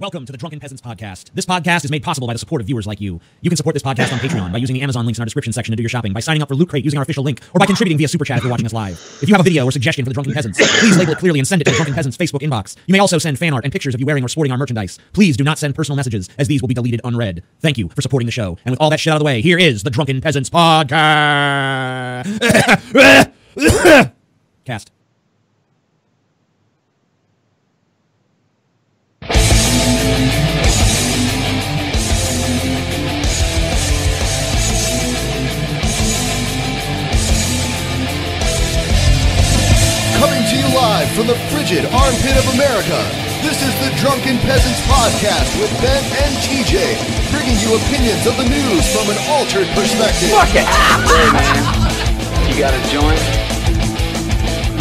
Welcome to the Drunken Peasants Podcast. This podcast is made possible by the support of viewers like you. You can support this podcast on Patreon by using the Amazon links in our description section to do your shopping, by signing up for Loot Crate using our official link, or by contributing via Super Chat if you're watching us live. If you have a video or suggestion for the Drunken Peasants, please label it clearly and send it to the Drunken Peasants Facebook inbox. You may also send fan art and pictures of you wearing or sporting our merchandise. Please do not send personal messages, as these will be deleted unread. Thank you for supporting the show. And with all that shit out of the way, here is the Drunken Peasants Podcast. Cast. Live from the frigid armpit of America, this is the Drunken Peasants Podcast with Ben and TJ, bringing you opinions of the news from an altered perspective. Fuck it! Hey man, you got a joint?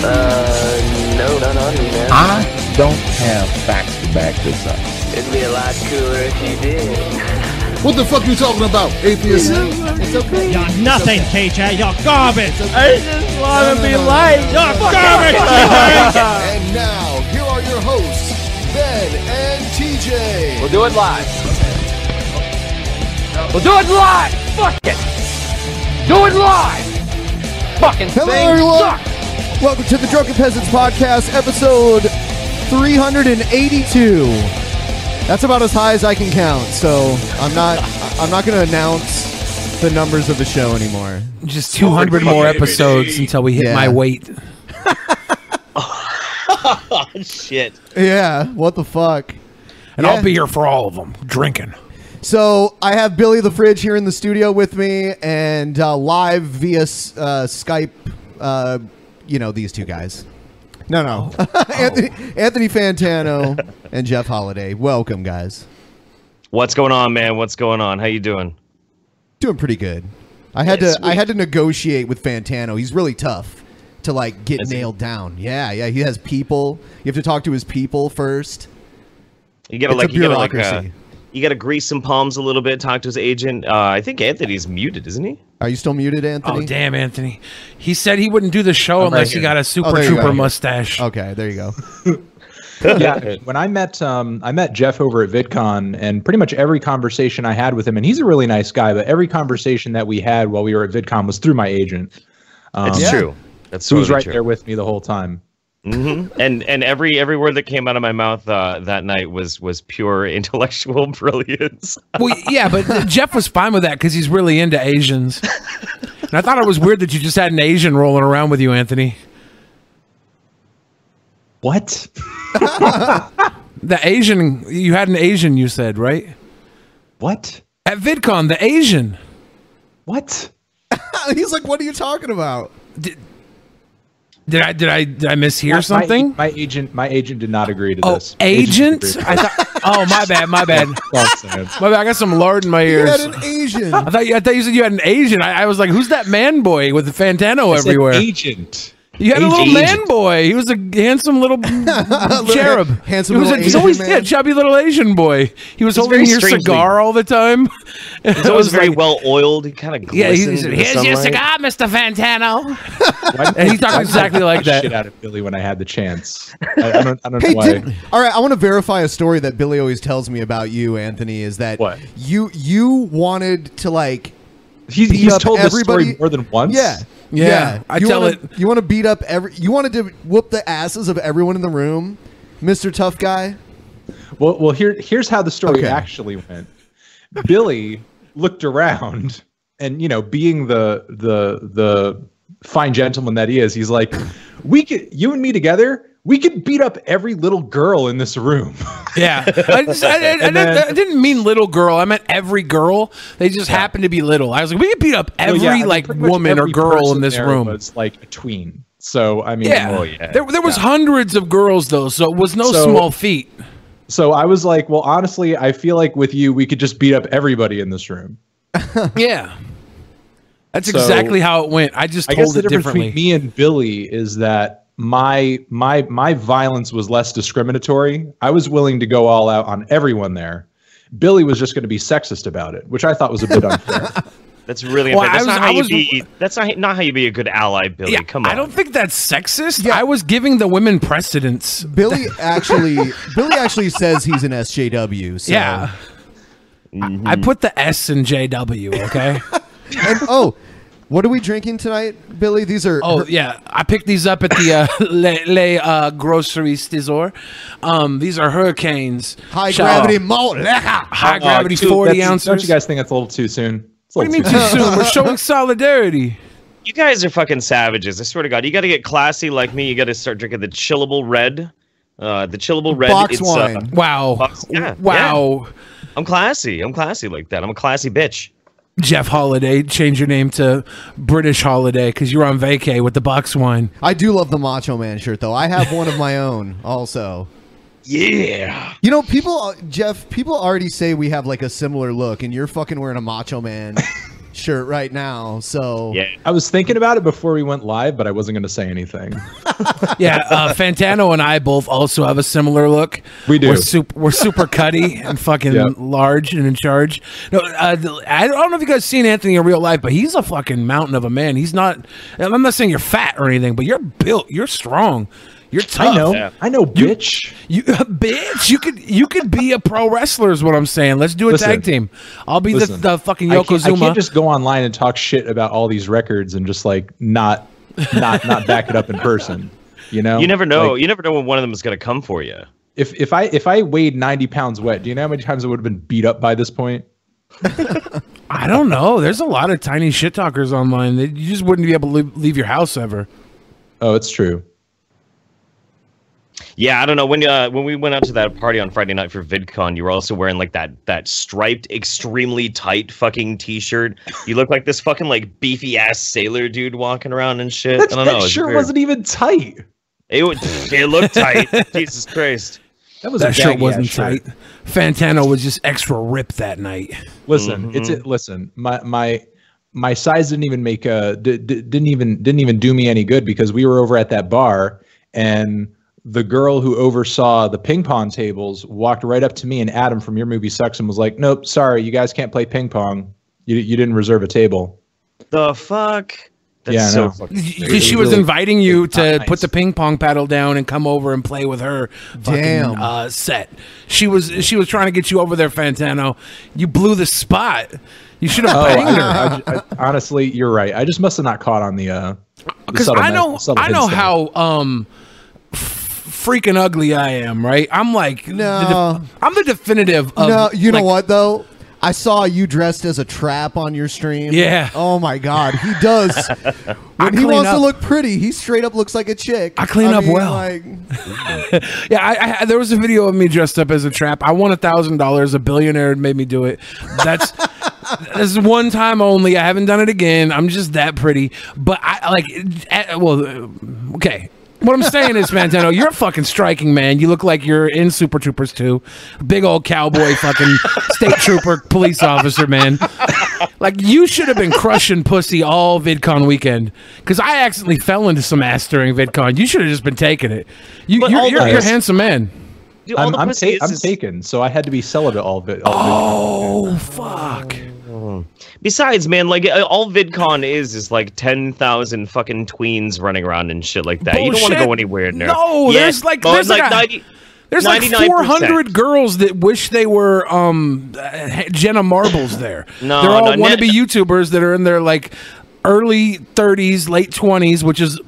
Uh, no, none on me, man. I don't have facts to back this up. It'd be a lot cooler if you did. What the fuck you talking about, atheist? It's okay. You're nothing, KJ. You're garbage. I just want to be liked. You're garbage. And now, here are your hosts, Ben and TJ. We'll do it live. We'll do it live. Fuck it. Do it live. Fucking Hello, thing everyone. sucks. Welcome to the Drunken Peasants Podcast, episode 382. That's about as high as I can count, so I'm not I'm not going to announce the numbers of the show anymore. Just 200 more episodes until we hit Yeah. my weight. Shit. Yeah, what the fuck? And Yeah. I'll be here for all of them, drinking. So I have Billy the Fridge here in the studio with me, and uh, live via uh, Skype. Uh, you know these two guys. No, no, Anthony, Anthony Fantano and Jeff Holiday. Welcome, guys. What's going on, man? What's going on? How you doing? Doing pretty good. I had Yeah, to I had to negotiate with Fantano. He's really tough to like get Is he? nailed down. Yeah, yeah. He has people. You have to talk to his people first. You gotta It's a like you gotta like uh, bureaucracy. you gotta grease some palms a little bit. Talk to his agent. Uh, I think Anthony's muted, isn't he? Are you still muted, Anthony? Oh, damn, Anthony. He said he wouldn't do the show I'm unless right he got a Super Oh, Trooper go. mustache. Okay, there you go. yeah, when I met um, I met Jeff over at VidCon, and pretty much every conversation I had with him, and he's a really nice guy, but every conversation that we had while we were at VidCon was through my agent. Um, It's Yeah. true. That's Who was right true. there with me the whole time. Hmm And and every every word that came out of my mouth uh, that night was was pure intellectual brilliance. Well, yeah, but Jeff was fine with that because he's really into Asians. And I thought it was weird that you just had an Asian rolling around with you, Anthony. What? The Asian, you had an Asian, you said, right? What? At VidCon, the Asian. What? He's like, "What are you talking about?" Did I did I did I mishear My- something? My, agent, my agent did not agree to oh, this. agent? I thought. Oh, my bad, my bad, That's all I'm saying. my bad. I got some lard in my He ears. had an Asian. I thought you, I thought you said you had an Asian. I, I was like, who's that man boy with the Fantano I said everywhere? agent. You had a little age- man boy. He was a handsome little cherub. handsome he was little a, he's Asian always man. yeah, chubby little Asian boy. He was holding your strangely- cigar all the time. He's I always was very like, well oiled. He kind of Yeah, glistened he's, in the here's your cigar, Mr. Fantano. And he talked exactly like that. Shit out of Billy when I had the chance. I, I don't. I don't Hey, know why. did, all right. I want to verify a story that Billy always tells me about you, Anthony. Is that What? you you wanted to like He's, he's up told this story more than once. Yeah, Yeah, I you tell wanna, it- You want to beat up every. You wanted to whoop the asses of everyone in the room, Mister Tough Guy. Well, well, here, here's how the story Okay. actually went. Billy looked around, and you know, being the the the fine gentleman that he is, he's like, "We could, you and me together, we could beat up every little girl in this room." Yeah, I, just, I, I, I, didn't- then- I didn't mean little girl. I meant every girl. They just happened to be little. I was like, we could beat up every Well, yeah, like pretty much woman or girl in this there room. It's like a tween. So I mean, yeah. Oh, yeah. there there was hundreds of girls though, so it was no So- small feat. So I was like, well, honestly, I feel like with you, we could just beat up everybody in this room. Yeah, that's So- exactly how it went. I just I guess told the it difference differently. between me and Billy is that my my my violence was less discriminatory. I was willing to go all out on everyone there. Billy was just going to be sexist about it, which I thought was a bit unfair. That's really Well, unfair. That's I was- not how I you be. That's not not how you be a good ally, Billy. yeah, Come on. I don't think that's sexist. Yeah. I was giving the women precedence. Billy actually, Billy actually says he's an SJW. So. Yeah. I mm-hmm. put the S in JW, okay? And, oh, what are we drinking tonight, Billy? These are. Oh yeah, I picked these up at the uh, Le, Le uh, Grocery Store. Um, these are Hurricanes. High Shout- gravity malt liquor. high Uh, gravity too- forty ounces. Don't you guys think that's a little too soon? It's a what do you mean too soon? We're showing solidarity. You guys are fucking savages. I swear to God. You got to get classy like me. You got to start drinking the chillable red. Uh, the chillable red. Box it's, wine. Uh, Wow, box- yeah, wow. yeah. I'm classy. I'm classy like that. I'm a classy bitch. Jeff Holiday, change your name to British Holiday because you're on vacay with the box wine. I do love the Macho Man shirt, though. I have one of my own also. Yeah. You know, people, uh, Jeff, people already say we have like a similar look, and you're fucking wearing a Macho Man shirt right now. So Yeah. I was thinking about it before we went live, but I wasn't going to say anything. Yeah, uh, Fantano and I both also have a similar look. We do. We're super, we're super cutty and fucking Yeah. large and in charge. No, uh, I don't know if you guys seen Anthony in real life, but he's a fucking mountain of a man. He's not. I'm not saying you're fat or anything, but you're built. You're strong. You're tough. I know, Yeah. I know, bitch. You bitch, you could you could be a pro wrestler is what I'm saying. Let's do a Listen. tag team. I'll be the, Listen, the fucking I can't, I can't just go online and talk shit about all these records and just like not, not, not back it up in person. You know, You never know. Like, you never know when one of them is gonna come for you. if if I if I weighed ninety pounds wet, do you know how many times I would have been beat up by this point? I don't know. There's a lot of tiny shit talkers online. That you just wouldn't be able to leave, leave your house ever. Oh, it's true. Yeah, I don't know when uh, when we went out to that party on Friday night for VidCon, you were also wearing like that that striped, extremely tight fucking t-shirt. You look like this fucking like beefy ass sailor dude walking around and shit. That, I don't that know. it's shirt wasn't even tight. It would. It looked tight. Jesus Christ. That was That a shirt baggy-ass wasn't shirt. tight. Fantano was just extra ripped that night. Listen, it's it. Listen, my my my size didn't even make uh d- d- didn't even didn't even do me any good because we were over at that bar and the girl who oversaw the ping pong tables walked right up to me and Adam from your movie sucks and was like, "Nope, sorry, you guys can't play ping pong. You you didn't reserve a table." The fuck. That's yeah, I so know. fucking. Because she was really- inviting you to not put the ping pong paddle down and come over and play with her fucking Damn. uh, set. She was she was trying to get you over there, Fantano. You blew the spot. You should have Oh, banged her. I, I, I, honestly, you're right. I just must have not caught on the uh. Because subtle I know I know how um f- freaking ugly I am, right? I'm like the No. def- I'm the definitive of no, you know like, what though? I saw you dressed as a trap on your stream. Yeah. Oh my god, he does. when he wants to look pretty, he straight up looks like a chick. I clean up well. Like, Yeah, I, I, there was a video of me dressed up as a trap. I won a thousand dollars. A billionaire made me do it. That's this is one time only. I haven't done it again. I'm just that pretty. But I like. eh, Well, okay. What I'm saying is, Fantano, you're a fucking striking man. You look like you're in Super Troopers 2. Big old cowboy, fucking state trooper, police officer, man. Like you should have been crushing pussy all VidCon weekend because I accidentally fell into some ass during VidCon. You should have just been taking it. You, But you're, you're, you're a handsome man. Dude, I'm, I'm, ta- is- I'm oh, taken, so I had to be celibate all of it. All. Oh fuck! Besides, man, like uh, all VidCon is is like ten thousand fucking tweens running around and shit like that. You don't want to go anywhere near. No, there's like- there's like a- 90 There's like 99%. 400 girls that wish they were um Jenna Marbles there. No, they're all no, wannabe Net- YouTubers that are in their like early 30s, late 20s, which is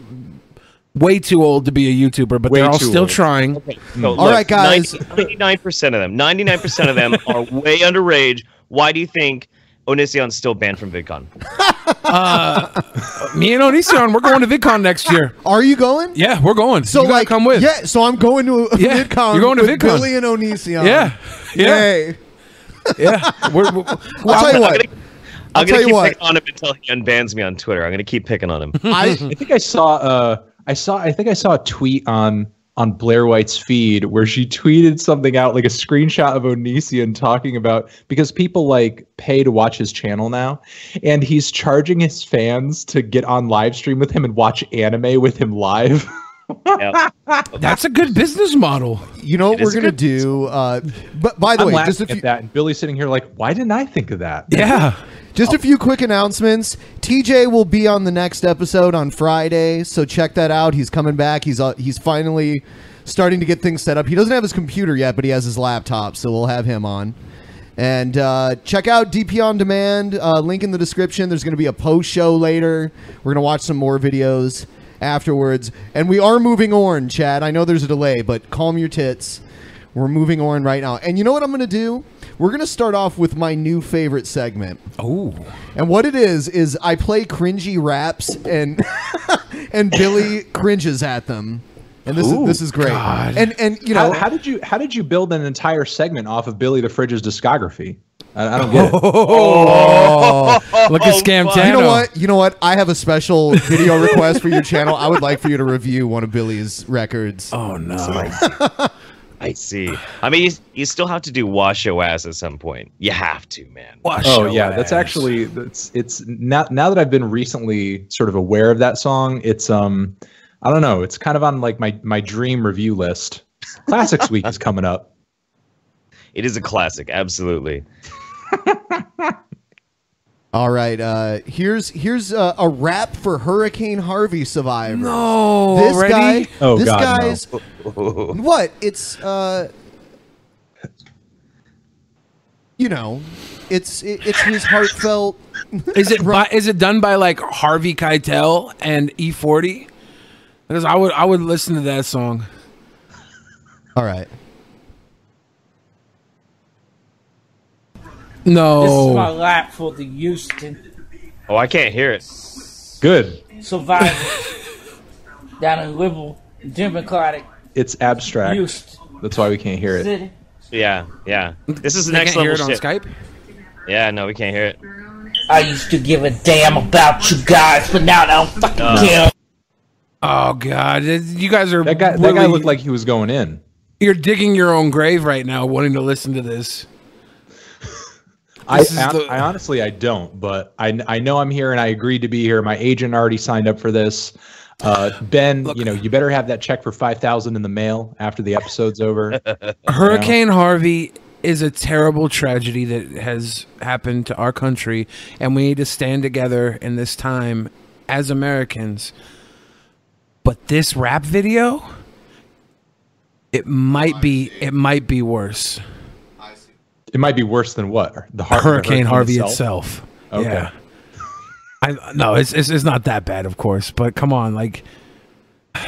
way too old to be a YouTuber, but Way they're all still old. trying. No, All right, guys. Ninety-nine percent of them, ninety-nine percent of them are way underage. Why do you think Onision's still banned from VidCon? Me and Onision, we're going to VidCon next year. Are you going? Yeah, we're going. So You gotta like, come with. Yeah, so I'm going to Yeah, VidCon. you're going to with VidCon. Billy and Onision. Yeah, yeah, Yay. yeah. We're, we're, I'll tell you what. I'm I'll gonna tell you keep what. picking on him until he unbans me on Twitter. I'm gonna keep picking on him. I I think I saw uh I saw I think I saw a tweet on on Blair White's feed where she tweeted something out like a screenshot of Onision talking about because people like pay to watch his channel now and he's charging his fans to get on live stream with him and watch anime with him live. Yeah. that's a good business model. you know what It is we're gonna do. Uh, but by the I'm way, laughing just a at that and Billy's sitting here like why didn't I think of that? Yeah. Just a few quick announcements. TJ will be on the next episode on Friday, so check that out. He's coming back. He's uh, he's finally starting to get things set up. He doesn't have his computer yet, but he has his laptop, so we'll have him on. And uh, check out DP on Demand. Uh, link in the description. There's going to be a post show later. We're going to watch some more videos afterwards. And we are moving on, Chad. I know there's a delay, but calm your tits. We're moving on right now. And you know what I'm going to do? We're going to start off with my new favorite segment. Oh. And what it is is I play cringy raps and and Billy cringes at them. And this Ooh, is this is great. God. And and you know how, how did you how did you build an entire segment off of Billy the Fridge's discography? I, I don't get it. Oh. Look at oh Scam fuck. Tano. You know what? You know what? I have a special video request for your channel. I would like for you to review one of Billy's records. Oh no. I see. I mean, you, you still have to do wash your ass at some point. You have to, man. Wash Oh your yeah, that's actually that's it's now now that I've been recently sort of aware of that song, it's um I don't know, it's kind of on like my my dream review list. Classics week is coming up. It is a classic, absolutely. All right. Uh, here's here's uh, a rap for Hurricane Harvey survivor. No, this already? guy. Oh, this God, no. guy's what? It's uh, you know, it's it, it's his heartfelt. Is it by, is it done by like Harvey Keitel and E40? Because I would I would listen to that song. All right. No. This is my lap for the Houston Oh, I can't hear it. Good. survivors down in Liberal, Democratic It's abstract. Houston That's why we can't hear it. City. Yeah, yeah. This is the They next can't hear level it on shit. Skype. Yeah, no, we can't hear it. I used to give a damn about you guys, but now I don't fucking Uh. care. Oh God, it- you guys are That guy that guy really- looked like he was going in. you're digging your own grave right now, wanting to listen to this. I, This is I, the- I honestly I don't, but I I know I'm here and I agreed to be here. My agent already signed up for this. Uh, ben, you know, you better have that check for five thousand in the mail after the episode's over. Hurricane Harvey is a terrible tragedy that has happened to our country, and we need to stand together in this time as Americans. But this rap video, it might be it might be worse. It might be worse than what the har- the Hurricane Harvey itself. Okay. Yeah. I no, it's, it's it's not that bad, of course, but come on, like.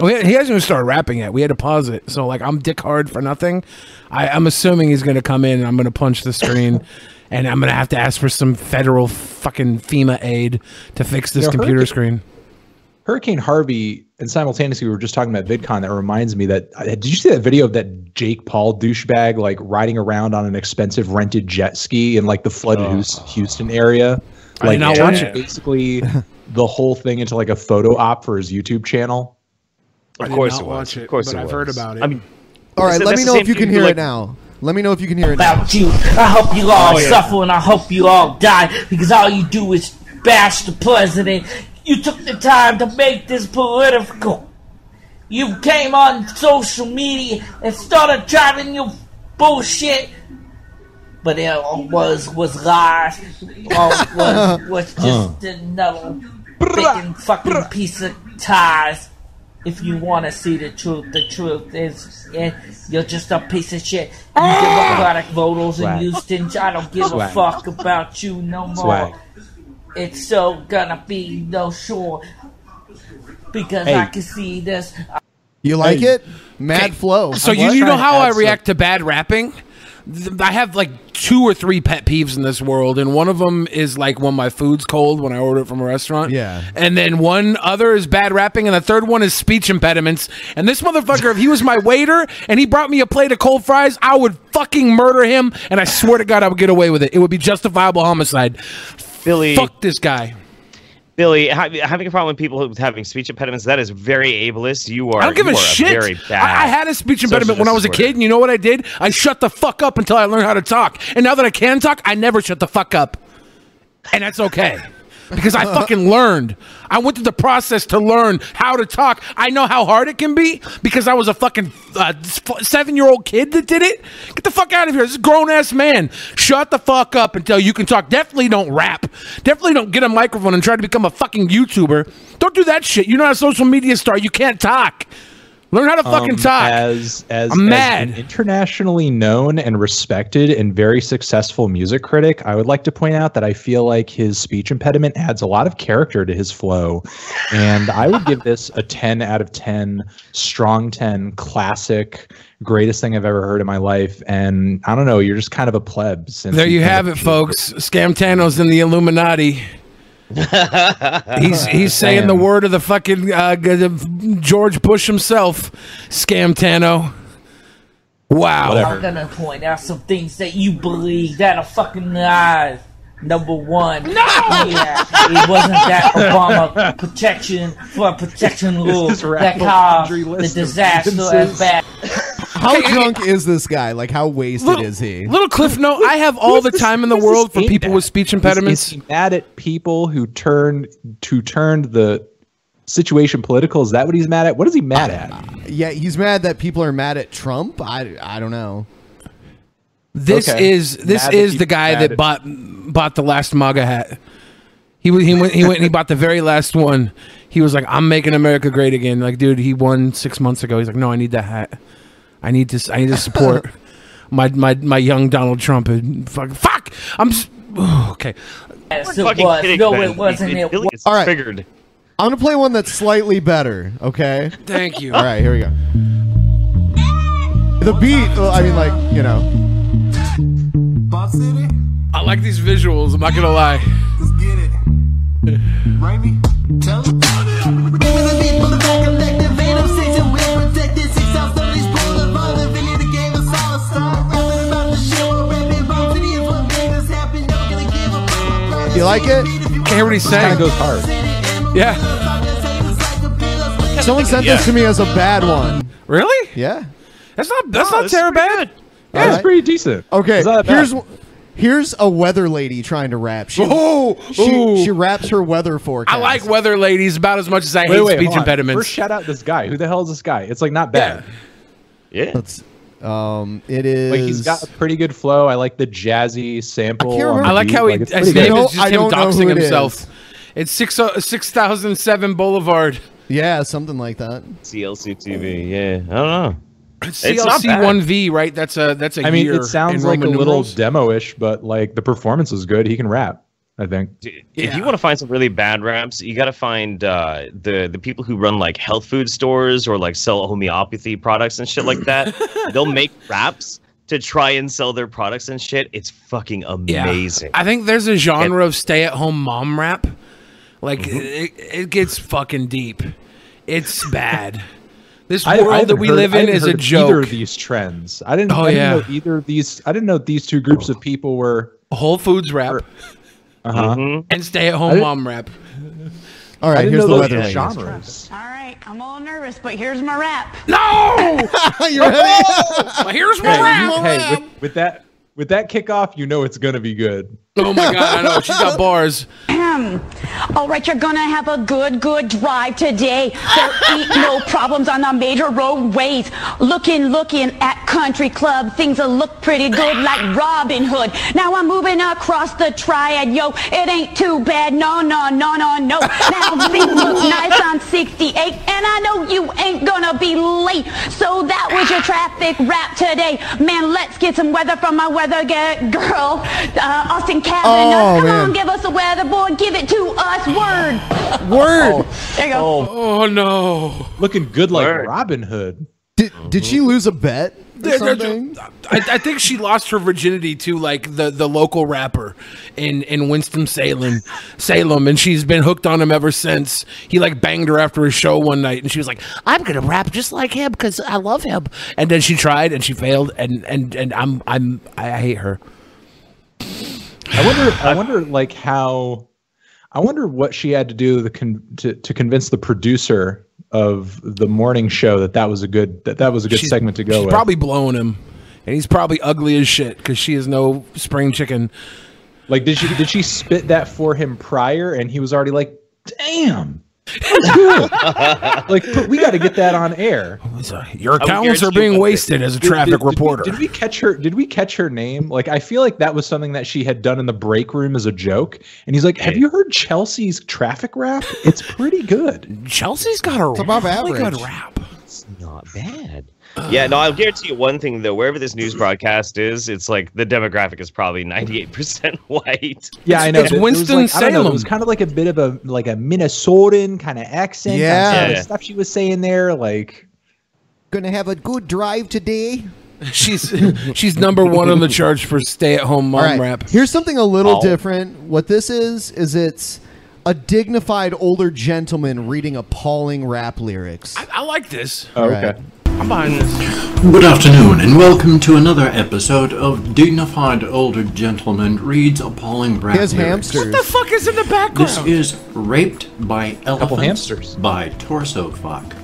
Well, he hasn't even started rapping yet. We had to pause it, so like I'm dick hard for nothing. I, I'm assuming he's gonna come in and I'm gonna punch the screen, and I'm gonna have to ask for some federal fucking FEMA aid to fix this You know, computer Hurricane- screen. Hurricane Harvey, and simultaneously we were just talking about VidCon. That reminds me that uh, did you see that video of that Jake Paul douchebag like riding around on an expensive rented jet ski in like the flooded Hous- Houston area? I Like did not watch it. Basically, the whole thing into like a photo op for his YouTube channel. I Of did course not it was. watch it, of course but it I've was. heard about it. I mean, All right. Let me know if you can hear like- it now. Let me know if you can hear it. now. about you. I hope you all Oh, yeah. suffer and I hope you all die because all you do is bash the president. You took the time to make this political. You came on social media and started driving your bullshit. But it was was lies. All was was just another freaking fucking piece of ties. If you want to see the truth, the truth is, eh, you're just a piece of shit. You Democratic voters in Houston, I don't give Swag. a fuck about you no more. Swag. It's so gonna be no sure because Hey. I can see this. You like Hey. it? Mad flow. So you, you know how I add some- react to bad rapping? I have like two or three pet peeves in this world, and one of them is like when my food's cold when I order it from a restaurant. Yeah. And then one other is bad rapping, and the third one is speech impediments. And this motherfucker, if he was my waiter and he brought me a plate of cold fries, I would fucking murder him, and I swear to God, I would get away with it. It would be justifiable homicide. Billy, Fuck this guy. Billy, ha- having a problem with people having speech impediments, that is very ableist. You are. I don't give a shit. very bad. I, I had a speech impediment when I was a kid, and you know what I did? I shut the fuck up until I learned how to talk. And now that I can talk, I never shut the fuck up. And that's okay. Because I fucking learned. I went through the process to learn how to talk. I know how hard it can be because I was a fucking uh, seven year old kid that did it. Get the fuck out of here. This is grown ass man. Shut the fuck up until you can talk. Definitely don't rap. Definitely don't get a microphone and try to become a fucking YouTuber. Don't do that shit. You're not a social media star. You can't talk. Learn how to fucking Um, talk. As as, I'm as mad. an internationally known and respected and very successful music critic, I would like to point out that I feel like his speech impediment adds a lot of character to his flow, and I would give this a ten out of ten, strong ten, classic, greatest thing I've ever heard in my life. And I don't know, you're just kind of a pleb. There you have it, folks. Scam Tano's in the Illuminati. he's he's saying the word of the fucking uh, George Bush himself. Scam Tano. Wow. I'm gonna point out some things that you believe that are fucking lies. Number one, no, yeah, it wasn't that Obama protection for protection rule that caused the list disaster as bad. How drunk is this guy? Like, how wasted Little, is he? little cliff note. I have all the time in the world for people at? with speech impediments. Is, he mad at people who turned to turned the situation political? Is that what he's mad at? What is he mad at? Yeah, he's mad that people are mad at Trump. I, I don't know. This Okay. is this Mad is the guy that bought bought the last MAGA hat. He he went he went and he bought the very last one. He was like, "I'm making America great again." Like, dude, he won six months ago. He's like, "No, I need that hat. I need to s- I need to support my my my young Donald Trump." And fuck, fuck. I'm oh, okay. Yes, it fucking was. kidding, No, man. it wasn't. It Billy was. is All right. triggered. I'm gonna play one that's slightly better. Okay. Thank you. All right, here we go. The beat. I mean, like you know. I like these visuals. I'm not gonna lie. You like it? Can't hear what he's Kind saying. of goes hard. Yeah. Someone sent this to me as a bad one. Really? Yeah. That's not that's No, not this terrible. bad. Yeah, it's Alright. pretty decent. Okay. It's not that bad. Here's here's a weather lady trying to rap. She, Oh, she, she raps her weather forecast. I like weather ladies about as much as I Wait, hate wait, speech impediments. First, shout out this guy. Who the hell is this guy? It's like not bad. Yeah. Let's. Um, it is. Like he's got a pretty good flow. I like the jazzy sample. I can't on the remember. I like how he it's his name good. is just I him don't know doxing who it It's six uh, six thousand seven Boulevard. Yeah, something like that. CLC TV. Yeah. I don't know. It's not CLC one V, right? That's a that's a I mean, year it sounds in like a little numerals. demo-ish, but like the performance is good. He can rap. I think. Dude, If you want to find some really bad raps, you got to find uh, the the people who run like health food stores or like sell homeopathy products and shit like that. They'll make raps to try and sell their products and shit. It's fucking Yeah. amazing. I think there's a genre of stay at home mom rap. Like Mm-hmm. it, it gets fucking deep. It's bad. This I- I world that we heard- live in haven't is heard a of joke. Either of these trends. I didn't. Oh, I didn't yeah. know either of these. I didn't know these two groups of people were. Whole Foods rap Uh huh. Mhm. and stay-at-home mom rap. All I right, didn't here's the weather. were genres. All right, I'm all nervous, but here's my rap. No! you ready? Well, here's my Hey, rap. hey, with, with that with that kickoff, you know it's gonna be good. Oh my god, I know. She's got bars. All right, you're gonna have a good, good drive today. There ain't no problems on the major roadways. Looking, looking at country club, things will look pretty good like Robin Hood. Now I'm moving across the triad, yo. It ain't too bad, no, no, no, no, no. Now things look nice on 68, and I know you ain't gonna be late. So that was your traffic rap today. Man, let's get some weather from my weather girl, uh, Austin Kavanaugh. Oh, Come man. on, give us a weather boy. Give it to us. Word. Word. Oh. There you go. Oh. oh no. Looking good like Word. Robin Hood. Did, did she lose a bet? or There- there- something? I, I think she lost her virginity to like the, the local rapper in, in Winston Salem, Salem, and she's been hooked on him ever since. He like banged her after his show one night, and she was like, "I'm gonna rap just like him because I love him." And then she tried and she failed, and and and I'm I'm I hate her. I wonder. I wonder, like how. I wonder what she had to do to, con- to to convince the producer of the morning show that that was a good that that was a good She's- segment to go She's with. probably blowing him, and he's probably ugly as shit because she is no spring chicken. like, did she did she spit that for him prior, and he was already like, "Damn, that's good." like, but we got to get that on air. Your would talents are being wasted as a Did- traffic did- did we- reporter. Did we, catch her? Did we catch her name? Like, I feel like that was something that she had done in the break room as a joke. And he's like, "Have you heard Chelsea's traffic rap? It's pretty good." Chelsea's got a It's above really good average. rap. It's not bad. Yeah, no, I'll guarantee you one thing though. Wherever this news broadcast is, it's like the demographic is probably ninety-eight percent white. Yeah, I know. it's It- it was Winston like- I don't know, Salem. It was kind of like a bit of a like a Minnesotan kind of accent. Yeah. some of Yeah. stuff she was saying there, like Gonna have a good drive today. She's she's number one on the charts for stay-at-home mom All right. rap. Here's something a little Oh. different. What this is is it's a dignified older gentleman reading appalling rap lyrics. I, I like this. oh, okay. right. I'm behind this. Good afternoon, and welcome to another episode of Dignified Older Gentleman Reads Appalling Rap He has Lyrics. hamsters. What the fuck is in the background? This is Raped by Elephants Couple hamsters. by Torso Fuck.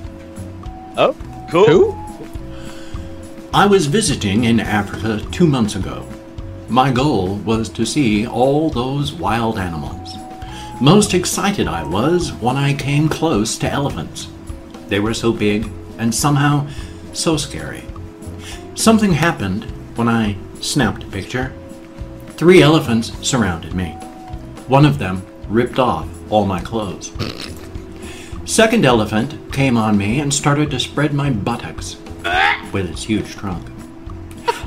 Oh, cool. Who? I was visiting in Africa two months ago. My goal was to see all those wild animals. Most excited I was when I came close to elephants. They were so big and somehow so scary. Something happened when I snapped a picture. Three elephants surrounded me. One of them ripped off all my clothes. Second elephant came on me and started to spread my buttocks with its huge trunk.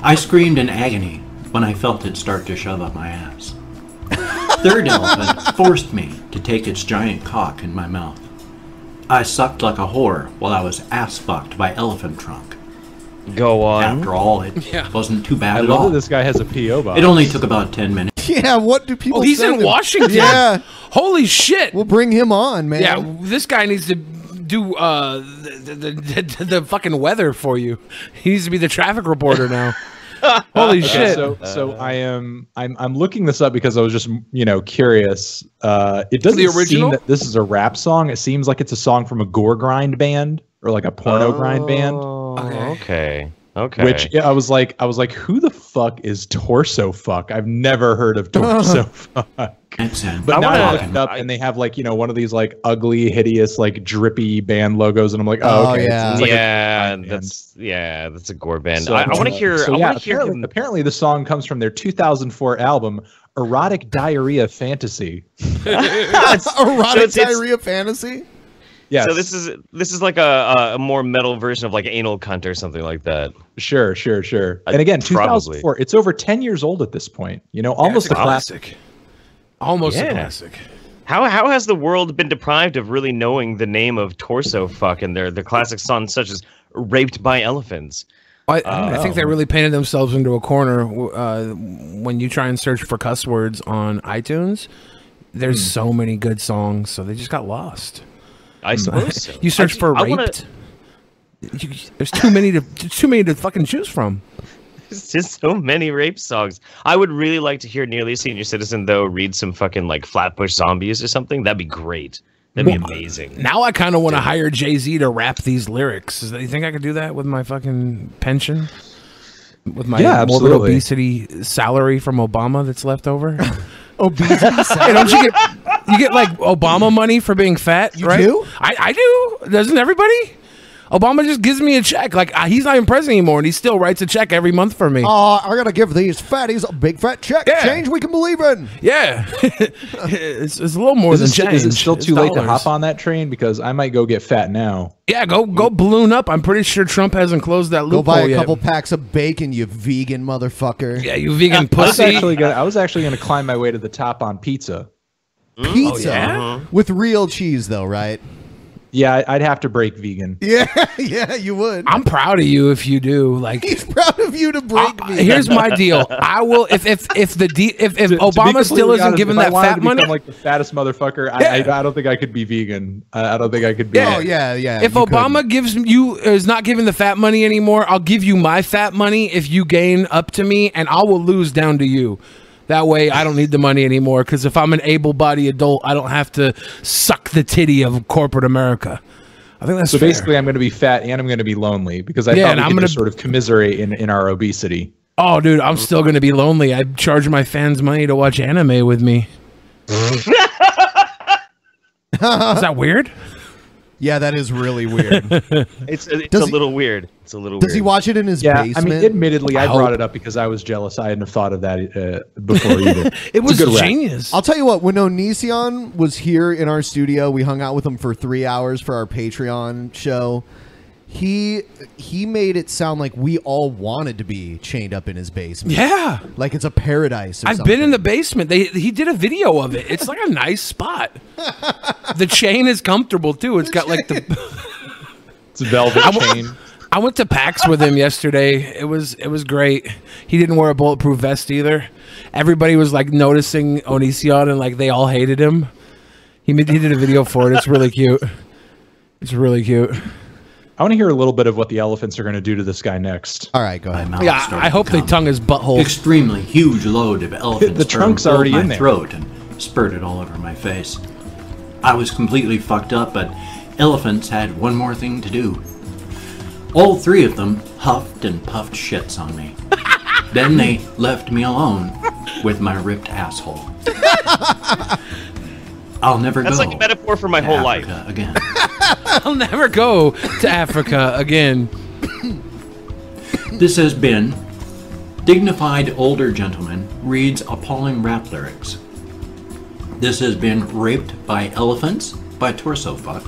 I screamed in agony when I felt it start to shove up my ass. Third elephant forced me to take its giant cock in my mouth. I sucked like a whore while I was ass fucked by elephant trunk. Go on. After all, it wasn't too bad I at love all. that this guy has a PO box. It only took about 10 minutes. Yeah, what do people Oh, he's in him? Washington. Yeah. Holy shit. We'll bring him on, man. Yeah, this guy needs to do uh the, the, the, the fucking weather for you. He needs to be the traffic reporter now. Holy Okay, shit. So, so I am I'm I'm looking this up because I was just you know curious. Uh, it doesn't The original? seem that this is a rap song. It seems like it's a song from a gore grind band or like a porno grind band. Okay. Okay. Okay. Which yeah, I was like, I was like, who the fuck is Torso Fuck? I've never heard of Torso Fuck. But I now I wanna- looked it up and they have like you know one of these like ugly, hideous, like drippy band logos, and I'm like, oh, Oh, okay, it's- yeah. it's like a yeah, band. that's yeah, that's a gore band. So, I, I want to hear. So yeah, want hear apparently, apparently the song comes from their 2004 album, Erotic Diarrhea Fantasy. Erotic So it's- it's- diarrhea fantasy. Yes. So this is this is like a, a a more metal version of like anal cunt or something like that. Sure, sure, sure. Uh, And again, probably. 2004. It's over 10 years old at this point. You know, almost it's a classic. classic. Almost a classic. How how has the world been deprived of really knowing the name of Torso Fuck and their the classic songs such as "Raped by Elephants"? I, I think they really painted themselves into a corner uh, when you try and search for cuss words on iTunes. There's Hmm. so many good songs, so they just got lost. I mm. suppose so. You search I- for I raped. wanna- You, there's too many to too many to fucking choose from. There's just so many rape songs. I would really like to hear Nearly Senior Citizen though read some fucking like Flatbush Zombies or something. That'd be great. That'd be Well, amazing. Now I kind of want to hire Jay Z to rap these lyrics. Is that, you think I could do that with my fucking pension? With my Yeah, morbid absolutely. obesity salary from Obama that's left over? Obesity Hey, don't you get you get like Obama money for being fat? You right? do? I, I do. Doesn't everybody? Obama just gives me a check. Like uh, he's not even president anymore, and he still writes a check every month for me. Uh, I gotta give these fatties a big fat check. Yeah. Change we can believe in. Yeah, it's, it's a little more Is than it, change. is it still It's too late to hop on that train? Because I might go get fat now. Yeah, go go balloon up. I'm pretty sure Trump hasn't closed that Go loophole buy a yet. couple packs of bacon, you vegan motherfucker. Yeah, you vegan I was pussy. actually gonna, I was actually going to climb my way to the top on pizza. Mm. Pizza Oh, yeah? Uh-huh. with real cheese, though, right? Yeah, I- I'd have to break vegan. Yeah, yeah, you would. I'm proud of you if you do. Like, He's proud of you to break uh, me. here's my deal. I will if if if the de- if if To- to Obama still isn't honest, giving that fat to money. become like the fattest motherfucker. I, I, I don't think I could be vegan. I, I don't think I could be. Oh yeah, yeah. if you Obama gives you is not giving the fat money anymore, I'll give you my fat money if you gain up to me, and I will lose down to you. That way, I don't need the money anymore. Because if I'm an able-bodied adult, I don't have to suck the titty of corporate America. I think that's so fair. basically, I'm going to be fat and I'm going to be lonely because I yeah, thought we I'm could gonna- just sort of commiserate in, in our obesity. Oh, dude, I'm still gonna be lonely. I charge my fans money to watch anime with me. Is that weird? Yeah, that is really weird. It's it's Does a he- little weird. It's a little weird. Does weird. he watch it in his Yeah, basement? I mean, admittedly, I, I brought it up because I was jealous. I hadn't have thought of that uh, before either. It was It's a rap. genius. I'll tell you what, when Onision was here in our studio, we hung out with him for three hours for our Patreon show. He he made it sound like we all wanted to be chained up in his basement. Yeah. Like it's a paradise. Or I've been in the basement. They he did a video of it. It's like a nice spot. the chain is comfortable too. It's got like the It's a velvet I w- chain. I went to PAX with him yesterday. It was it was great. He didn't wear a bulletproof vest either. Everybody was like noticing Onision and like they all hated him. He made, he did a video for it. It's really cute. It's really cute. I want to hear a little bit of what the elephants are going to do to this guy next. All right, go ahead. mouth Yeah, I hope to they tongue his butthole. Extremely huge load of elephant The trunk's filled already my in there. throat and spurted all over my face. I was completely fucked up, but elephants had one more thing to do. All three of them huffed and puffed shits on me. then they left me alone with my ripped asshole. I'll never That's go. like a metaphor for my to whole life. Africa Again. I'll never go to Africa again. This has been Dignified Older Gentleman Reads Appalling Rap Lyrics. This has been Raped by Elephants by Torso Fuck.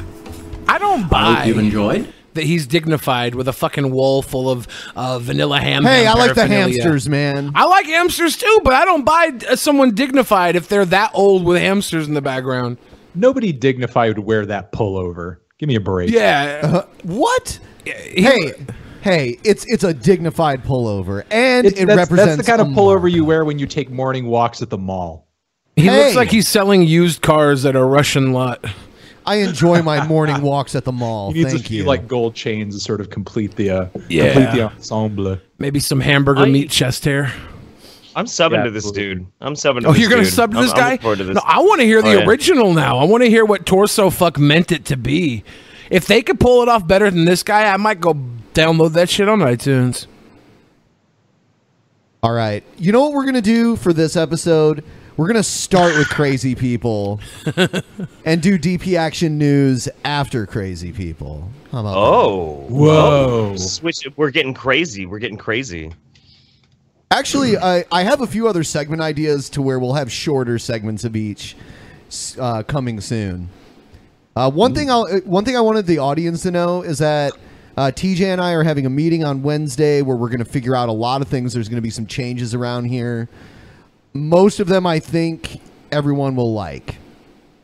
I don't buy. I hope you've enjoyed. that he's dignified with a fucking wall full of uh, vanilla ham. Hey, ham I like the hamsters, man. I like hamsters too, but I don't buy uh, someone dignified if they're that old with hamsters in the background. Nobody dignified would wear that pullover. Give me a break. Yeah. Uh, what? Hey, hey, it's it's a dignified pullover, and It's, it that's, represents that's the kind of a pullover you wear when you take morning walks at the mall. He Hey. looks like he's selling used cars at a Russian lot. I enjoy my morning walks at the mall. He needs Thank a few you. like gold chains to sort of complete the uh, Yeah. complete the ensemble. Maybe some hamburger I- meat chest hair. I'm subbing Yeah, to this absolutely. dude. I'm subbing to Oh, this you're gonna dude. sub to this I'm guy? looking forward to this. No, I want to hear oh, the Oh, yeah. original now. I want to hear what Torso Fuck meant it to be. If they could pull it off better than this guy, I might go download that shit on iTunes. All right. You know what we're going to do for this episode? We're going to start with crazy people and do DP Action News after crazy people. How about Oh, Whoa. Oh, Switch. We're getting crazy. We're getting crazy. Actually, I, I have a few other segment ideas to where we'll have shorter segments of each uh, coming soon. Uh, one thing I'll, uh, one thing I wanted the audience to know is that uh, TJ and I are having a meeting on Wednesday where we're going to figure out a lot of things. There's going to be some changes around here. Most of them, I think, everyone will like.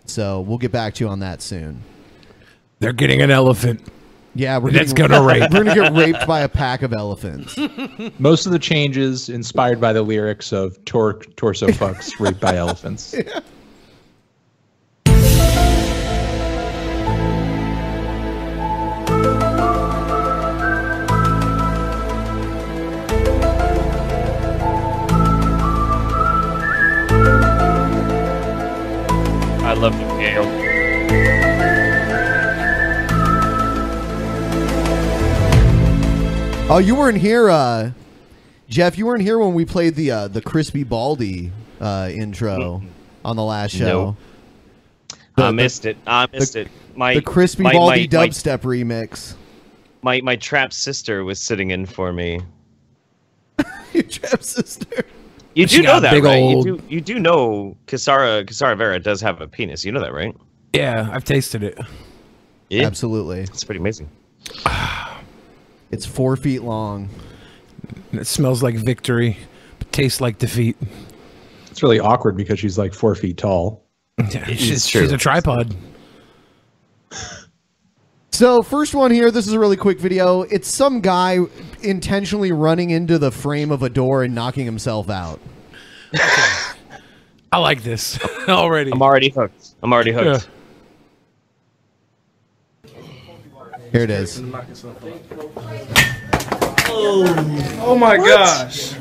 So we'll get back to you on that soon. They're getting an elephant. Yeah, we're That's getting- gonna rape. We're gonna get raped by a pack of elephants. Most of the changes inspired by the lyrics of Tor- Torso Fucks Raped by Elephants. I love the Gale. Oh, you weren't here, uh, Jeff. You weren't here when we played the uh, the crispy Baldy uh, intro on the last show. I missed it. I missed it. My the crispy my, Baldy my, my- dubstep remix. My my trap sister was sitting in for me. Your trap sister. You do know that, big right? old- You do you do know Kisara Kisara Vera does have a penis. You know that, right? Yeah, I've tasted it. Yeah. Absolutely. It's pretty amazing. It's four feet long. And it smells like victory, but tastes like defeat. It's really awkward because she's like four feet tall. Yeah, she's, she's a tripod. So first one here, this is a really quick video. It's some guy intentionally running into the frame of a door and knocking himself out. I like this already. I'm already hooked. I'm already hooked. Here it is. Oh, oh my gosh.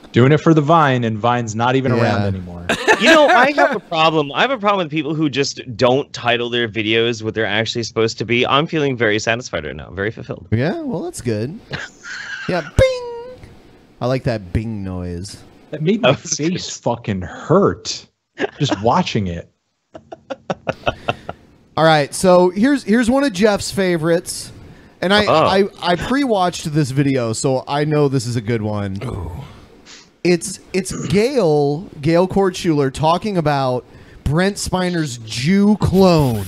Doing it for the Vine, and Vine's not even Yeah. around anymore. you know, I have a problem. I have a problem with people who just don't title their videos what they're actually supposed to be. I'm feeling very satisfied right now, very fulfilled. Yeah, well, that's good. Yeah, bing. I like that bing noise. That made my face fucking hurt just watching it. All right, so here's here's one of Jeff's favorites, and I Oh. I, I pre-watched this video, so I know this is a good one. It's it's Gail Gail Kortschuler talking about Brent Spiner's Jew clone.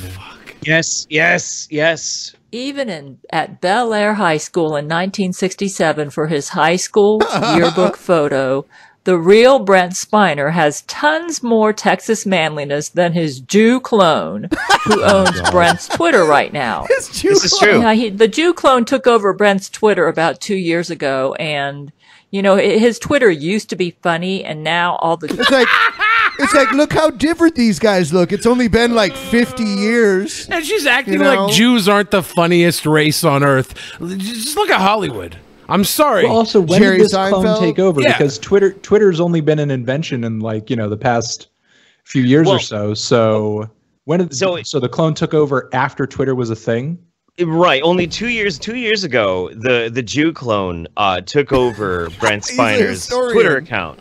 Yes, yes, yes. Even in at Bellaire High School in 1967 for his high school yearbook photo, the real Brent Spiner has tons more Texas manliness than his Jew clone, who oh, owns Brent's Twitter right now. This is true. Yeah, he, the Jew clone took over Brent's Twitter about two years ago, and you know hi- his Twitter used to be funny, and now all the It's like it's like look how different these guys look. It's only been like 50 years. And she's acting You know? like Jews aren't the funniest race on earth. Just look at Hollywood. I'm sorry. Well, also, when did this clone take over? Yeah. Because Twitter Twitter's only been an invention in like you know the past few years Well- or so. So when did so so the clone took over after Twitter was a thing? Right. Only two years two years ago, the the Jew clone uh, took over Brent He's Spiner's. Twitter account.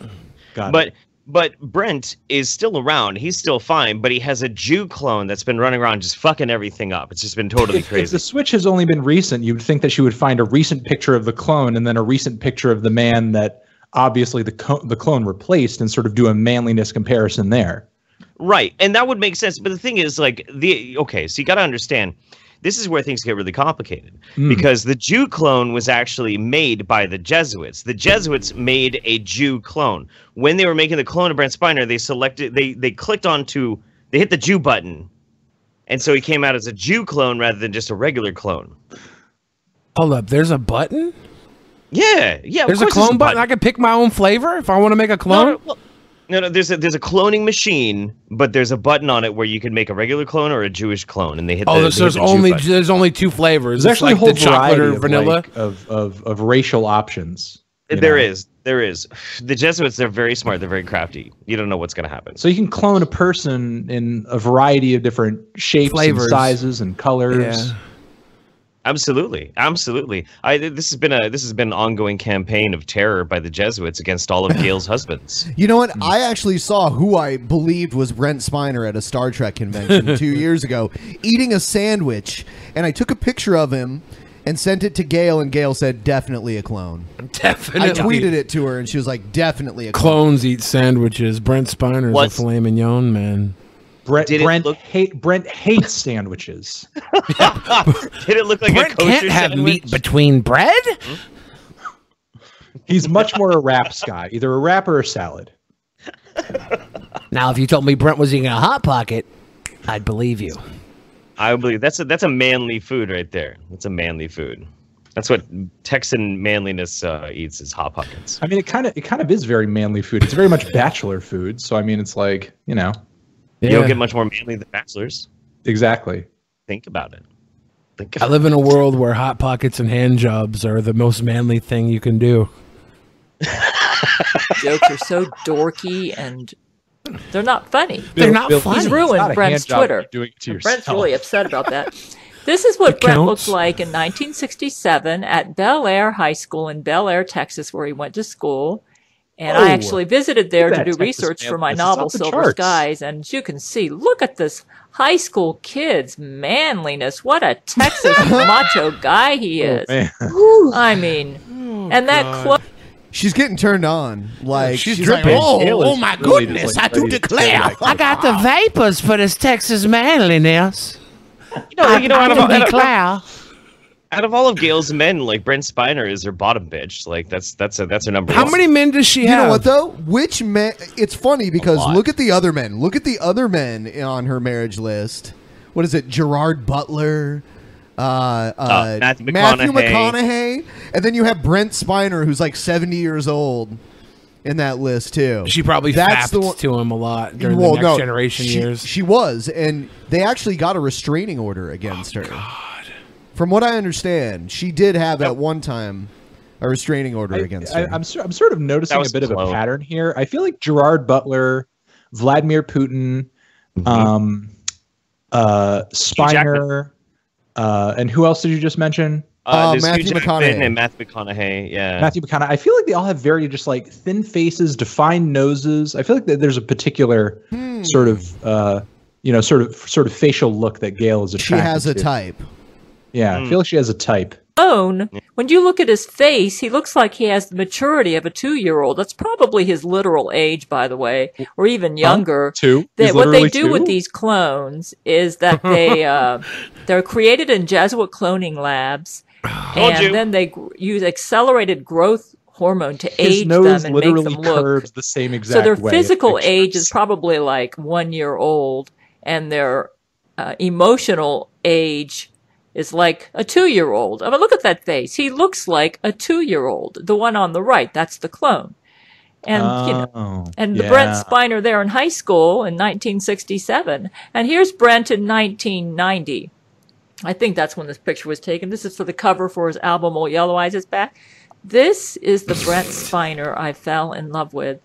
Got it. But Brent is still around. He's still fine, but he has a Jew clone that's been running around just fucking everything up. It's just been totally If, if crazy. the switch has only been recent, you'd think that she would find a recent picture of the clone and then a recent picture of the man that obviously the co- the clone replaced, and sort of do a manliness comparison there. Right. And that would make sense. But the thing is, like, the okay, so you got to understand this is where things get really complicated Mm. because the Jew clone was actually made by the Jesuits. The Jesuits made a Jew clone. When they were making the clone of Brent Spiner, they selected, they, they clicked onto, they hit the Jew button. And so he came out as a Jew clone rather than just a regular clone. Hold up, there's a button? Yeah. Yeah. of there's a clone button. I can pick my own flavor if I want to make a clone. No, no, no. there's a there's a cloning machine, but there's a button on it where you can make a regular clone or a Jewish clone, and they hit. oh, the, there's, there's the only button. there's only two flavors. There's It's actually like a whole the chocolate variety or of, vanilla. like, of, of of racial options. you There know? is, there is. The Jesuits, they're very smart. They're very crafty. You don't know what's going to happen. So you can clone a person in a variety of different shapes Flavors. and sizes and colors. Yeah. Absolutely, absolutely. I this has been a this has been an ongoing campaign of terror by the Jesuits against all of Gail's husbands. You know what? Hmm. I actually saw who I believed was Brent Spiner at a Star Trek convention two years ago, eating a sandwich, and I took a picture of him and sent it to Gail, and Gail said, "Definitely a clone." Definitely. I tweeted it to her, and she was like, "Definitely a clone." Clones eat sandwiches. Brent Spiner's What's- a filet mignon man. Brent Did Brent look- hate Brent hates sandwiches. Did it look like Brent a kosher can't have sandwich? meat between bread. He's much more a wraps guy, either a wrap or a salad. Now, if you told me Brent was eating a hot pocket, I'd believe you. I believe that's a that's a manly food right there. That's a manly food. That's what Texan manliness uh, eats is hot pockets. I mean, it kind of it kind of is very manly food. It's very much bachelor food. So I mean, it's like you know, You don't get much more manly than bachelors. exactly. Think about it. Think I live in a world where hot pockets and hand jobs are the most manly thing you can do. jokes are so dorky and they're not funny. They're not He's funny. ruined It's not a Brent's Twitter. doing it to And Brent's really upset about that. This is what It Brent counts. looked like in 1967 at Bellaire High School in Bellaire, Texas, where he went to school. And Oh, I actually visited there to do Texas research for my This novel Silver charts. Skies. And as you can see, look at this high school kid's manliness. What a Texas macho guy he Oh, is. man. I mean, oh, and that clo- She's getting turned on. Like she's she's, dripping. like, oh, Gail oh my really goodness! just, I do declare. tear that I got the vapors for this Texas manliness. You know, you know, I, out of, I do declare. Out of all of Gail's men, like Brent Spiner is her bottom bitch. Like that's that's a that's her number. How one. many men does she You have? You know what though? Which men? It's funny because look at the other men. Look at the other men on her marriage list. What is it? Gerard Butler, uh, uh, Matthew Matthew McConaughey. McConaughey, and then you have Brent Spiner, who's like seventy years old, in that list too. She probably That's the one. to him a lot during Well, the next no, generation she, years. She was, and they actually got a restraining order against her. From what I understand, she did have at one time a restraining order against I, her. I'm, I'm sort of noticing a was bit of a pattern here. I feel like Gerard Butler, Vladimir Putin, um, uh, Spiner, uh, and who else did you just mention? Uh, Uh, Matthew Hugh McConaughey. and Matthew McConaughey. Yeah. Matthew McConaughey. I feel like they all have very just like thin faces, defined noses. I feel like there's a particular Hmm. sort of, uh, you know, sort of sort of facial look that Gail is she has a to. type. Yeah, Hmm. I feel like she has a type. own, when you look at his face, he looks like he has the maturity of a two-year-old. That's probably his literal age, by the way, or even younger. Two. They, what they literally do with these clones is that they uh, they're created in Jesuit cloning labs, and you. then they gr- use accelerated growth hormone to His age nose them and make literally them look. curves the same exact So their way. physical age is probably like one year old, and their uh, emotional age is like a two year old. I oh, mean, look at that face. He looks like a two year old. The one on the right, that's the clone. And you know, Oh, and the yeah. Brent Spiner there in high school in 1967, and here's Brent in 1990. I think that's when this picture was taken. This is for the cover for his album "Old Yellow Eyes Is Back." This is the Brent Spiner I fell in love with.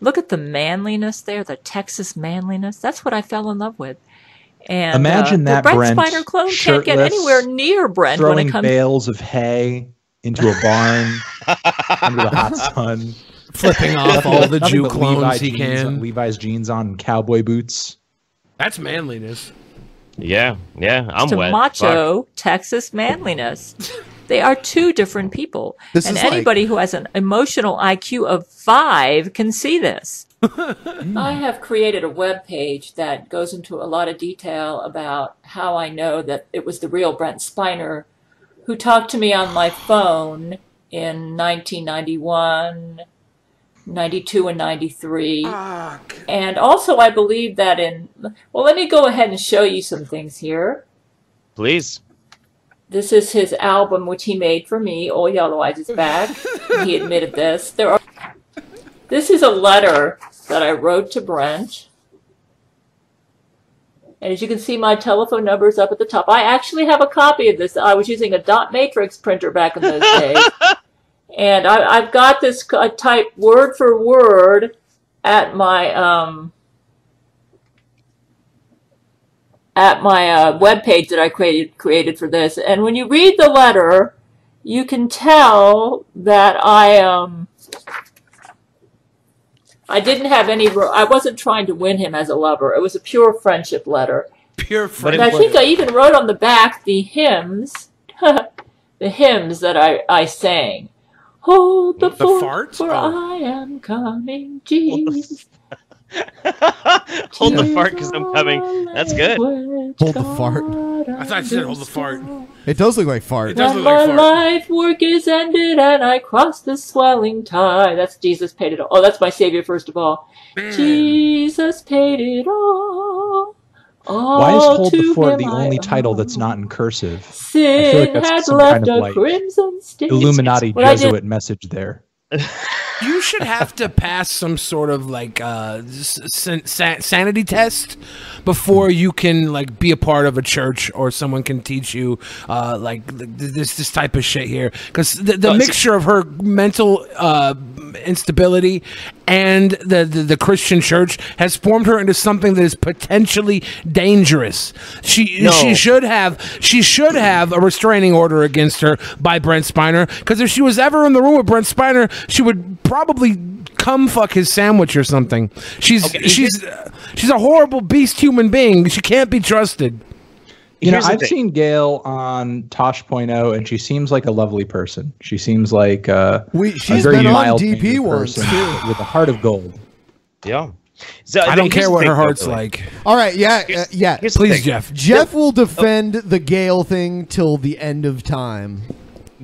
Look at the manliness there, the Texas manliness. That's what I fell in love with. And Imagine uh, that the Brent Brent Spiner clone can't get shirtless, anywhere near Brent when throwing it comes. bales of hay into a barn under the hot sun, Flipping off all the Jew clones Levi he jeans can. Levi's jeans on, cowboy boots. That's manliness. Yeah. Yeah. I'm to wet. macho Texas manliness. They are two different people. This and is like- anybody who has an emotional IQ of five can see this. I have created a web page that goes into a lot of detail about how I know that it was the real Brent Spiner who talked to me on my phone in 1991, 92, and 93. And also, I believe that in. Well, let me go ahead and show you some things here. Please. This is his album, which he made for me. Old Yellow Eyes is back. he admitted this. There are. This is a letter that I wrote to Brent. And as you can see, my telephone number is up at the top. I actually have a copy of this. I was using a dot matrix printer back in those days. and I, I've got this I typed word for word at my um, at my uh, web page that I created created for this. And when you read the letter, you can tell that I um I didn't have any. I wasn't trying to win him as a lover. It was a pure friendship letter. Pure friendship. And. I think I even wrote on the back the hymns, the hymns that I I sang. Hold the, The fort, fart? for Oh. I am coming, Jesus. Hold the fart because I'm coming. That's good. Hold the fart. I thought you said hold the fart. It does look like fart. It does When look my like fart. life work is ended and I cross the swelling tide. That's Jesus paid it all. Oh, that's my Savior first of all. Jesus paid it all. all Why is Hold the to Fort him the I only title that's not in cursive? Sin that's had some left kind of, a like, crimson stain. Illuminati What I did- Jesuit message there. You should have to pass some sort of like uh, san- san- sanity test before you can like be a part of a church or someone can teach you uh, like th- th- this this type of shit here because the, the mixture of her mental uh, instability and the, the the Christian church has formed her into something that is potentially dangerous. She No. she should have she should have a restraining order against her by Brent Spiner because if she was ever in the room with Brent Spiner, she would probably come fuck his sandwich or something. She's Okay, she's uh, she's a horrible beast human being. She can't be trusted. You know, Here's the I've thing. seen Gail on Tosh.0, and she seems like a lovely person. She seems like uh, We- a she's very been on mild DP mannered once, person with a heart of gold. Yeah. So, I don't care what her heart's Billy. like. All right, yeah, uh, yeah. Here's Please. Jeff. Jeff will defend the Gale thing till the end of time.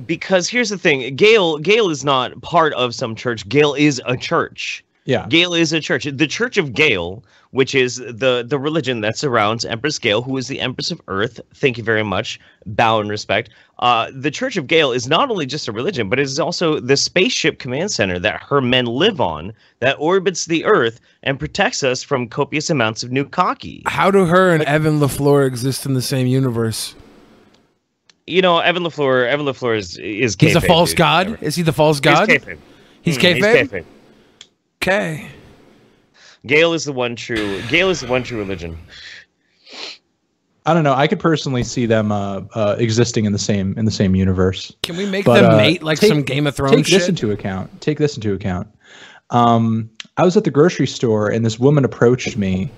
Because here's the thing Gail Gail is not part of some church. Gail is a church. Yeah. Gail is a church. The church of Gail which is the the religion that surrounds Empress Gail who is the Empress of Earth. Thank you very much. Bow and respect. Uh the church of Gail is not only just a religion but it is also the spaceship command center that her men live on that orbits the earth and protects us from copious amounts of nukaki. How do her and Evan LaFleur exist in the same universe? You know Evan LaFleur Evan LaFleur is is He's a false dude. god. Is he the false god? He's god? kayfabe. He's Mm, kayfabe? Okay. Gail is the one true. Gail is the one true religion. I don't know. I could personally see them uh, uh, existing in the same in the same universe. Can we make But, them uh, mate like take- some Game of Thrones Take shit? this into account. Take this into account. Um, I was at the grocery store and this woman approached me,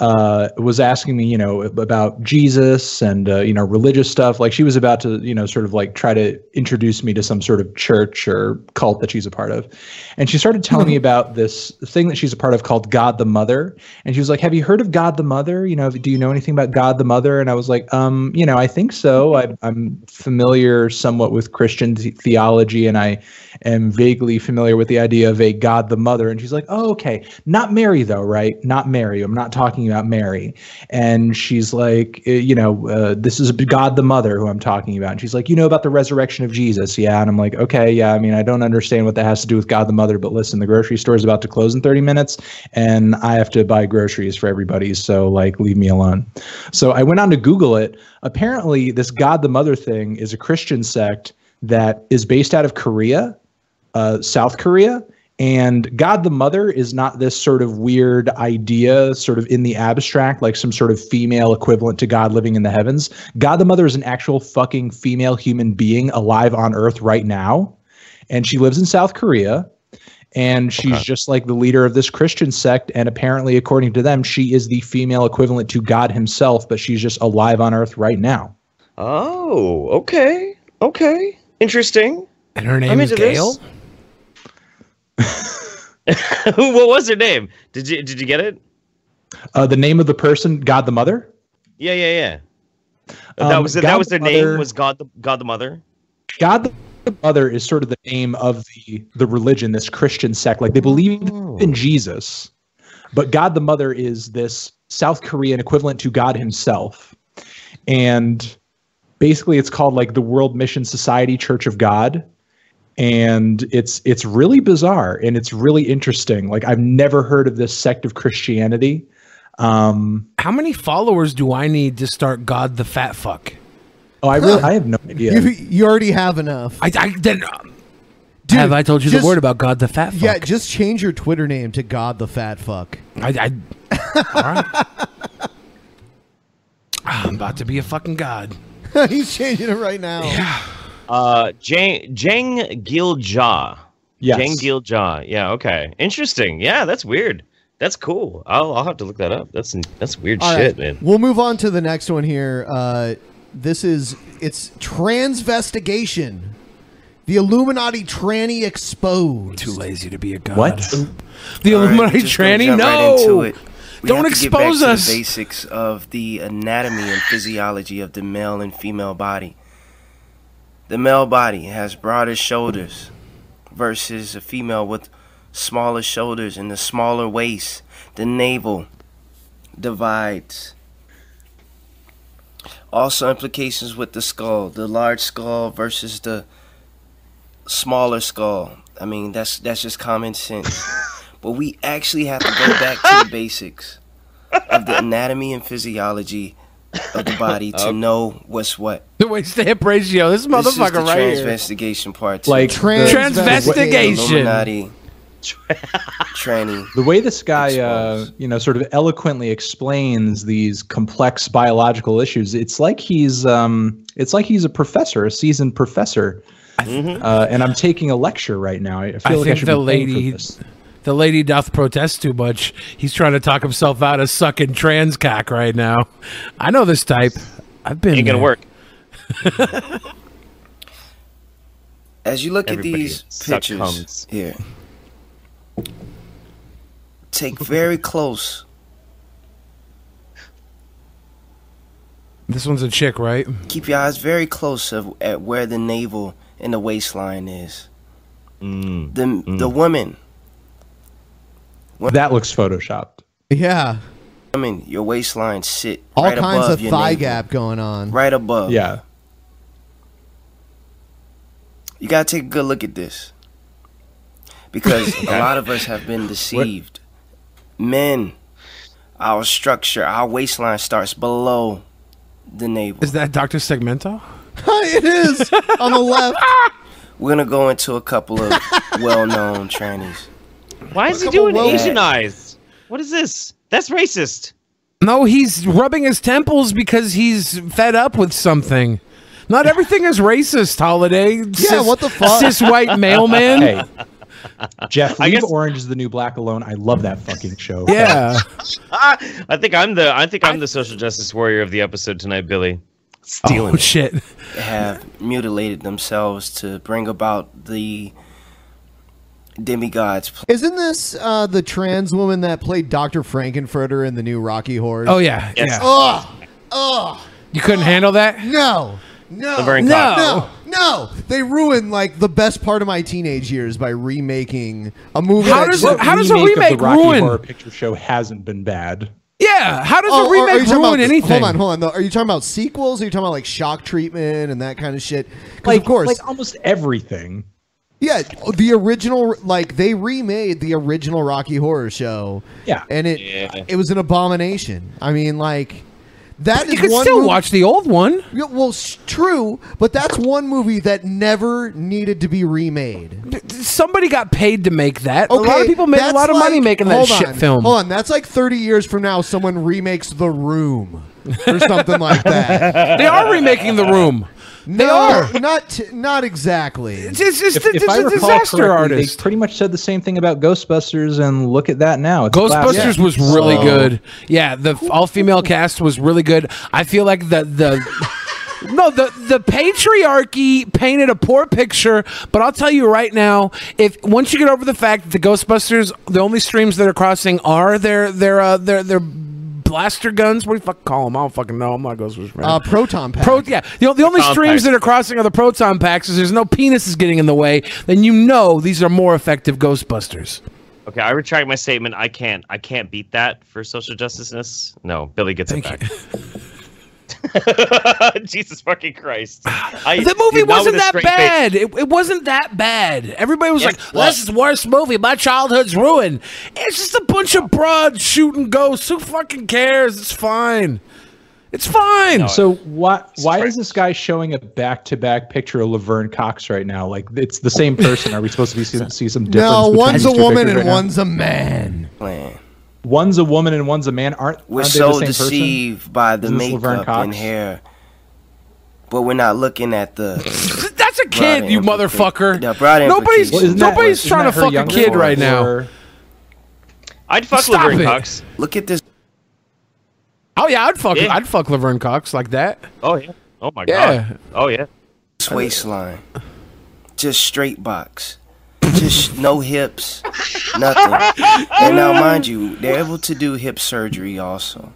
uh, was asking me, you know, about Jesus and uh, you know religious stuff. Like she was about to, you know, sort of like try to introduce me to some sort of church or cult that she's a part of, and she started telling me about this thing that she's a part of called God the Mother. And she was like, "Have you heard of God the Mother? You know, do you know anything about God the Mother?" And I was like, "Um, you know, I think so. I, I'm familiar somewhat with Christian th- theology, and I am vaguely familiar with the idea of a God the Mother." And she's like, "Oh, okay. Not Mary though, right? Not Mary. I'm not talking about Mary." And she's like, eh, "You know, uh, this is God the Mother who I'm talking about." And she's like, "You know about the resurrection of Jesus, yeah?" And I'm like, "Okay, yeah. I mean, I don't understand what that has to do with God the Mother, but listen, the grocery store is about to close in 30 minutes, and I have to buy groceries for everybody, so like, leave me alone." So I went on to Google it. Apparently, this God the Mother thing is a Christian sect that is based out of Korea, uh, South Korea. And God the Mother is not this sort of weird idea, sort of in the abstract, like some sort of female equivalent to God living in the heavens. God the Mother is an actual fucking female human being alive on Earth right now. And she lives in South Korea. And she's just like the leader of this Christian sect. And apparently, according to them, she is the female equivalent to God himself, but she's just alive on Earth right now. Oh, okay, okay, interesting. And her name I'm is into this. What was her name? Did you did you get it? Uh, the name of the person, God the Mother? Yeah, yeah, yeah. that Um, was that God was the their name. Mother- Was God the God the Mother? God the Mother is sort of the name of the the religion, this Christian sect. Like they believe in Jesus, but God the Mother is this South Korean equivalent to God Himself, and basically it's called like the World Mission Society Church of God, and it's it's really bizarre and it's really interesting. Like I've never heard of this sect of Christianity. Um, How many followers do I need to start God the Fat Fuck? oh, I really I have no idea. You, you already have enough. I, I then. have I told you just- the word about God the Fat Fuck? Yeah, just change your Twitter name to God the Fat Fuck. I, I all right. I'm about to be a fucking god. He's changing it right now. Uh, Jang Jang Gilja. Yes. Jang Gilja. Yeah. Okay. Interesting. Yeah, that's weird. That's cool. I'll I'll have to look that up. That's that's weird All shit, right, man. We'll move on to the next one here. Uh, this is it's transvestigation. The Illuminati tranny exposed. Too lazy to be a god. What? The All right, Illuminati we're just gonna tranny? no. right into it. We Don't have to get back expose to us. The basics of the anatomy and physiology of the male and female body. The male body has broader shoulders versus a female with smaller shoulders and a smaller waist. The navel divides. Also implications with the skull, the large skull versus the smaller skull. I mean, that's that's just common sense. but we actually have to go back to the basics of the anatomy and physiology of the body to know what's what. The waist to hip ratio. This motherfucker This is the motherfucker right here. transvestigation part. Like two. Transvestigation. Illuminati. Tranny. The way this guy, uh, you know, sort of eloquently explains these complex biological issues, it's like he's, um, it's like he's a professor, a seasoned professor, uh, and I'm taking a lecture right now. I feel I like I should the be paying for this. The lady doth protest too much. He's trying to talk himself out of sucking trans cock right now. I know this type. I've been. Ain't gonna there. work. As you look Everybody at these pictures comes. here, take very close. This one's a chick, right? Keep your eyes very close of, at where the navel and the waistline is. Mm. The the woman, That looks photoshopped. Yeah. I mean, your waistline sit All right kinds above of your thigh navel. gap going on. right above. Yeah. You gotta take a good look at this. Because a lot of us have been deceived. Men, our structure, our waistline starts below the navel. Is that Doctor Segmento? it is on the left. We're gonna go into a couple of well-known trannies. Why is he doing well- Asian eyes? What is this? That's racist. No, he's rubbing his temples because he's fed up with something. Not everything is racist, Holiday. Yeah, what the fuck? Cis white mailman. Hey, Jeff, I leave guess- Orange is the New Black alone. I love that fucking show. Yeah. I think I'm the I think I'm the social justice warrior of the episode tonight, Billy. Oh, Stealing. Oh it. shit. have mutilated themselves to bring about the demigods. Isn't this uh, the trans woman that played Dr. Frank-N-Furter in the new Rocky Horror? Oh yeah. Yes. Yeah. Ugh. Ugh. You couldn't handle that? No. No. Laverne No. Cox. No. No. They ruined like the best part of my teenage years by remaking a movie. How does just- it- how does a of remake the Rocky ruin? Horror Picture Show hasn't been bad. Yeah. How does Oh, a are- are you remake ruin about- anything? Hold on, hold on. though. Are you talking about sequels? Are you talking about like shock treatment and that kind of shit? Like, of course, like almost everything. Yeah, the original like they remade the original Rocky Horror Show. Yeah. and it Yeah. it was an abomination. I mean, like that is You could one still mov- watch the old one. Yeah, well, s- true, but that's one movie that never needed to be remade. Somebody got paid to make that. a lot of people made a lot of money making that shit on, film. Hold on, that's like 30 years from now, someone remakes The Room or something like that. They are remaking The Room. They no, are. not t- not exactly. It's, it's, it's, If, it's if I a recall disaster correctly, artist. they pretty much said the same thing about Ghostbusters, and look at that now. It's a classic. Ghostbusters was really So- good. Yeah, the all female cast was really good. I feel like the the no the the patriarchy painted a poor picture. But I'll tell you right now, if once you get over the fact that the Ghostbusters, the only streams that are crossing are their their uh, their their blaster guns. What do you fucking call them? I don't fucking know. I'm not a Ghostbusters man. Uh, proton pack. Pro, yeah, the, the only Proton streams packs. that are crossing are the proton packs. Is there's no penises getting in the way. Then you know these are more effective Ghostbusters. Okay, I retract my statement. I can't. I can't beat that for social justiceness. No, Billy gets Thank it back. Jesus fucking Christ! I, the movie wasn't that bad. It, it wasn't that bad. Everybody was Yes, like, it was. "This is the worst movie. My childhood's ruined." It's just a bunch of broads shooting ghosts. Who fucking cares? It's fine. It's fine. So why why is this guy showing a back to back picture of Laverne Cox right now? Like it's the same person. Are we supposed to be see, see some difference? No, one's a woman pictures and right now? one's a man. Plan. One's a woman and one's a man. Aren't We're aren't they so the same person? deceived by the Is this Laverne makeup and hair, but we're not looking at the. That's a kid, broader you implica- motherfucker. the Nobody's. Well, isn't that- nobody's isn't trying to fuck a kid or- right now. or- I'd fuck Stop Laverne it. Cox. Look at this. Oh yeah, I'd fuck. Yeah. I'd fuck Laverne Cox like that. Oh yeah. Oh my Yeah. god. Oh yeah. waistline. Just straight box. Just no hips. Nothing. And now mind you, they're able to do hip surgery also.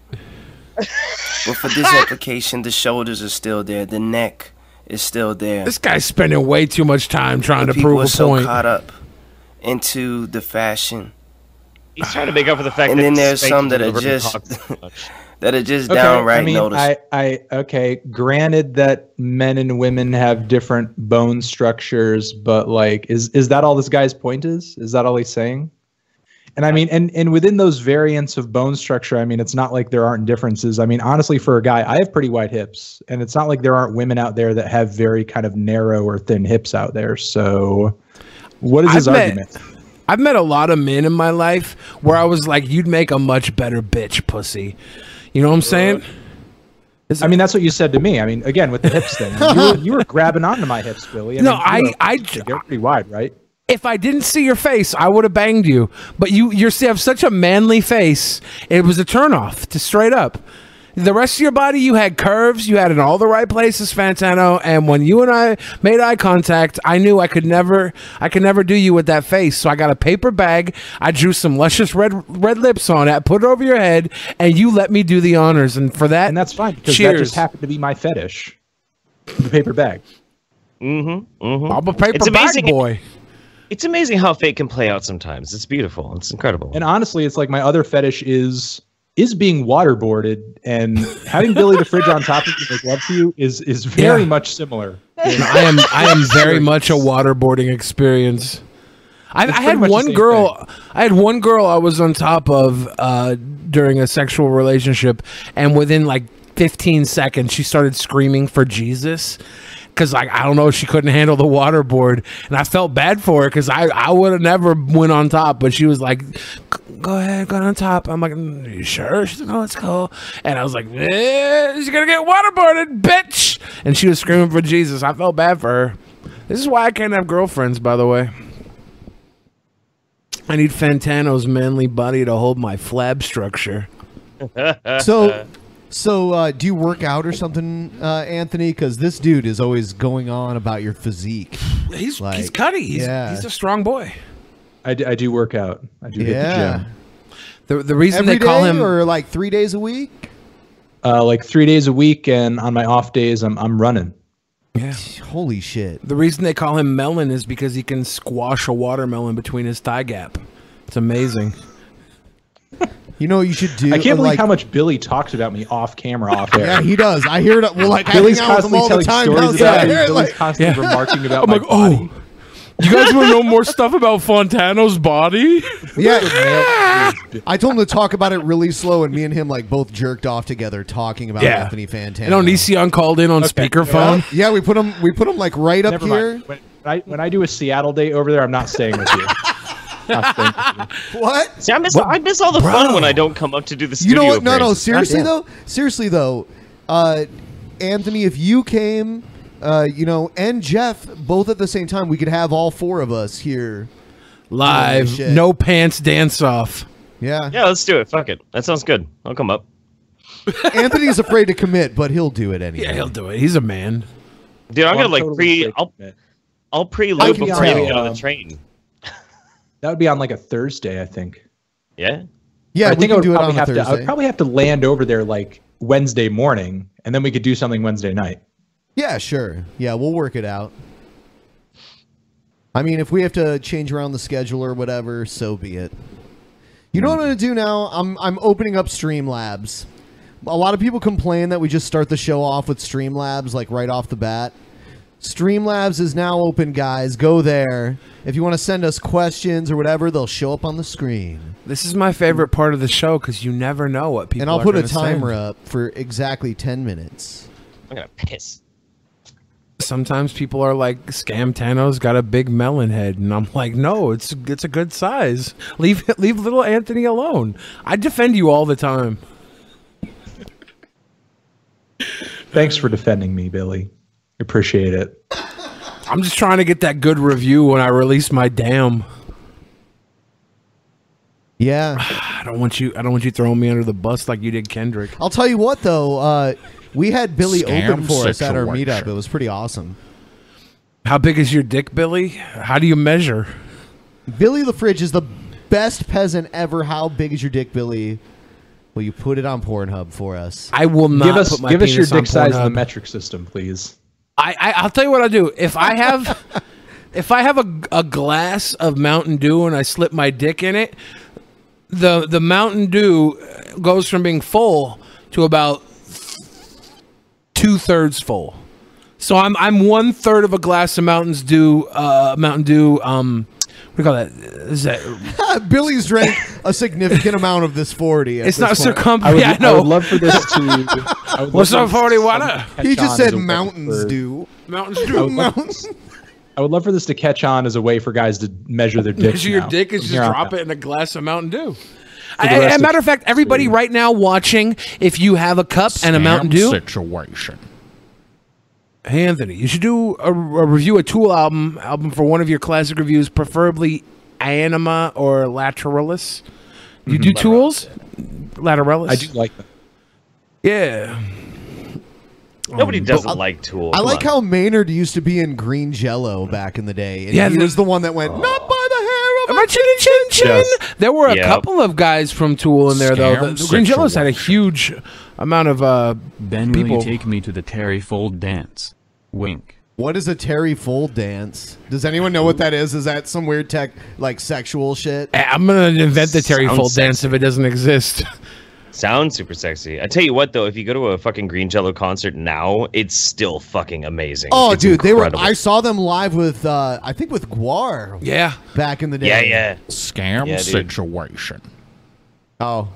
But for this application, the shoulders are still there, the neck is still there. This guy's spending way too much time trying to People prove are a so point. caught up into the fashion. He's trying to make up for the fact And that then there's some that are just Cox so much. that are just Okay, downright I mean, noticeable. I, I okay. Granted that men and women have different bone structures, but like, is is that all this guy's point is? Is that all he's saying? And I mean, and and within those variants of bone structure, I mean, it's not like there aren't differences. I mean, honestly, for a guy, I have pretty wide hips, and it's not like there aren't women out there that have very kind of narrow or thin hips out there. So, what is his I've met- argument? I've met a lot of men in my life where I was like, "You'd make a much better bitch, pussy." You know what I'm saying? I mean, that's what you said to me. I mean, again, with the hips thing, you were, you were grabbing onto my hips, Billy. No, mean, I- you know, I- they're pretty wide, right? If I didn't see your face, I would have banged you. But you, you have such a manly face. It was a turnoff to straight up. The rest of your body, you had curves. You had in all the right places, Fantano. And when you and I made eye contact, I knew I could never, I could never do you with that face. So I got a paper bag. I drew some luscious red, red lips on it. Put it over your head, and you let me do the honors. And for that, And that's fine because cheers. that just happened to be my fetish. The paper bag. Mm-hmm. mm-hmm. I'm a paper It's bag amazing- boy. It's amazing how fate can play out sometimes. It's beautiful. It's incredible. And honestly, it's like my other fetish is is being waterboarded and having Billy the Fridge on top of you make love to you is is very Yeah. much similar. I am I am very much a waterboarding experience. I, I had one same girl. I had one girl I was on top of uh, during a sexual relationship, and within like 15 seconds, she started screaming for Jesus. Cause like I don't know, she couldn't handle the waterboard, and I felt bad for her because I I would have never went on top, but she was like, "Go ahead, go on top." I'm like, "Mm, "Are you sure?" She's like, "No, let's go." And I was like, eh, "She's gonna get waterboarded, bitch!" And she was screaming for Jesus. I felt bad for her. This is why I can't have girlfriends, by the way. I need Fantano's manly body to hold my flab structure. So, so uh, do you work out or something, uh, Anthony? Because this dude is always going on about your physique. He's Like, he's cutty. He's, yeah. he's a strong boy. I, d- I do work out. I do hit the gym. The the reason Every they call day him or like three days a week. Uh, like three days a week, and on my off days, I'm I'm running. Yeah. Holy shit. the reason they call him Melon is because he can squash a watermelon between his thigh gap. It's amazing. You know what you should do? I can't believe like- how much Billy talks about me off camera, off air. Yeah, he does. I hear it. Well, like Billy's I hang out with him constantly all the telling time. stories about me. Yeah, Billy's like- constantly remarking about I'm my like, body. oh, you guys want to know more stuff about Fantano's body? Yeah, I told him to talk about it really slow, and me and him like both jerked off together talking about Yeah. Anthony Fantano. And Onision called in on speakerphone. Yeah, we put him. We put him like right up Never here. mind. When I, when I do a Seattle date over there, I'm not staying with you. Not staying with you. What? See, I miss I miss all the fun when I don't come up to do the You know what? No, no. appearances. Seriously Goddamn. though. Seriously though, uh, Anthony, if you came, uh, you know, and Jeff both at the same time, we could have all four of us here Live, no pants dance off. Yeah. Yeah, let's do it. Fuck it. That sounds good. I'll come up. Anthony's afraid to commit, but he'll do it anyway. Yeah, he'll do it. He's a man. Dude, I'm Well, gonna like totally pre. I'll commit. I'll pre I loop before you on, get on um, the train. That would be on like a Thursday, I think. Yeah. Yeah, I we think can I would do it probably on a have to. I would probably have to land over there like Wednesday morning, and then we could do something Wednesday night. Yeah, sure. Yeah, we'll work it out. I mean, if we have to change around the schedule or whatever, so be it. You know what I'm going to do now? I'm I'm opening up Streamlabs. A lot of people complain that we just start the show off with Streamlabs like right off the bat. Streamlabs is now open, guys. Go there. If you want to send us questions or whatever, they'll show up on the screen. This is my favorite part of the show because you never know what people. and I'll are put a timer say. up for exactly 10 minutes. I'm gonna piss. Sometimes people are like, "Scam Tano's got a big melon head," and I'm like, "No, it's it's a good size. Leave leave little Anthony alone. I defend you all the time." Thanks for defending me, Billy. Appreciate it. I'm just trying to get that good review when I release my damn. Yeah. I don't want you. I don't want you throwing me under the bus like you did Kendrick. I'll tell you what, though. Uh, we had Billy Scam open for us at our situation. meetup. It was pretty awesome. How big is your dick, Billy? How do you measure? Billy the Fridge is the best peasant ever. How big is your dick, Billy? Will you put it on Pornhub for us? I will not give us put my give us your dick size in the metric system, please. I, I I'll tell you what I do. If I have if I have a, a glass of Mountain Dew and I slip my dick in it, the the Mountain Dew goes from being full to about two thirds full. So I'm I'm one third of a glass of Mountain's Dew. Uh, Mountain Dew. Um, what do you call that? Is that Billy's drank a significant amount of this 40. at It's this not point. circum- I would- Yeah, no. I would love for this to. What's love up, for 40 water? He just said as Dew. way mountains for- do. Mountains I would, love, I would love for this to catch on as a way for guys to measure their dick. Measure your dick is just drop it in a glass of Mountain Dew. The I- As a matter of fact, everybody right now watching, if you have a cup and a Mountain Dew, situation. Hey Anthony, you should do a, a review a Tool album album for one of your classic reviews, preferably Anima or Lateralus. You do Tools? Lateralus. I do like them. Yeah. Nobody Um, doesn't like Tool. I like on. how Maynard used to be in green jello back in the day. And Yeah, he the- was the one that went, not by the hair of my chin chin chin. Yes. There were a Yep. couple of guys from Tool in there though. Scam The, the Green Jellos had a huge amount of uh Ben, will you take me to the Terry Fold dance? Wink. What is a Terry Fold dance? Does anyone know what that is? Is that some weird tech, like sexual shit? Eh, I'm gonna invent the Terry Sounds Fold dance if it doesn't exist. Sounds super sexy. I tell you what, though, if you go to a fucking Green Jello concert now, it's still fucking amazing. Oh, It's dude, they were. I saw them live with, uh, I think, with Gwar. Yeah, back in the day. Yeah, yeah. Scam Yeah, situation. Oh.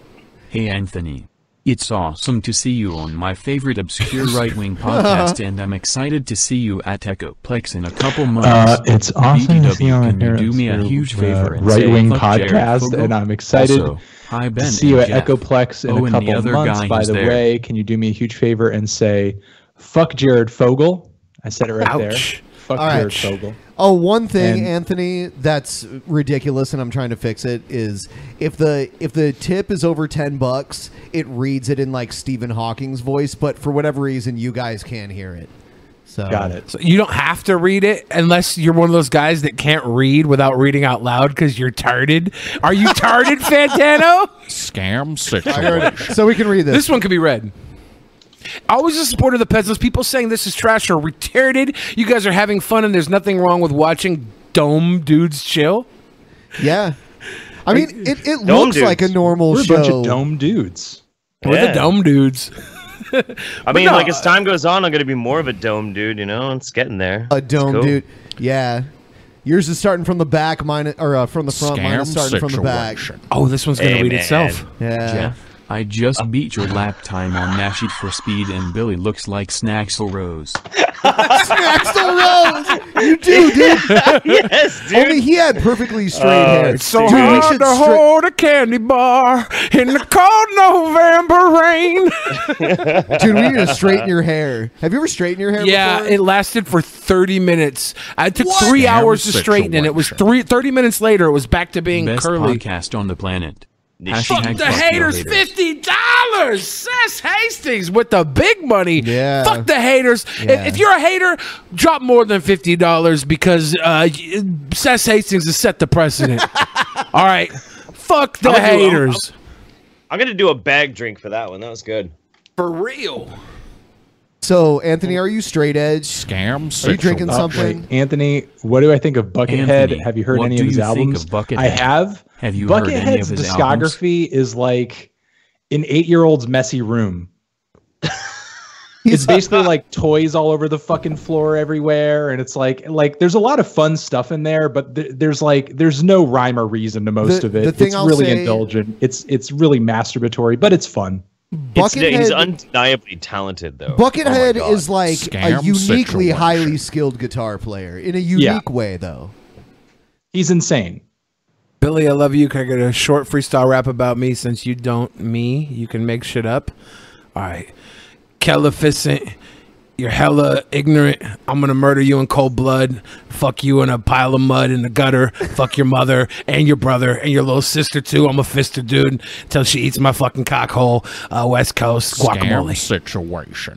Hey Anthony. It's awesome to see you on my favorite obscure right wing podcast, and I'm excited to see you at Echoplex in a couple months. Uh, it's awesome to see you on can you here. do me a huge favor uh, and right-wing podcast, and I'm excited Also, hi Ben to see you at Jeff. Echoplex in oh, a and the couple other months. By the there. way, can you do me a huge favor and say, "Fuck Jared Fogle"? I said it right there. Ouch. Fuck All right. Jared Fogle. Oh, one thing, And- Anthony, that's ridiculous, and I'm trying to fix it. Is if the if the tip is over ten bucks, it reads it in like Stephen Hawking's voice, but for whatever reason, you guys can't hear it. So got it. So you don't have to read it unless you're one of those guys that can't read without reading out loud because you're tarded. Are you tarded, Fantano? Scam I heard. So we can read this. This one could be read. Always a supporter of the peasants. People saying this is trash are retarded. You guys are having fun, and there's nothing wrong with watching dome dudes chill. Yeah, I mean, it, it Dome looks like a normal We're a bunch of dome dudes. We're the dome dudes. I mean, no, like as time goes on, I'm gonna be more of a dome dude. You know, it's getting there. A dome, cool. dude. Yeah. Yours is starting from the back, mine or uh, from the front. Mine is Scam starting from the back. Oh, this one's gonna Hey, read man. itself. Yeah. Jeff, I just beat your lap time on Nash for Speed, and Billy looks like Snaxel Rose. Snaxel Rose, you do, dude. yes, dude. Only he had perfectly straight Uh, hair. It's so Dude, we hard to stra- hold a candy bar in the cold November rain. Dude, we need to straighten your hair. Have you ever straightened your hair? Yeah, before? it lasted for 30 minutes. I took What? three hours to straighten, and it was three, 30 minutes later, it was back to being Best curly. podcast on the planet. Fuck the fuck your haters, fifty dollars. Seth Hastings with the big money. Yeah. Fuck the haters. Yeah. If, if you're a hater, drop more than fifty dollars because uh, y- Seth Hastings has set the precedent. All right. Fuck the I'm gonna do- I'm- haters. I'm gonna do a bag drink for that one. That was good. For real. So, Anthony, are you straight edge? Scam Are you drinking Oh, something? wait. Anthony? What do I think of Buckethead? Anthony, have you heard any of his you think albums? of Buckethead? I have. Have you heard any Buckethead's of his albums? discography is like an eight-year-old's messy room. it's basically like toys all over the fucking floor everywhere, and it's like like there's a lot of fun stuff in there, but th- there's like there's no rhyme or reason to most The- of it. the thing it's I'll really say- indulgent. It's it's really masturbatory, but it's fun. It's, he's undeniably talented, though. Buckethead Oh is like a uniquely highly skilled guitar player in a unique way, though. He's insane. Billy, I love you. Can I get a short freestyle rap about me since you don't me? You can make shit up. All right. Calificent, you're hella ignorant. I'm gonna murder you in cold blood. Fuck you in a pile of mud in the gutter. Fuck your mother and your brother and your little sister too. I'm a fister dude until she eats my fucking cockhole. Uh, West Coast Scam guacamole. situation.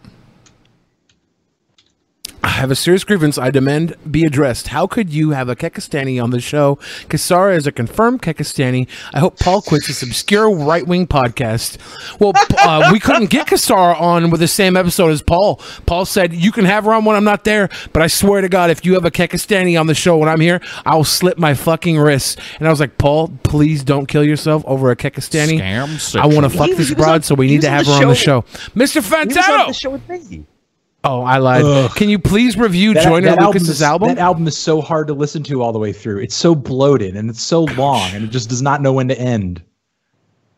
I have a serious grievance I demand be addressed. How could you have a Kekistani on the show? Kisara is a confirmed Kekistani. I hope Paul quits this obscure right wing podcast. Well, uh, we couldn't get Kisara on with the same episode as Paul. Paul said, You can have her on when I'm not there, but I swear to God, if you have a Kekistani on the show when I'm here, I'll slip my fucking wrists. And I was like, Paul, please don't kill yourself over a Kekistani. Scam I want to fuck He this was broad, on- so we need was to on have the her on the show. show. Mr. He was on the show with me. Oh, I lied. Can you please review Joyner Lucas's is, album? That album is so hard to listen to all the way through. It's so bloated and it's so long and it just does not know when to end.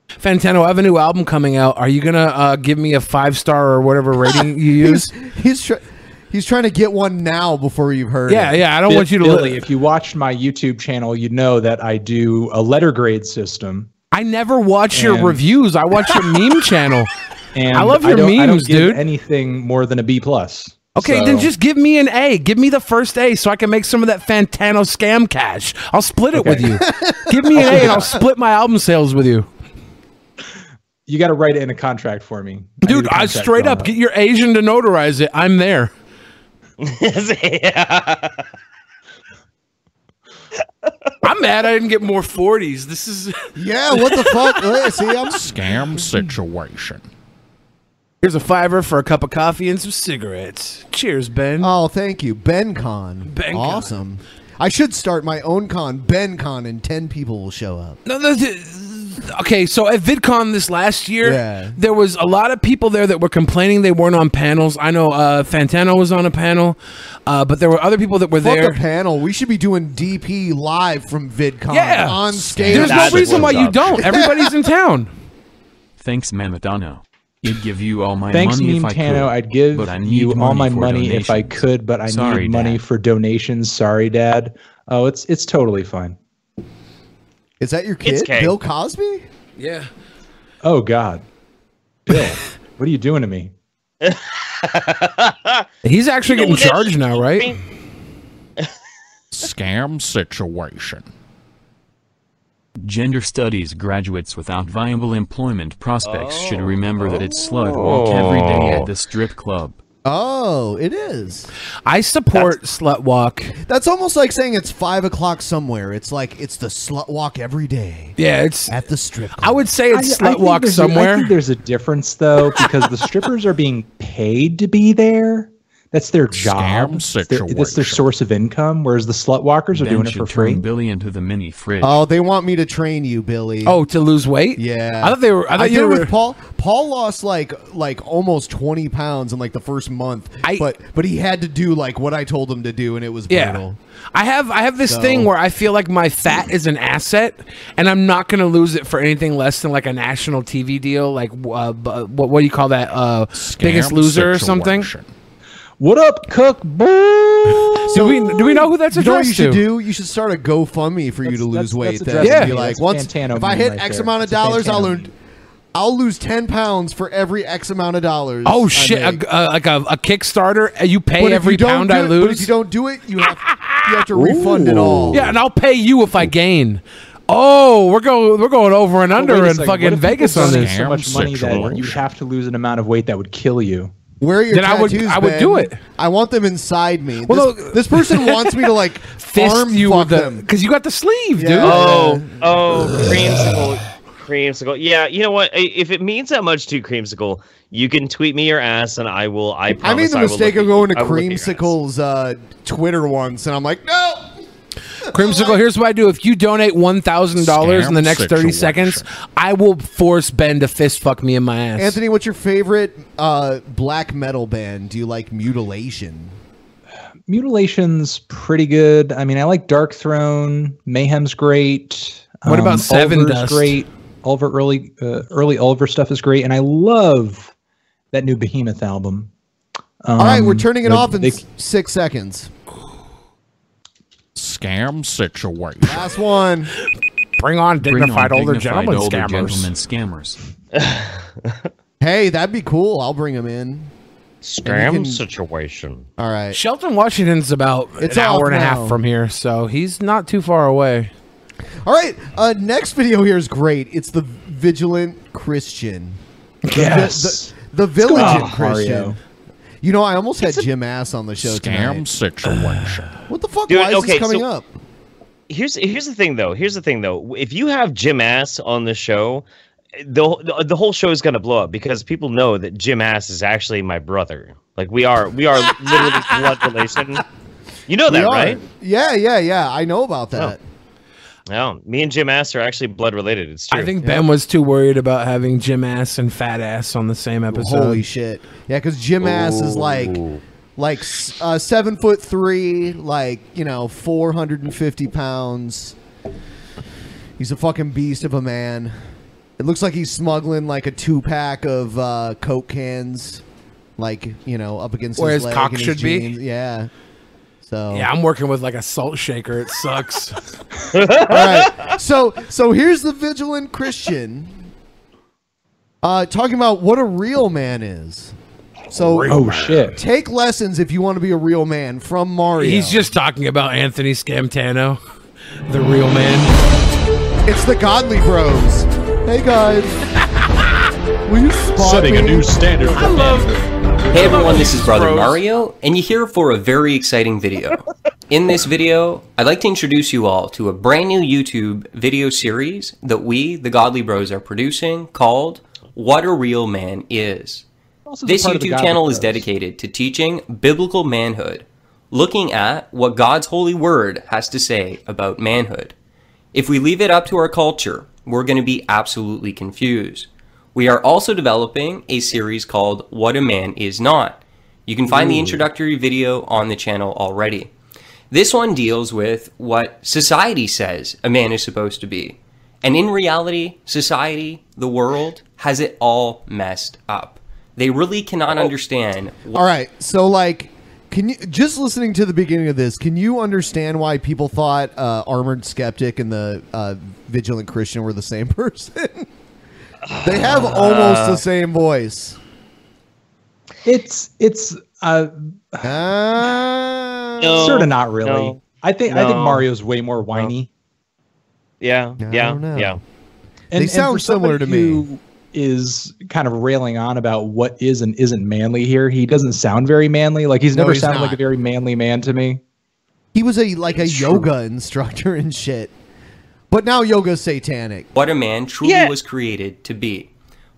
Fantano, I have a new album coming out. Are you gonna uh, give me a five star or whatever rating you use? he's he's, try- he's trying to get one now before you've heard. Yeah, it. yeah. I don't want you to. Billy, li- if you watched my YouTube channel, you'd know that I do a letter grade system. I never watch your reviews. I watch your meme channel. And I love your don't- I don't memes, give dude. Anything more than a B plus. Okay, So- then just give me an A. Give me the first A so I can make some of that Fantano scam cash. I'll split it with you. give me an A and I'll split my album sales with you. You got to write it in a contract for me, Dude, a I contract straight drawn up get your Asian to notarize it. I'm there. I'm mad I didn't get more 40s. This is Yeah, what the fuck? See, I'm Scam situation. Here's a fiver for a cup of coffee and some cigarettes. Cheers, Ben. Oh, thank you, Ben Con. Ben Con. awesome. I should start my own con, Ben Con, and ten people will show up. No, no, th- okay, so at VidCon this last year, Yeah. there was a lot of people there that were complaining they weren't on panels. I know uh, Fantano was on a panel, uh, but there were other people that were Fuck there. a panel. We should be doing DP live from VidCon Yeah. on stage. There's no reason why you don't. Everybody's in town. Thanks, Mamadano. I'd give you all my Thanks, money Meme if I Tano. could. I'd give but I need you all my for money if I could, but I Sorry, need money Dad. for donations. Sorry, Dad. Oh, it's it's totally fine. Is that your It's kid, Kay. Bill Cosby? Yeah. Oh God, Bill, what are you doing to me? He's actually getting charged now, right? Scam situation. Gender studies graduates without viable employment prospects should remember that it's slut walk every day at the strip club. Oh, it is. I support slut walk. That's almost like saying it's five o'clock somewhere. It's like it's the slut walk every day. Yeah, it's at the strip. Club. I would say it's I- I slut think walk there's a- I somewhere. think there's a difference though because the strippers are being paid to be there. That's their job. It's their- That's their source of income. Whereas the slut walkers are Ben doing it should for turn free. Billy into the mini fridge. Oh, they want me to train you, Billy. Oh, to lose weight? Yeah, I thought they were. I thought did you were. with Paul. Paul lost like like almost twenty pounds in like the first month. but but he had to do like what I told him to do, and it was Yeah. brutal. I have I have this So- thing where I feel like my fat is an asset, and I'm not going to lose it for anything less than like a national TV deal, like uh, what what do you call that? Uh, Biggest Loser or something. What up, Cook? Boo! do we do we know who that's You know what you should to? do? You should start a GoFundMe for you to lose that's- weight. that's Then addressed be me. like That's a once Fantano if I meme hit right X there. amount of It's a dollars, I'll Fantano learn. I'll lose ten pounds for every X amount of dollars. Oh shit! make. A, a, like a, a Kickstarter, uh, you pay But if every you don't pound do I it- But if lose. you don't do it, you have you have to refund it all. Yeah, and I'll pay you if I gain. Oh, we're going we're going over and But under wait a in second, what fucking if Vegas on donate this. So much money that you have to lose an amount of weight that would kill you. Where are your Then I would- I would Ben? do it. I want them inside me. Well, this, this person wants me to like farm you fuck with the them. because you got the sleeve, dude. Oh, oh, creamsicle, creamsicle. Yeah, you know what? If it means that much to creamsicle, you can tweet me your ass, and I will. I I made the I mistake of going to I will look at your ass. Creamsicle's uh, Twitter once, and I'm like, no. Creamsicle, here's what I do. If you donate one thousand dollars in the next thirty seconds, I will force Ben to fist fuck me in my ass. Anthony, what's your favorite uh, black metal band? Do you like Mutilation? Mutilation's pretty good. I mean, I like Darkthrone. Mayhem's great. What about Seven Ulver's Dust? Great. Ulver early uh, early Ulver stuff is great, and I love that new Behemoth album. All right, we're Um, turning it the- off in they- six seconds. Scam situation. Last one. Bring on Bring dignified on older dignified gentlemen older scammers. gentlemen scammers. Hey, that'd be cool. I'll bring them in. Scam can- situation. All right. Shelton, Washington's about It's an hour off and a half from here, so he's not too far away. All right. Uh, next video here is great. It's the vigilant Christian. The, Yes. The, the, go, vigilant Mario. Christian. You know, I almost had Jim Ass on the show Scam tonight. situation. What the fuck? Dude, Why is okay, this coming so- up? here's here's the thing though. Here's the thing though. If you have Jim Ass on the show, the the whole show is gonna blow up because people know that Jim Ass is actually my brother. Like we are we are literally blood relation. You know that, right? Yeah, yeah, yeah. I know about oh. that. No, me and Jim Ass are actually blood related. It's true. I think Ben was too worried about having Jim Ass and Fat Ass on the same episode. Holy shit! Yeah, because Jim Ass is like, like s- uh, seven foot three, like you know, four hundred and fifty pounds. He's a fucking beast of a man. It looks like he's smuggling like a two pack of uh, Coke cans, like you know, up against Where his, his leg cock and his should be? Yeah. So Yeah, I'm working with like a salt shaker. It sucks. All right. So so here's the vigilant Christian uh, talking about what a real man is. So Real Oh, man. shit. Take lessons if you want to be a real man from Mario. He's just talking about Anthony Scamtano, the real man. It's the Godly Bros. Hey guys. Will you spot Setting a new standard for I love. Hey everyone, this is Brother. Mario, and you're here for a very exciting video. In this video, I'd like to introduce you all to a brand new YouTube video series that we, the Godly Bros, are producing called What a Real Man Is. This part of the YouTube channel is dedicated to teaching biblical manhood, looking at what God's holy word has to say about manhood. If we leave it up to our culture, we're going to be absolutely confused. We are also developing a series called What a Man Is Not. You can find the introductory video on the channel already. This one deals with what society says a man is supposed to be. And in reality, society, the world, has it all messed up. They really cannot understand All right. So like can you just listening to the beginning of this, can you understand why people thought uh, Armored Skeptic and the uh, Vigilant Christian were the same person? They have almost Uh, the same voice. It's it's uh, No, sort of not really. no, I think I think. Mario's way more whiny. Yeah, yeah, don't know. yeah. And, They sound for similar to me. who Is kind of railing on about what is and isn't manly here. He doesn't sound very manly. Like he's No, never he's sounded like a very manly man to me. He was a like a yoga instructor and shit. But now yoga's satanic. what a man truly was created to be.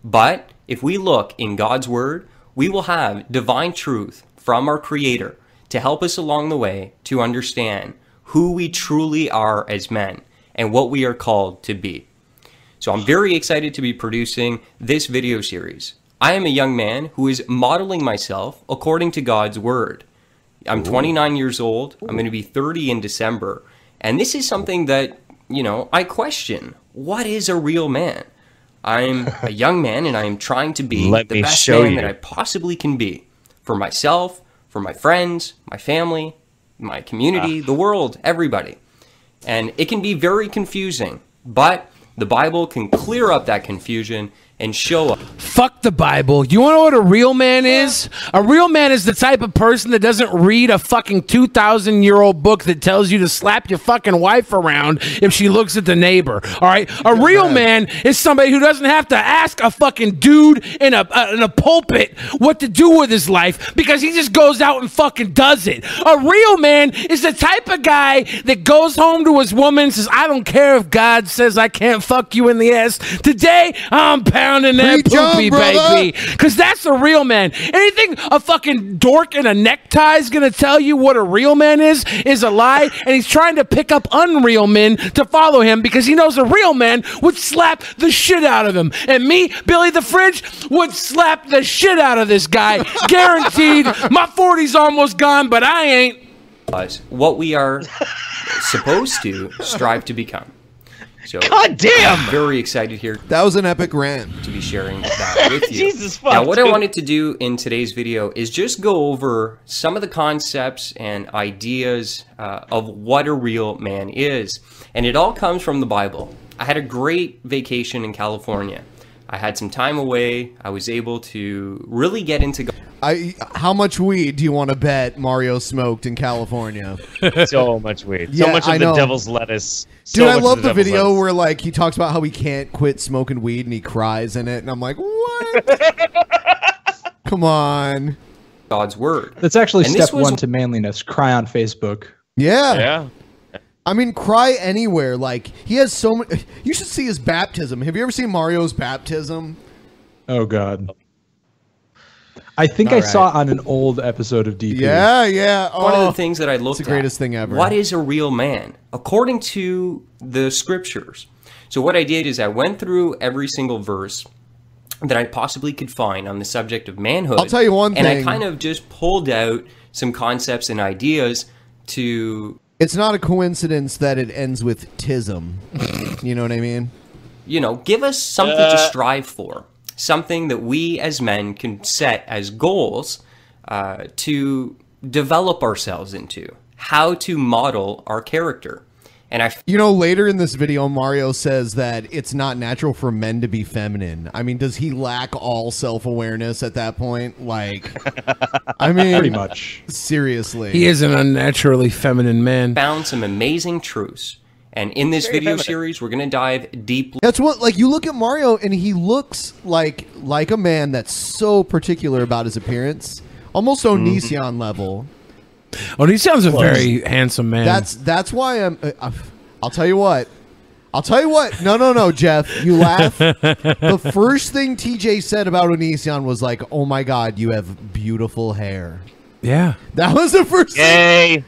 But if we look in God's Word, we will have divine truth from our Creator to help us along the way to understand who we truly are as men and what we are called to be. So I'm very excited to be producing this video series. I am a young man who is modeling myself according to God's Word. I'm 29 years old. I'm going to be 30 in December. And this is something that, you know, I question. What is a real man? I'm a young man and I am trying to be Let the best man you. that I possibly can be for myself, for my friends, my family, my community, ah. the world, everybody. And it can be very confusing, but the Bible can clear up that confusion and show up. Fuck the Bible. You want to know what a real man is? A real man is the type of person that doesn't read a fucking 2,000 year old book that tells you to slap your fucking wife around if she looks at the neighbor. All right? A real man is somebody who doesn't have to ask a fucking dude in a, uh, in a pulpit what to do with his life because he just goes out and fucking does it. A real man is the type of guy that goes home to his woman and says, I don't care if God says I can't fuck you in the ass. Today, I'm pounding that Preach poopy, brother. baby. Because that's a real man. Anything a fucking dork in a necktie is going to tell you what a real man is, is a lie. And he's trying to pick up unreal men to follow him because he knows a real man would slap the shit out of him. And me, Billy the Fridge, would slap the shit out of this guy. Guaranteed. My 40's almost gone, but I ain't. what we are supposed to strive to become. So, God damn! I'm very excited here That was an epic rant. to be sharing that with you. Jesus fuck, Now, what I wanted to do in today's video is just go over some of the concepts and ideas uh, of what a real man is. And it all comes from the Bible. I had a great vacation in California. I had some time away. I was able to really get into God. I how much weed do you want to bet Mario smoked in California? so much weed. So Yeah, much of I the know. devil's lettuce. Dude, I love the, devil's video lettuce. where like he talks about how he can't quit smoking weed and he cries in it, and I'm like, what? Come on. God's word. That's actually And this step was- one to manliness. Cry on Facebook. Yeah. Yeah. I mean, cry anywhere. Like he has so much. You should see his baptism. Have you ever seen Mario's baptism? Oh God. I think All I right. saw on an old episode of DP. Yeah, yeah. One of Oh, the things that I looked at. the greatest at, thing ever. What is a real man? According to the scriptures. So what I did is I went through every single verse that I possibly could find on the subject of manhood. I'll tell you one and thing. I kind of just pulled out some concepts and ideas to It's not a coincidence that it ends with tism. you know what I mean? you know, give us something Uh. to strive for, something that we as men can set as goals uh, to develop ourselves into, how to model our character. And I You know, later in this video, Mario says that it's not natural for men to be feminine. I mean, does he lack all self awareness at that point? Like, I mean, Pretty much. Seriously, He is an unnaturally feminine man. found some amazing truths. And in this Very video feminine. series, we're going to dive deeply. That's what like you look at Mario and he looks like like a man that's so particular about his appearance, almost Mm-hmm. Level. Onision's a Close. very handsome man. That's that's why I'm. Uh, uh, I'll tell you what. I'll tell you what. No, no, no, Jeff. You laugh. the first thing TJ said about Onision was like, "Oh my God, you have beautiful hair." yeah. That was the first. Yay!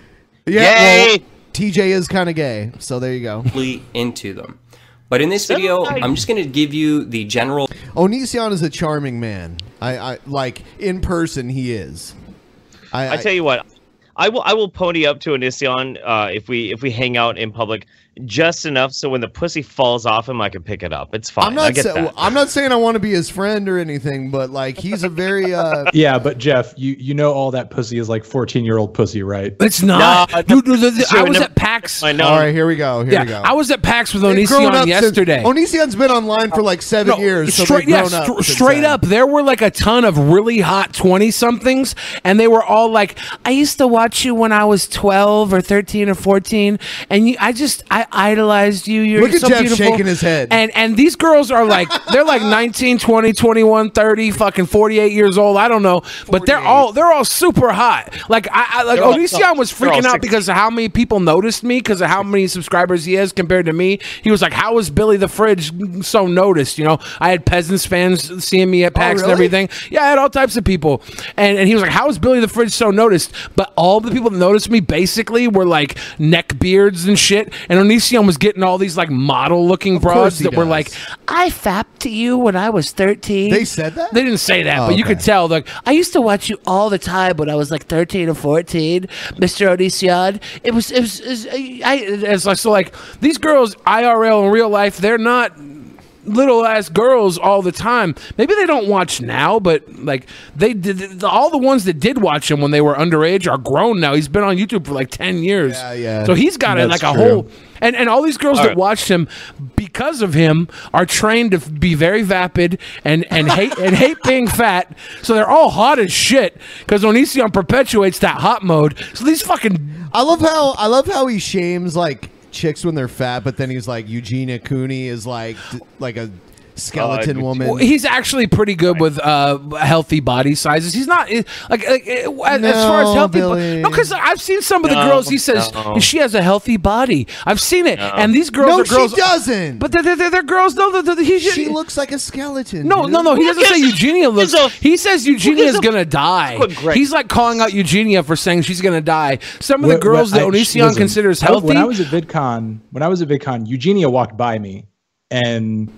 Yeah. Yay! Well, TJ is kind of gay, so there you go. deeply into them. But in this video, I'm just going to give you the general Onision is a charming man. I, I like in person. He is. I, I tell you what, I will I will pony up to Onision uh, if we if we hang out in public just enough so when the pussy falls off him, I can pick it up. It's fine. I'm I not. get Sa- that. I'm not saying I want to be his friend or anything, but like he's a very. uh Yeah, but Jeff, you you know all that pussy is like 14 year old pussy, right? It's not. Dude, dude, dude, I was at PAX. I know. All right, here we go. Here yeah, we go. I was at PAX with They've Onision up since- yesterday. Onision's been online for like seven years. So straight, yeah, up str- straight up. There were like a ton of really hot twenty somethings, and they were all like, "I used to watch you when I was twelve or thirteen or 14, and you, I just I idolized you. You're Look at so Jeff beautiful." shaking his head. And and these girls are like they're like 19, 20, 21, 30, fucking 48 years old. I don't know, but they're all they're all super hot. Like I, I like They're all- oh, Onision was freaking out because of how many people noticed me because of how many subscribers he has compared to me. He was like, "How is Billy the Fridge so noticed?" You know, I had peasants fans seeing me at oh, PAX and really? everything. Yeah, I had all types of people, and and he was like, "How is Billy the Fridge so noticed?" But all the people that noticed me basically were like neck beards and shit. And Onision was getting all these like model looking broads he that were like, "I fapped to you when I was 13. They said that? They didn't say that, Oh, but you could tell. Like, I used to watch you all the time when I was like 13 or 14, Mr. Onision. It was, it was, it was I, it's like, so like, these girls, IRL in real life, they're not little ass girls all the time. Maybe they don't watch now, but like they did the, all the ones that did watch him when they were underage are grown now. He's been on YouTube for like 10 years. Yeah, yeah. So he's got it like a true. whole and and all these girls All that right. watched him because of him are trained to be very vapid and and hate and hate being fat. So they're all hot as shit because Onision perpetuates that hot mode. So these fucking I love how I love how he shames like chicks when they're fat, but then he's like Eugenia Cooney is like like a skeleton Uh, woman. Well, he's actually pretty good with uh, healthy body sizes. He's not like, like eh, as as far as No, healthy. bo- Billy. no, because I've seen some of the No, girls. He says no. she has a healthy body. I've seen it, and these girls no, are girls. she doesn't. But they're, they're, they're girls. No, they're, they're, he she looks like a skeleton. No, dude. no, no. He doesn't say Eugenia looks. a- He says Eugenia is gonna die. He's like calling out Eugenia for saying she's gonna die. Some of the girls that I- Onision considers I- healthy. When I was at VidCon, when I was at VidCon, Eugenia walked by me, and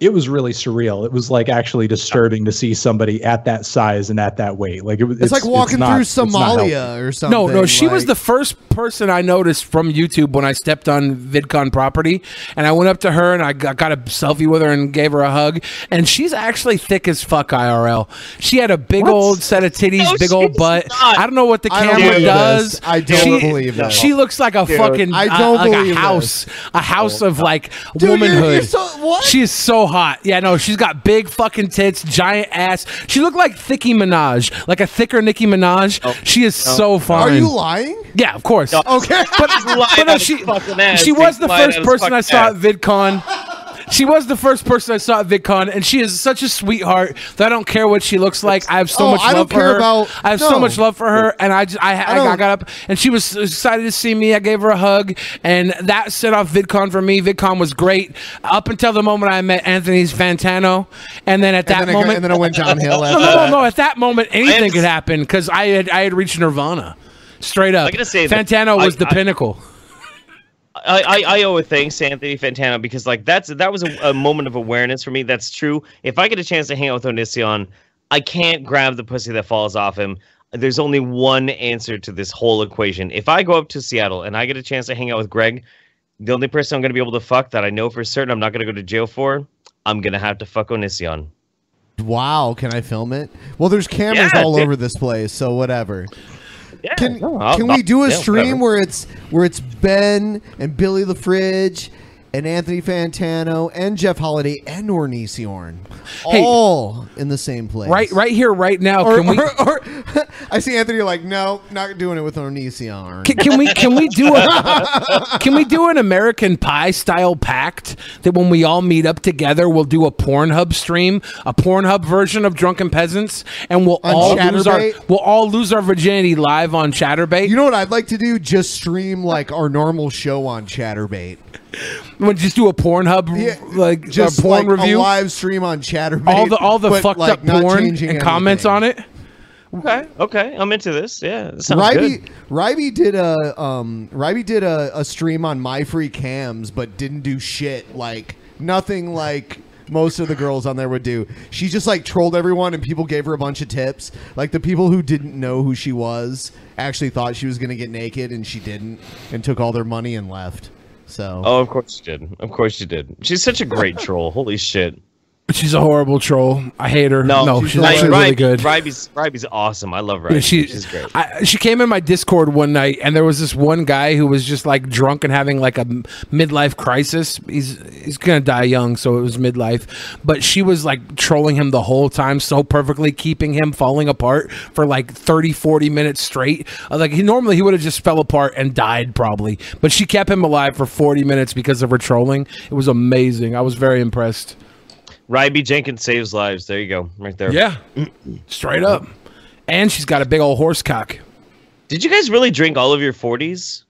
it was really surreal. It was like actually disturbing to see somebody at that size and at that weight. Like it was. It's, like walking through it's not healthy. Somalia or something. no, no, she was the first person I noticed from YouTube when I stepped on VidCon property, and I went up to her and I got, got a selfie with her and gave her a hug. And she's actually thick as fuck IRL. She had a big old set of titties, No, big old butt. not. I don't know what the camera believe does. this. I don't she, believe that. She looks like a Dude, fucking I uh, don't like believe a house, a house of like Dude, you're- womanhood. you're so- what? She is so hot. Yeah, no, she's got big fucking tits, giant ass. She looked like Thicky Minaj, like a thicker Nicki Minaj. Oh, she is oh. so fine. Are you lying? Yeah, of course. Okay. But, lying but no, out she, his fucking ass. she was the first person I fucking saw at. VidCon. She was the first person I saw at VidCon, and she is such a sweetheart that I don't care what she looks like. I have so Oh, much I don't love for care her. about- I have so much love for her, and I just I, I, I got up, and she was excited to see me. I gave her a hug, and that set off VidCon for me. VidCon was great up until the moment I met Anthony Fantano, and then at that then it go- moment, and then it went downhill no, no, no, no. At that moment, anything could happen because I had I had reached Nirvana. Straight up, I gotta say that Fantano was I- the I- pinnacle. I, I, I owe a thanks to Anthony Fantano because like that's that was a, a moment of awareness for me. That's true. If I get a chance to hang out with Onision, I can't grab the pussy that falls off him. There's only one answer to this whole equation. If I go up to Seattle and I get a chance to hang out with Greg, the only person I'm going to be able to fuck that I know for certain I'm not going to go to jail for, I'm going to have to fuck Onision. Wow, can I film it? Well, there's cameras Yeah, all dude. over this place, so whatever. Yeah, Can, no, can we do a stream whatever. where it's where it's Ben and Billy the Fridge and Anthony Fantano and Jeff Holiday and Ornisiorn Hey. all in the same place? Right, right here, right now. Or, can we? or- or- I see Anthony like, no, not doing it with Ornisiorn. Can, can we can we do a can we do an American Pie style pact that when we all meet up together we'll do a Pornhub stream, a Pornhub version of Drunken Peasants, and we'll On all lose our we'll all lose our virginity live on Chaturbate. You know what I'd like to do? Just stream like our normal show on Chaturbate. We'll just do a Pornhub like Just a porn like review. a live stream on Chaturbate. all the all the fucked like, up porn and changing comments on it. Okay, okay, I'm into this. Yeah, this sounds Ryby, good. Ryby did a um Ryby did a, a stream on MyFreeCams but didn't do shit like nothing like most of the girls on there would do. She just like trolled everyone and people gave her a bunch of tips. Like the people who didn't know who she was actually thought she was going to get naked and she didn't and took all their money and left. So Oh, of course you did. Of course you did. She's such a great troll. Holy shit. She's a horrible troll. I hate her. No, she's, like, actually really good. Ryby's, Ryby's awesome. I love Ryby. Yeah, she, She's great. I, she came in my Discord one night, and there was this one guy who was just like drunk and having like a midlife crisis. He's he's gonna die young, so it was midlife. But she was like trolling him the whole time so perfectly, keeping him falling apart for like 30, 40 minutes straight. Uh, Like he normally he would have just fell apart and died probably, but she kept him alive for forty minutes because of her trolling. It was amazing. I was very impressed. Ryby Jenkins saves lives. There you go. Right there. Yeah. Straight up. And she's got a big old horse cock. Did you guys really drink all of your 40s?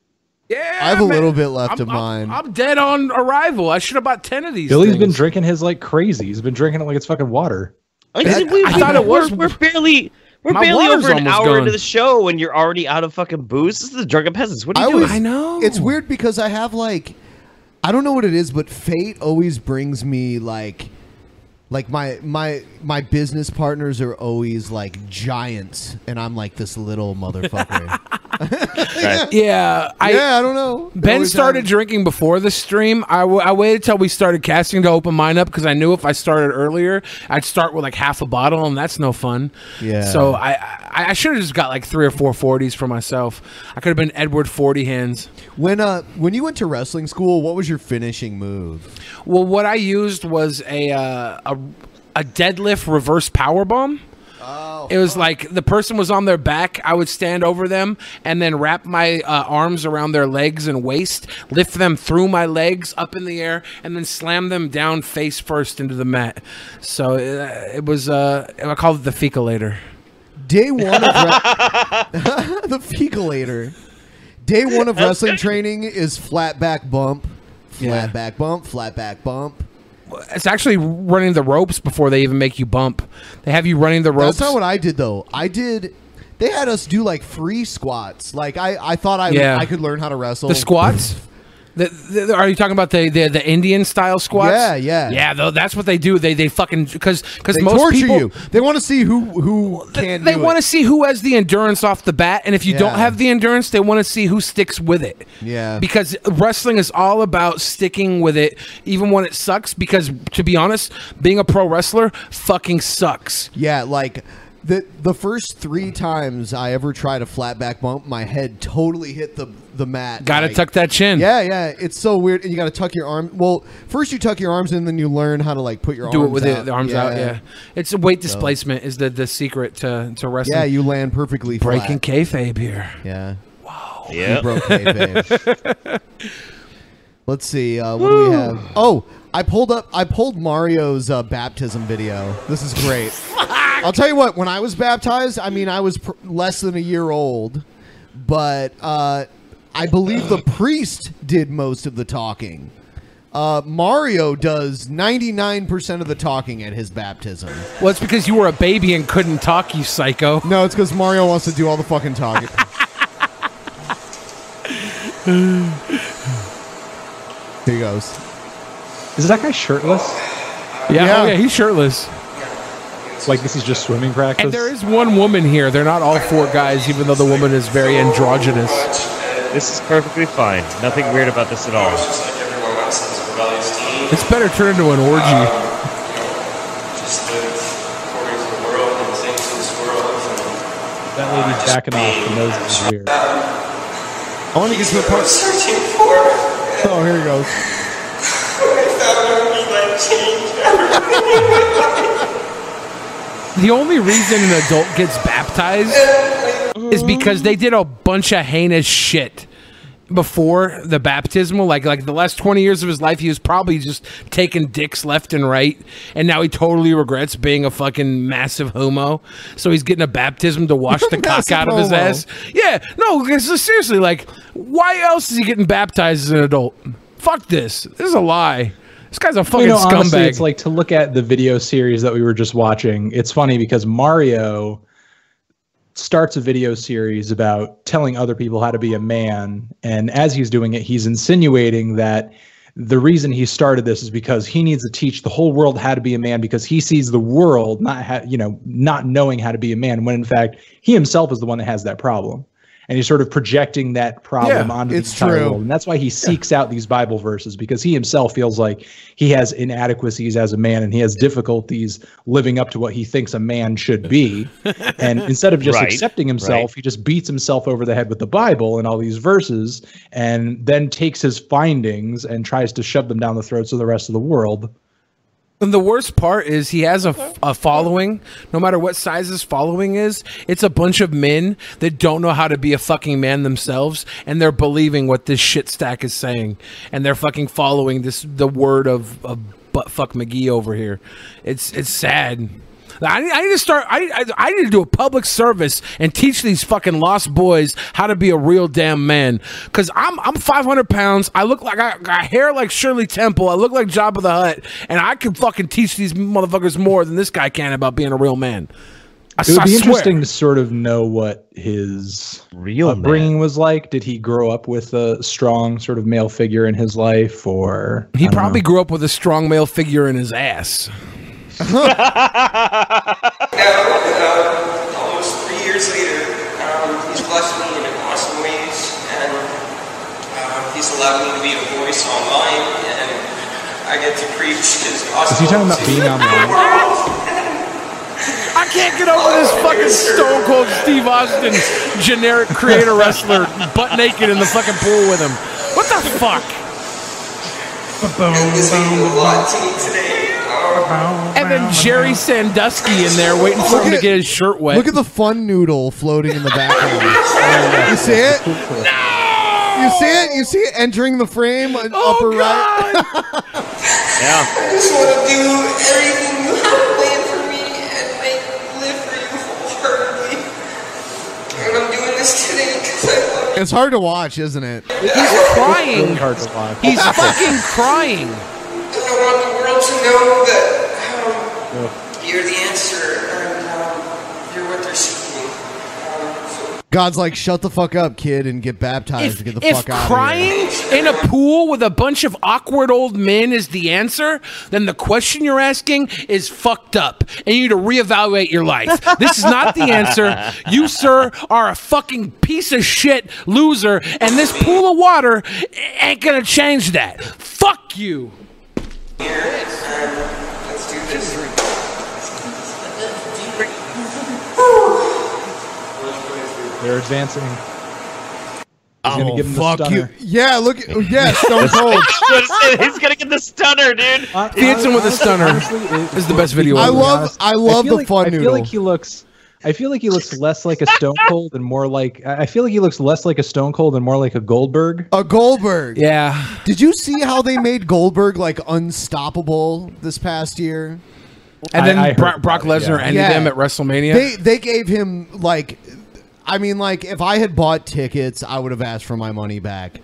Yeah. I have a little bit left I'm- of mine. I'm dead on arrival. I should have bought 10 of these. Billy's things. been drinking his like crazy. He's been drinking it like it's fucking water. I, That- we, I we- thought it was- We're, we're barely. We're My barely over an hour gone. into the show, and you're already out of fucking booze. This is the drunken peasants. What are you I doing? I know. It's weird because I have like, I don't know what it is, but fate always brings me like, like my my my business partners are always like giants, and I'm like this little motherfucker. Yeah, I, yeah, I don't know. Ben started have- drinking before the stream. I, w- I waited till we started casting to open mine up because I knew if I started earlier, I'd start with like half a bottle, and that's no fun. Yeah. So I I, I should have just got like three or four 40s for myself. I could have been Edward 40 hands. When uh when you went to wrestling school, what was your finishing move? Well, what I used was a uh, a, a deadlift reverse power bomb. Oh, It was like the person was on their back. I would stand over them and then wrap my uh, arms around their legs and waist, lift them through my legs up in the air, and then slam them down face first into the mat. So uh, it was. Uh, I called it the fecalator. Day one of re- the fecalator. Day one of wrestling training is flat back bump, flat Yeah. back bump, flat back bump. It's actually running the ropes before they even make you bump. They have you running the ropes. That's not what I did though. I did. They had us do like free squats. Like I, I thought I, Yeah. I could learn how to wrestle. The squats. The, the, are you talking about the, the the Indian style squats? Yeah, yeah. yeah. Though that's what they do. They they fucking because because They most torture people you. They want to see who who can. they want to see who has the endurance off the bat, and if you don't have the endurance, they want to see who sticks with it. Yeah. Because wrestling is all about sticking with it, even when it sucks. Because to be honest, being a pro wrestler fucking sucks. Yeah, like the the first three times I ever tried a flat back bump, my head totally hit the the mat. Got to like- tuck that chin. Yeah, yeah, it's so weird, and you got to tuck your arm. Well, first you tuck your arms in, then you learn how to like put your arms out. Do it with out. the, the arms out. Yeah, it's weight displacement is the the secret to to wrestling. Yeah, you land perfectly breaking flat. kayfabe here. Yeah. Wow. You broke kayfabe. Let's see. Uh, what do we have? Oh, I pulled up. I pulled Mario's uh, baptism video. This is great. I'll tell you what. When I was baptized, I mean, I was pr- less than a year old, but uh, I believe the priest did most of the talking. Uh, Mario does ninety nine percent of the talking at his baptism. Well, it's because you were a baby and couldn't talk, you psycho. No, it's because Mario wants to do all the fucking talking. Here he goes. Is that guy shirtless? Yeah, oh yeah, he's shirtless. It's Like this is just swimming practice. And there is one woman here. They're not all four guys, even though the woman is very androgynous. This is perfectly fine. Nothing weird about this at all. It's better turn into an orgy. that lady's backing off. She knows this is weird. I want to get to the part. Oh, here he goes. The only reason an adult gets baptized is because they did a bunch of heinous shit before the baptismal. Like like the last twenty years of his life, he was probably just taking dicks left and right, and now he totally regrets being a fucking massive homo. So he's getting a baptism to wash the cock out of his homo. ass. Yeah, no, seriously, like, why else is he getting baptized as an adult? Fuck this. This is a lie. This guy's a fucking you know, honestly, it's like to look at the video series that we were just watching. It's funny because Mario starts a video series about telling other people how to be a man, and as he's doing it, he's insinuating that the reason he started this is because he needs to teach the whole world how to be a man because he sees the world not ha- you know not knowing how to be a man when in fact he himself is the one that has that problem and he's sort of projecting that problem Yeah, onto it's the entire true. world and that's why he seeks out these bible verses because he himself feels like he has inadequacies as a man and he has difficulties living up to what he thinks a man should be and instead of just Right, accepting himself right. he just beats himself over the head with the bible and all these verses and then takes his findings and tries to shove them down the throats of the rest of the world And the worst part is he has a, a following. No matter what size his following is, it's a bunch of men that don't know how to be a fucking man themselves, and they're believing what this shit stack is saying, and they're fucking following this the word of, of butt fuck McGee over here. It's it's sad. I need, I need to start. I, I I need to do a public service and teach these fucking lost boys how to be a real damn man. Cause I'm I'm 500 pounds. I look like I got hair like Shirley Temple. I look like Jabba the Hutt, and I can fucking teach these motherfuckers more than this guy can about being a real man. I, it would be interesting to sort of know what his real upbringing was like. Did he grow up with a strong sort of male figure in his life, or He probably know. grew up with a strong male figure in his ass. Uh, almost three years later, um, he's blessed me in awesome ways, and uh, he's allowed me to be a voice online, and I get to preach his gospel. Is he talking about being online? I can't get over this fucking Stone Cold Steve Austin generic creator wrestler butt naked in the fucking pool with him. What the fuck? This means a lot to me today. And then Jerry Sandusky in there waiting for Look him to at- get his shirt wet. Look at the fun noodle floating in the background. you see it? You see it? You see it entering the frame uh, upper right? Yeah. I just want to do everything you have planned for me and make live for you wholeheartedly. And I'm doing this today because I love you. It's hard to watch, isn't it? He's crying. Really hard to watch. He's fucking crying. And I want the world to know that um, you're the answer and um, you're what they're seeking. Um, so God's like, shut the fuck up, kid, and get baptized to get the If fuck out of here. crying in a pool with a bunch of awkward old men is the answer, then the question you're asking is fucked up, and you need to reevaluate your life. This is not the answer. You, sir, are a fucking piece of shit loser, and this pool of water ain't gonna change that. Fuck you. Here and let's do this. They're advancing. He's gonna Oh, give him the fuck you. Yeah, look. Yeah, Stone Cold. He's gonna get the stunner, dude. Uh, He hits him with a stunner. honestly, is the best video I ever. love- I love feel the like, fun I feel noodle. like he looks. I feel like he looks less like a Stone Cold and more like I I feel like he looks less like a Stone Cold and more like a Goldberg. A Goldberg. Yeah. Did you see how they made Goldberg like unstoppable this past year? And then I heard Brock, Brock Lesnar yeah. ended Yeah. him at WrestleMania. They they gave him like, I mean, like if I had bought tickets, I would have asked for my money back.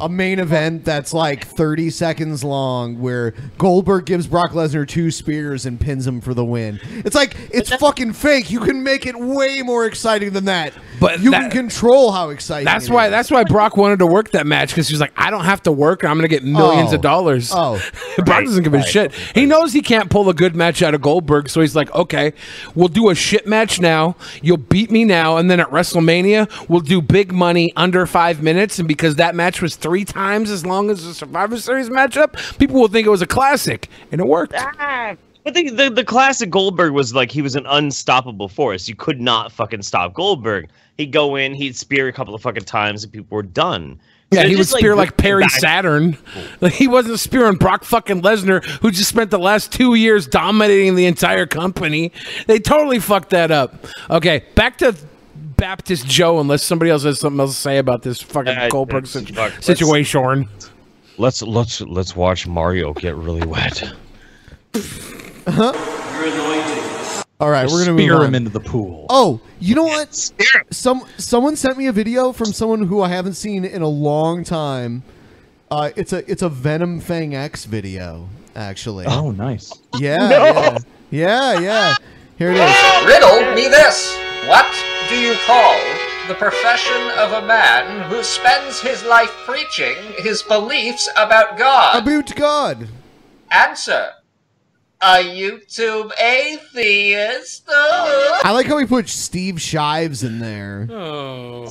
A main event that's like 30 seconds long where Goldberg gives Brock Lesnar two spears and pins him for the win. It's like it's fucking fake. You can make it way more exciting than that. But you that- can control how exciting. That's it why. is. That's why Brock wanted to work that match because he was like, I don't have to work. and I'm going to get millions Oh. of dollars. Oh. Brock doesn't give a shit. He knows he can't pull a good match out of Goldberg, so he's like, okay, we'll do a shit match now. You'll beat me now, and then at WrestleMania, we'll do big money under five minutes. And because that match was three times as long as the Survivor Series matchup, people will think it was a classic, and it worked. Ah, but the, the the classic Goldberg was like he was an unstoppable force. You could not fucking stop Goldberg. He'd go in, he'd spear a couple of fucking times, and people were done. Yeah, So he would spear like, bring Perry back- Saturn. Like, he wasn't spearing Brock fucking Lesnar, who just spent the last two years dominating the entire company. They totally fucked that up. Okay, back to Baptist Joe, unless somebody else has something else to say about this fucking Uh, Goldberg situ- fuck, let's- situation. Let's let's let's watch Mario get really wet. All right, we're gonna move spear on. him into the pool. Oh, you know what? Some someone sent me a video from someone who I haven't seen in a long time. Uh, it's a it's a VenomFangX video, actually. Oh, nice. Yeah, No. yeah, yeah, yeah. Here it is. Riddle me this. What do you call the profession of a man who spends his life preaching his beliefs about God? About God. Answer. A YouTube atheist. I like how we put Steve Shives in there. Oh.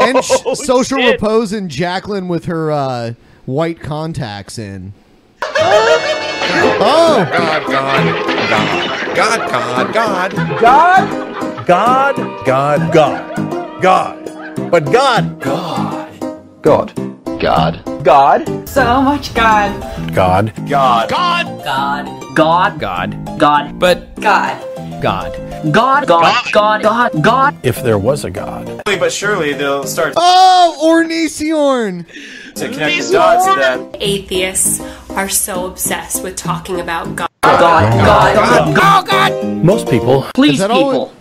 And sh- Oh, social shit. repose and Jacqueline with her uh, white contacts in. Oh! God, God, God, God, God, God, God, God, God, God. God. But God, God, God, God, God, So much God. God, God, God. God. God. God, God. but God. God. God. God. God. God. God. if there was a God. Slowly but surely they'll start Oh, Ornisiorn! to connect the dots that Atheists are so obsessed with talking about God. God. God. God. God. God. Most people. Please, Is that all- people.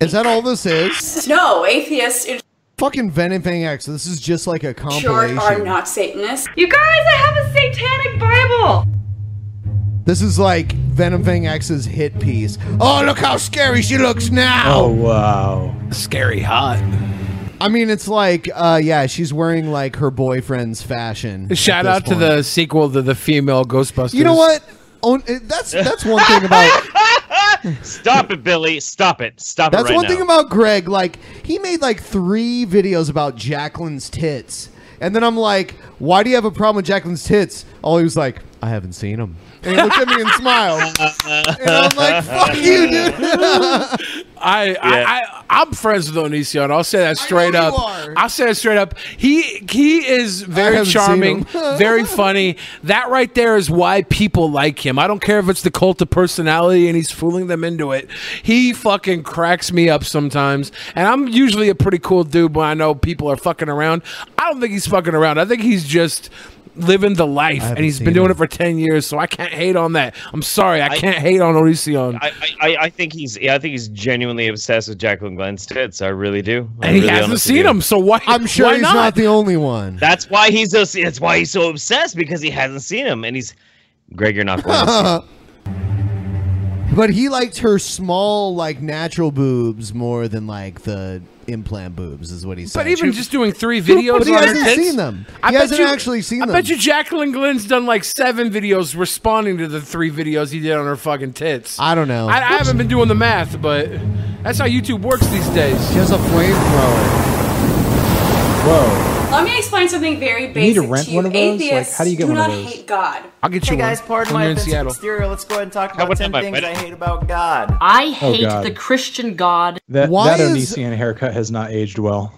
Is that all this is? No, atheists in Fucking VenomFangX. This is just like a short compilation. are not Satanists. You guys, I have a satanic Bible. This is like VenomFangX's hit piece. Oh, look how scary she looks now. Oh wow. Scary hot. I mean, it's like, uh, yeah, she's wearing like her boyfriend's fashion. at Shout this out to point. the sequel to the female Ghostbusters. You know what? Oh, eh, that's that's one thing about Stop it, Billy. Stop it. Stop that's it right one now. thing about Greg. Like he made like three videos about Jacqueline's tits, and then I'm like, why do you have a problem with Jacqueline's tits? All he was like, I haven't seen him. And he looked at me and smiled, and I'm like, fuck you, dude. I, I, I I'm friends with Onision. I'll say that straight know you up. are. I'll say that straight up. He he is very charming, very funny. That right there is why people like him. I don't care if it's the cult of personality and he's fooling them into it. He fucking cracks me up sometimes. And I'm usually a pretty cool dude when I know people are fucking around. I don't think he's fucking around. I think he's just living the life and he's been doing him. it for 10 years so i can't hate on that i'm sorry i, can't hate on Onision. I, I, I think he's yeah, I think he's genuinely obsessed with Jacqueline Glenn's tits. I really do. I and he really hasn't seen do. him so why I'm sure why he's not? not? the only one. That's why he's so. That's why he's so obsessed because he hasn't seen him, and he's. Greg, you're not going to see him. But he liked her small, like natural boobs more than like the implant boobs, is what he said. But even just doing three videos, But he on her hasn't tits, seen them. I He bet hasn't you- actually seen I them. bet you Jacqueline Glenn's done like seven videos responding to the three videos he did on her fucking tits. I don't know. I, I haven't been doing the math, but that's how YouTube works these days. She has a flamethrower. Whoa. Let me explain something very basic. You need to basic rent to you. one of those? Like, Atheists how do you get do one of not those? hate God. I'll get you Hey you guys, pardon when my you're in offensive Seattle. exterior. Let's go ahead and talk about 10 things. I hate about God. I Oh, hate God. the Christian God. That Why that is- Onision haircut has not aged well.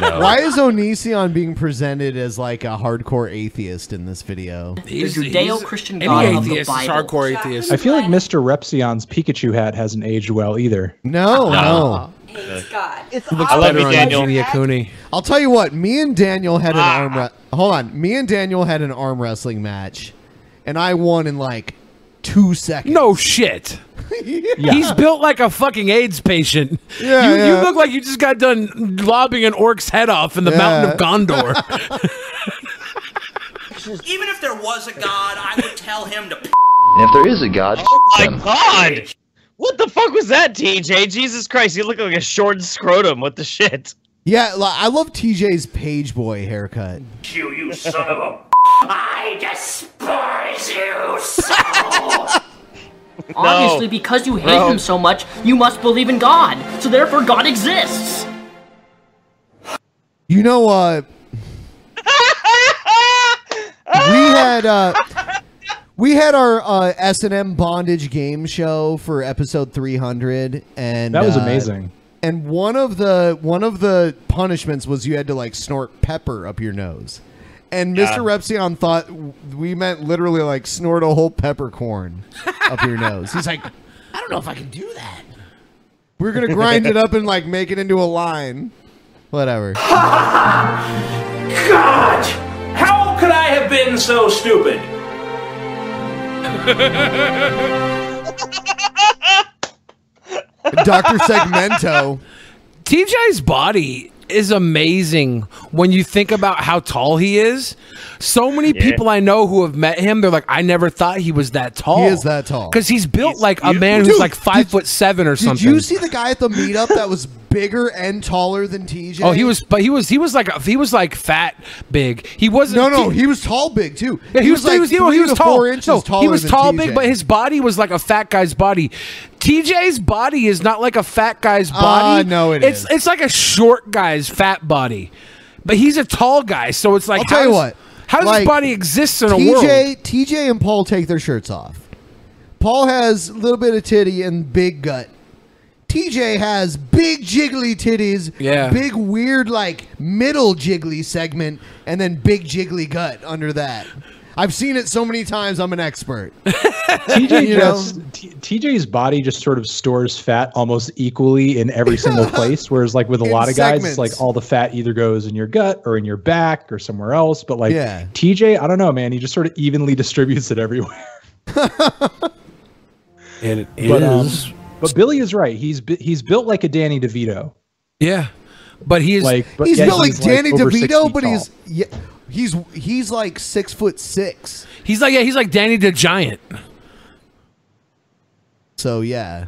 No. Why is Onision being presented as like a hardcore atheist in this video? He's- The Judeo-Christian any God of the atheist is Bible. hardcore atheist. I feel like Mr. Repzion's Pikachu hat hasn't aged well either. No, No. no. Looks I love better you, Daniel. Genie I'll tell you what. Me and Daniel had an ah. arm. Re- hold on. Me and Daniel had an arm wrestling match, and I won in like two seconds. No shit. He's built like a fucking AIDS patient. Yeah, you, yeah. you look like you just got done lobbing an orc's head off in the mountain of Gondor. Even if there was a god, I would tell him to. And if there is a God, Oh my god! What the fuck was that, TJ? Jesus Christ, you look like a short scrotum. What the shit? Yeah, I love TJ's page boy haircut. You, you son of a. I despise you so. Obviously, because you hate Bro. him so much, you must believe in God. So therefore, God exists. You know, what? we had uh, we had our uh, S and M bondage game show for episode three hundred, and That was uh, amazing. And one of the one of the punishments was you had to like snort pepper up your nose. And Yeah. Mr. Repzion thought we meant literally like snort a whole peppercorn up your nose. He's like, I don't know if I can do that. We're gonna grind it up and like make it into a line. Whatever. God! How could I have been so stupid? Dr. Segmento. TJ's body is amazing when you think about how tall he is. So many Yeah. people I know who have met him, they're like, I never thought he was that tall. He is that tall. Because he's built like a man who's Dude, like five foot seven or something. Did something. you see the guy at the meetup that was bigger and taller than TJ? Oh, he was, but he was, he was like, he was like fat, big. He wasn't. No, no, he was tall, big too. Yeah, he, was, he was, you know, he was tall. four inches no, taller he was tall, TJ. big, but his body was like a fat guy's body. TJ's body is not like a fat guy's body. Ah, no, it it's, is. It's like a short guy's fat body, but he's a tall guy, so it's like. I'll tell you what. How does like, his body exist in a TJ, world? TJ and Paul take their shirts off. Paul has a little bit of titty and big gut. TJ has big jiggly titties, Yeah. big weird like middle jiggly segment, and then big jiggly gut under that. I've seen it so many times. I'm an expert. TJ just T- TJ's body just sort of stores fat almost equally in every single place. Whereas like with a In lot of guys, it's like all the fat either goes in your gut or in your back or somewhere else. But like Yeah. TJ, I don't know, man. He just sort of evenly distributes it everywhere. And it but, um, is- but Billy is right. He's he's built like a Danny DeVito. Yeah, but he's like but he's yet built like Danny over six DeVito, but tall. he's yeah, he's he's like six foot six. He's like yeah, he's like Danny the Giant. So yeah.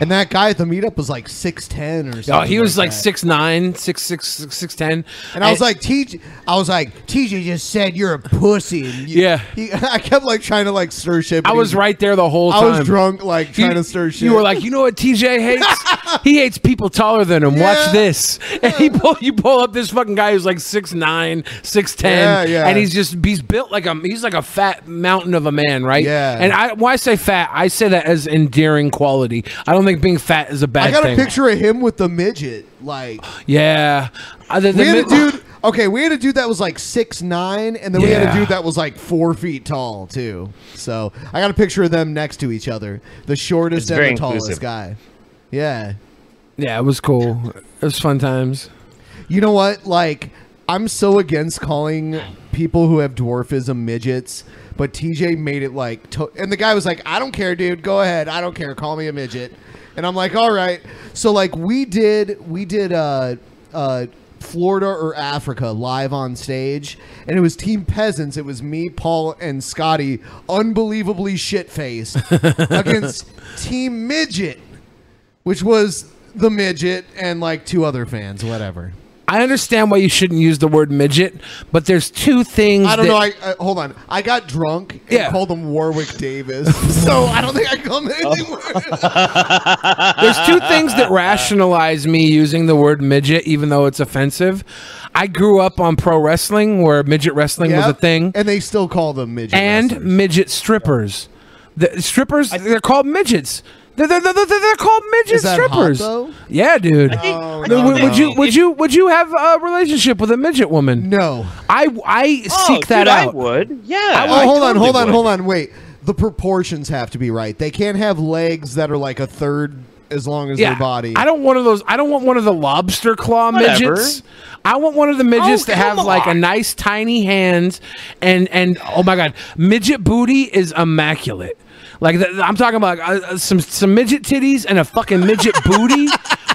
And that guy at the meetup was like six ten or something. Oh, he was like that. six nine, six six six six ten, And I was like, TJ, I was like, TJ just said you're a pussy. And you- Yeah. he, I kept like trying to like stir shit. I he was right there the whole time. I was drunk, like You- trying to stir shit. You were like, you know what TJ hates? he hates people taller than him. Watch this. And he pull you pull up this fucking guy who's like six nine, six ten, Yeah, yeah. and he's just he's built like a he's like a fat mountain of a man, right? Yeah. And I when I say fat, I say that as endearing quality. I don't think being fat is a bad thing. I got thing. a picture of him with the midget. Like Yeah. Uh, the- the we had a dude. Okay, we had a dude that was like six nine, and then we had a dude that was like four feet tall too. So I got a picture of them next to each other. The shortest It's and the tallest inclusive. guy. Yeah. Yeah, it was cool. It was fun times. You know what? Like, I'm so against calling people who have dwarfism midgets, but TJ made it like, to- and the guy was like, "I don't care, dude. Go ahead. I don't care. Call me a midget." And I'm like, "All right." So like, we did, we did, uh, uh. Florida or Africa live on stage, and it was Team Peasants. It was me, Paul, and Scotty, unbelievably shit faced against Team Midget, which was the midget and like two other fans, whatever. I understand why you shouldn't use the word midget, but there's two things. I don't that- know. I, I hold on. I got drunk and Yeah. called him Warwick Davis, so I don't think I can call him anything worse. There's two things that rationalize me using the word midget, even though it's offensive. I grew up on pro wrestling, where midget wrestling was a Yep. thing, and they still call them midget. and midget strippers. The strippers, they're called midgets. They're, they're, they're, they're called midget Is that hot, strippers. though? Yeah, dude. Oh, would, no, would you no. would you would you have a relationship with a midget woman? No. I I Oh, seek that dude, I out. would. Yeah. oh, I hold on, totally hold on, hold on. Wait. The proportions have to be right. They can't have legs that are like a third as long as Yeah, their body. I don't want one of those. I don't want one of the lobster claw Whatever. midgets. I want one of the midgets Oh, to have come like a nice tiny hands and and oh my god, midget booty is immaculate. Like th- I'm talking about uh, uh, some some midget titties and a fucking midget booty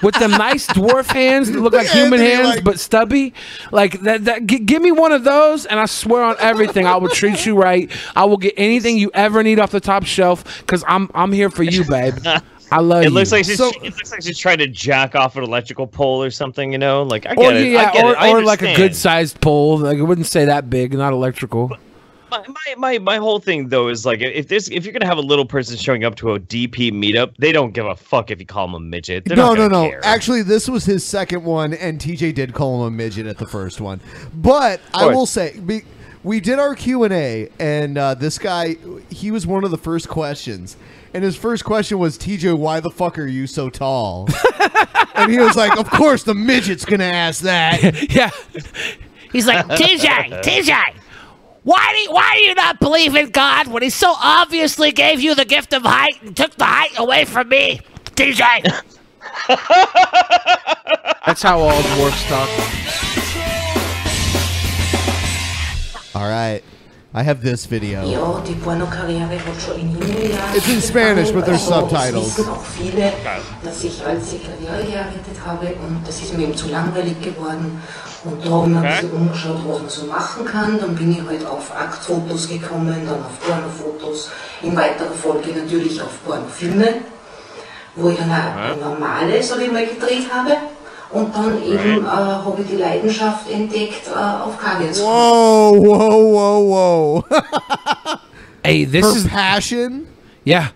with them nice dwarf hands that look like human Anthony, hands like- but stubby. Like that. that g- give me one of those, and I swear on everything, I will treat you right. I will get anything you ever need off the top shelf because I'm I'm here for you, babe. I love It you. looks like she's, it looks like she's trying to jack off an electrical pole or something. You know, like I get or it. yeah, I get or, it. I or like a good sized pole. Like it wouldn't say that big, not electrical. My, my, my, my whole thing though is like if this if you're gonna have a little person showing up to a DP meetup, they don't give a fuck if you call them a midget. They're no, not no, no. care. Actually, this was his second one, and TJ did call him a midget at the first one. But I will say, be, we did our Q and A, and uh, this guy, he was one of the first questions, and his first question was, "TJ, why the fuck are you so tall?" and he was like, "Of course, the midget's gonna ask that." yeah. He's like, TJ, TJ, why do you, why do you not believe in God when He so obviously gave you the gift of height and took the height away from me, DJ? That's how all dwarfs talk. All right, I have this video. Ja, die Pornokarriere hat schon in jungen Jahren It's in Spanish, but there's subtitles. Auch viele, dass ich als Sekretär gearbeitet habe und das ist mir eben zu langweilig geworden. Und da habe ich umgeschaut, was man so machen kann. Dann bin ich halt auf Aktfotos gekommen, dann auf Pornofotos, in weiterer Folge natürlich auf Pornofilme, wo ich dann auch ein normale, sag ich mal, gedreht habe. Und dann eben äh, habe ich die Leidenschaft entdeckt äh, auf Kaviars. Whoa, whoa, whoa, whoa! Hey, this Her is passion. Yeah,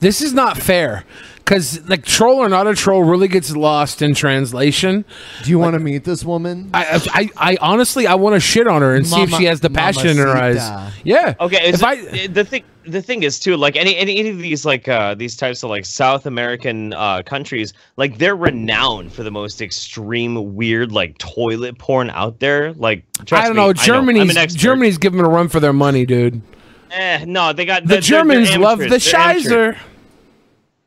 this is not fair. Because like troll or not a troll really gets lost in translation. Do you want to meet this woman? I, I, I honestly I want to shit on her and see if she has the passion in her eyes. Yeah. Okay, If is I the thing the thing is too like any any, any of these like uh these types of like South American uh countries like they're renowned for the most extreme weird like toilet porn out there like trust I don't me, know. I'm Germany's an expert. Germany's giving them a run for their money, dude. Eh, no, they got The they're- they're Germans love the amateurs, they're amateurs. Shizer.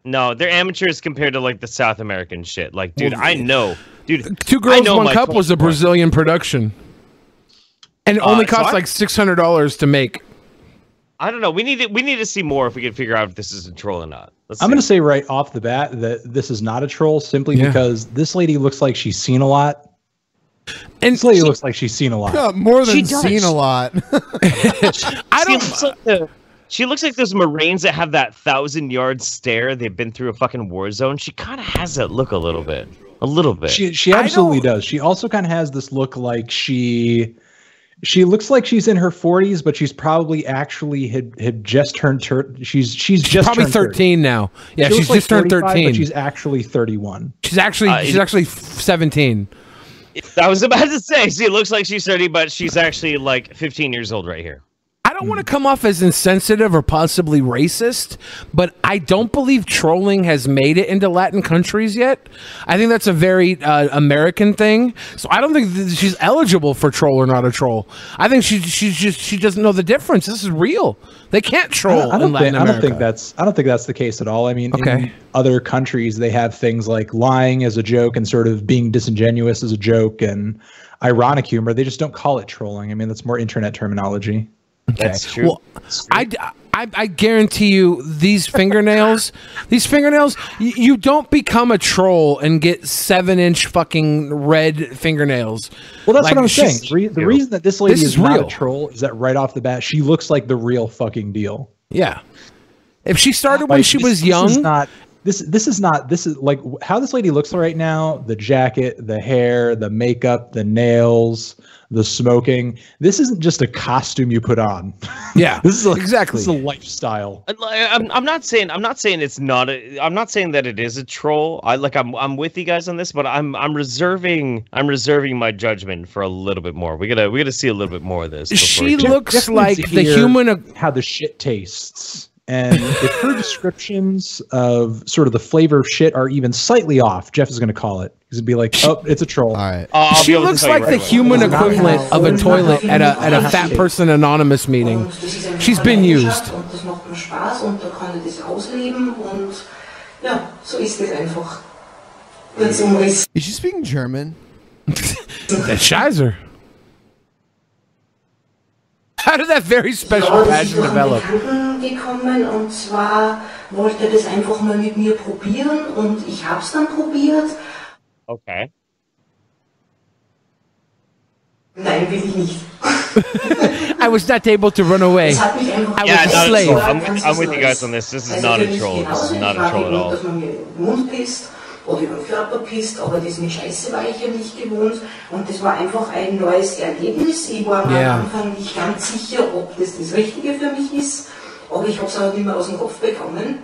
No, they're amateurs compared to like the South American shit. Like, dude, I know, dude. Two girls, one cup was a porn. Brazilian production, and it Uh, only so cost I- like six hundred dollars to make. I don't know. We need to we need to see more if we can figure out if this is a troll or not. Let's I'm going to say right off the bat that this is not a troll simply Yeah. because this lady looks like she's seen a lot. And this lady looks like she's seen a lot. Yeah, more than does. seen a lot. I don't. Like the, she looks like those Marines that have that thousand yard stare. They've been through a fucking war zone. She kind of has that look a little bit. A little bit. She she absolutely does. She also kind of has this look like she she looks like she's in her 40s, but she's probably actually had had just turned tur- she's she's just Probably turned 30. thirteen now. Yeah, She she's looks like just turned thirteen. But she's actually 31. She's actually Uh, she's it- actually seventeen. I was about to say. She looks like she's thirty, but she's actually like fifteen years old right here. I don't want to come off as insensitive or possibly racist, but I don't believe trolling has made it into Latin countries yet. I think that's a very uh, American thing. So I don't think that she's eligible for troll or not a troll. I think she she's just she doesn't know the difference. This is real. They can't I troll don't, I don't Latin think, I don't think that's I don't think that's the case at all. I mean, Okay. in other countries they have things like lying as a joke and sort of being disingenuous as a joke and ironic humor. They just don't call it trolling. I mean, that's more internet terminology. That's true. Well, I, I, I guarantee you these fingernails, these fingernails, y- you don't become a troll and get seven inch fucking red fingernails. Well, that's Like, what I'm saying. The, re- the reason that this lady This is, is not real. a troll is that right off the bat, she looks like the real fucking deal. Yeah. If she started when Like, she this- was young, not this. This is not. This is like how this lady looks right now. The jacket, the hair, the makeup, the nails, the smoking. This isn't just a costume you put on. yeah, this is a, exactly. This is a lifestyle. Like, I'm, I'm not saying I'm not saying it's not a I'm not saying that it is a troll. I like I'm I'm with you guys on this, but I'm I'm reserving I'm reserving my judgment for a little bit more. We gotta we gotta see a little bit more of this. She looks Just like the hear human- how the shit tastes And if her descriptions of sort of the flavor of shit are even slightly off, Jeff is going to call it. He's going to be like, "Oh, it's a troll." All right. she looks like the human equivalent of a toilet at a at a fat person anonymous meeting. She's been used. Und das macht mir Spaß und da kann ich das ausleben und ja, so ist es einfach. Kurz Umriss. Is she speaking German? That's Scheiser. How did that very special Ja, passion develop? Gekommen und zwar wollte er das einfach mal mit mir probieren und ich hab's dann probiert. Okay. Nein, will ich nicht. I was not able to run away. Es hat mich einfach I Yeah, was a a slave. troll. I'm with, I'm with you guys on this. This is Also not a troll. This is not Ich a troll at all. dass man mir im Mund pisst oder über den Körper pisst, aber diese Scheiße war ich ja nicht gewohnt und das war einfach ein neues Erlebnis. Ich war Ja. am Anfang nicht ganz sicher, ob das das Richtige für mich ist, aber ich habe es nicht mehr aus dem Kopf bekommen.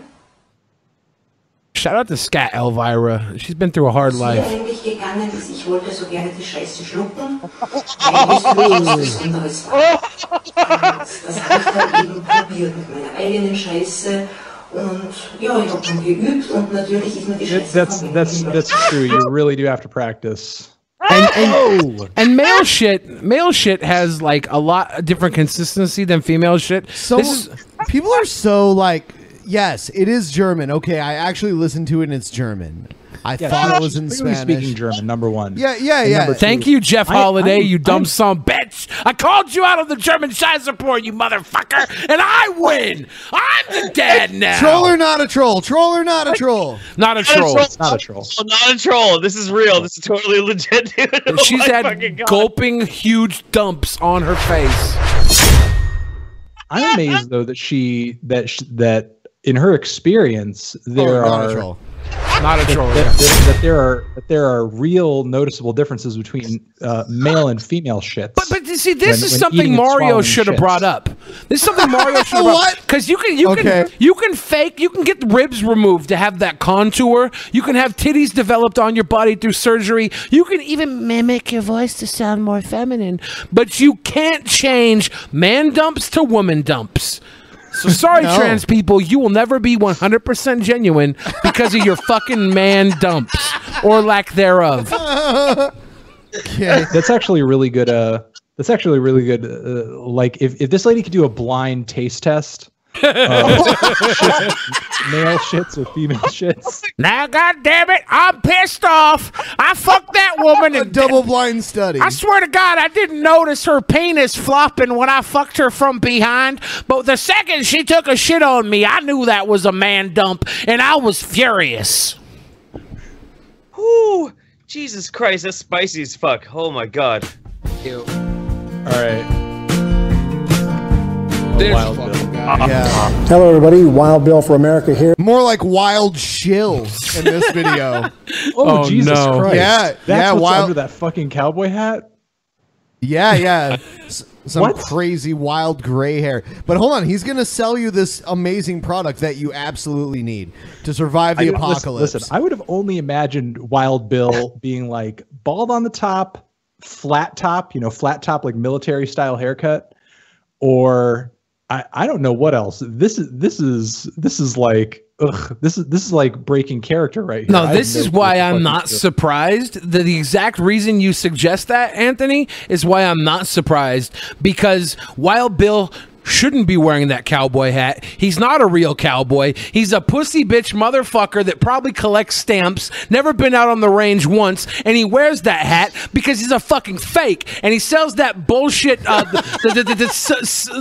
Shout out to Scat Elvira. She's been through a hard Was life. eigentlich gegangen ist, ich wollte so gerne die Scheiße schlucken, weil anderes das habe ich dann eben probiert mit meiner eigenen Scheiße und ja, ich habe dann geübt und natürlich ist mir die Scheiße That's that's that's true. You really do have to practice. And, and, and male shit, male shit has like a lot different consistency than female shit. So This is- people are so like, yes, it is German. Okay, I actually listened to it and it's German. I Yeah, thought it was in clearly Spanish. speaking German. Number one. Yeah, yeah, yeah. number two- Thank you, Jeff Holiday, I'm- you dumb I'm- son bitch. I called you out of the German Scheiße report, you motherfucker, and I win. I'm the dad now. Troll or not a troll? Troll or not a troll? Not a troll. Not a troll. Not a troll. This is real. This is totally legit, dude. Oh She's my had gulping huge dumps on her face. I'm amazed though that she that sh- that in her experience there Oh, not a are troll. Not a that, troll. that, yeah. that- that there are that there are real noticeable differences between uh, male and female shits. But but you see, this when- is when something Mario should have brought up. This is something Mario should have brought What? Because you can you Okay. can you can fake you can get the ribs removed to have that contour. You can have titties developed on your body through surgery. You can even mimic your voice to sound more feminine. But you can't change man dumps to woman dumps. So sorry, No. trans people, you will never be 100% genuine because of your fucking man dumps or lack thereof. Okay. That's actually a really good. Uh, that's actually a really good. Uh, like if, if this lady could do a blind taste test, uh, male shits or female shits. Now, God damn it, I'm pissed off. I fucked that woman A and double blind study. I swear to God, I didn't notice her penis flopping when I fucked her from behind. But the second she took a shit on me, I knew that was a man dump, and I was furious. Ooh, Jesus Christ, that's spicy as fuck. Oh my God. Ew. All right. This Wild fucking Bill. guy. Yeah. Hello, everybody. Wild Bill for America here. More like wild chills in this video. Oh, Oh, Jesus no. Christ! Yeah, That's yeah, what's wild- under that fucking cowboy hat. Yeah, yeah. Some What? crazy wild gray hair. But hold on, he's going to sell you this amazing product that you absolutely need to survive the I- listen- apocalypse. Listen, I would have only imagined Wild Bill being like bald on the top, flat top, you know, flat top like military style haircut, or I, I don't know what else. This is this is this is like ugh, this is this is like breaking character right here. No, this is clue why I'm not surprised. The, the exact reason you suggest that, Anthony, is why I'm not surprised. Because Wild Bill shouldn't be wearing that cowboy hat. He's not a real cowboy. He's a pussy bitch motherfucker that probably collects stamps, never been out on the range once, and he wears that hat because he's a fucking fake. And he sells that bullshit, uh, the, the, the,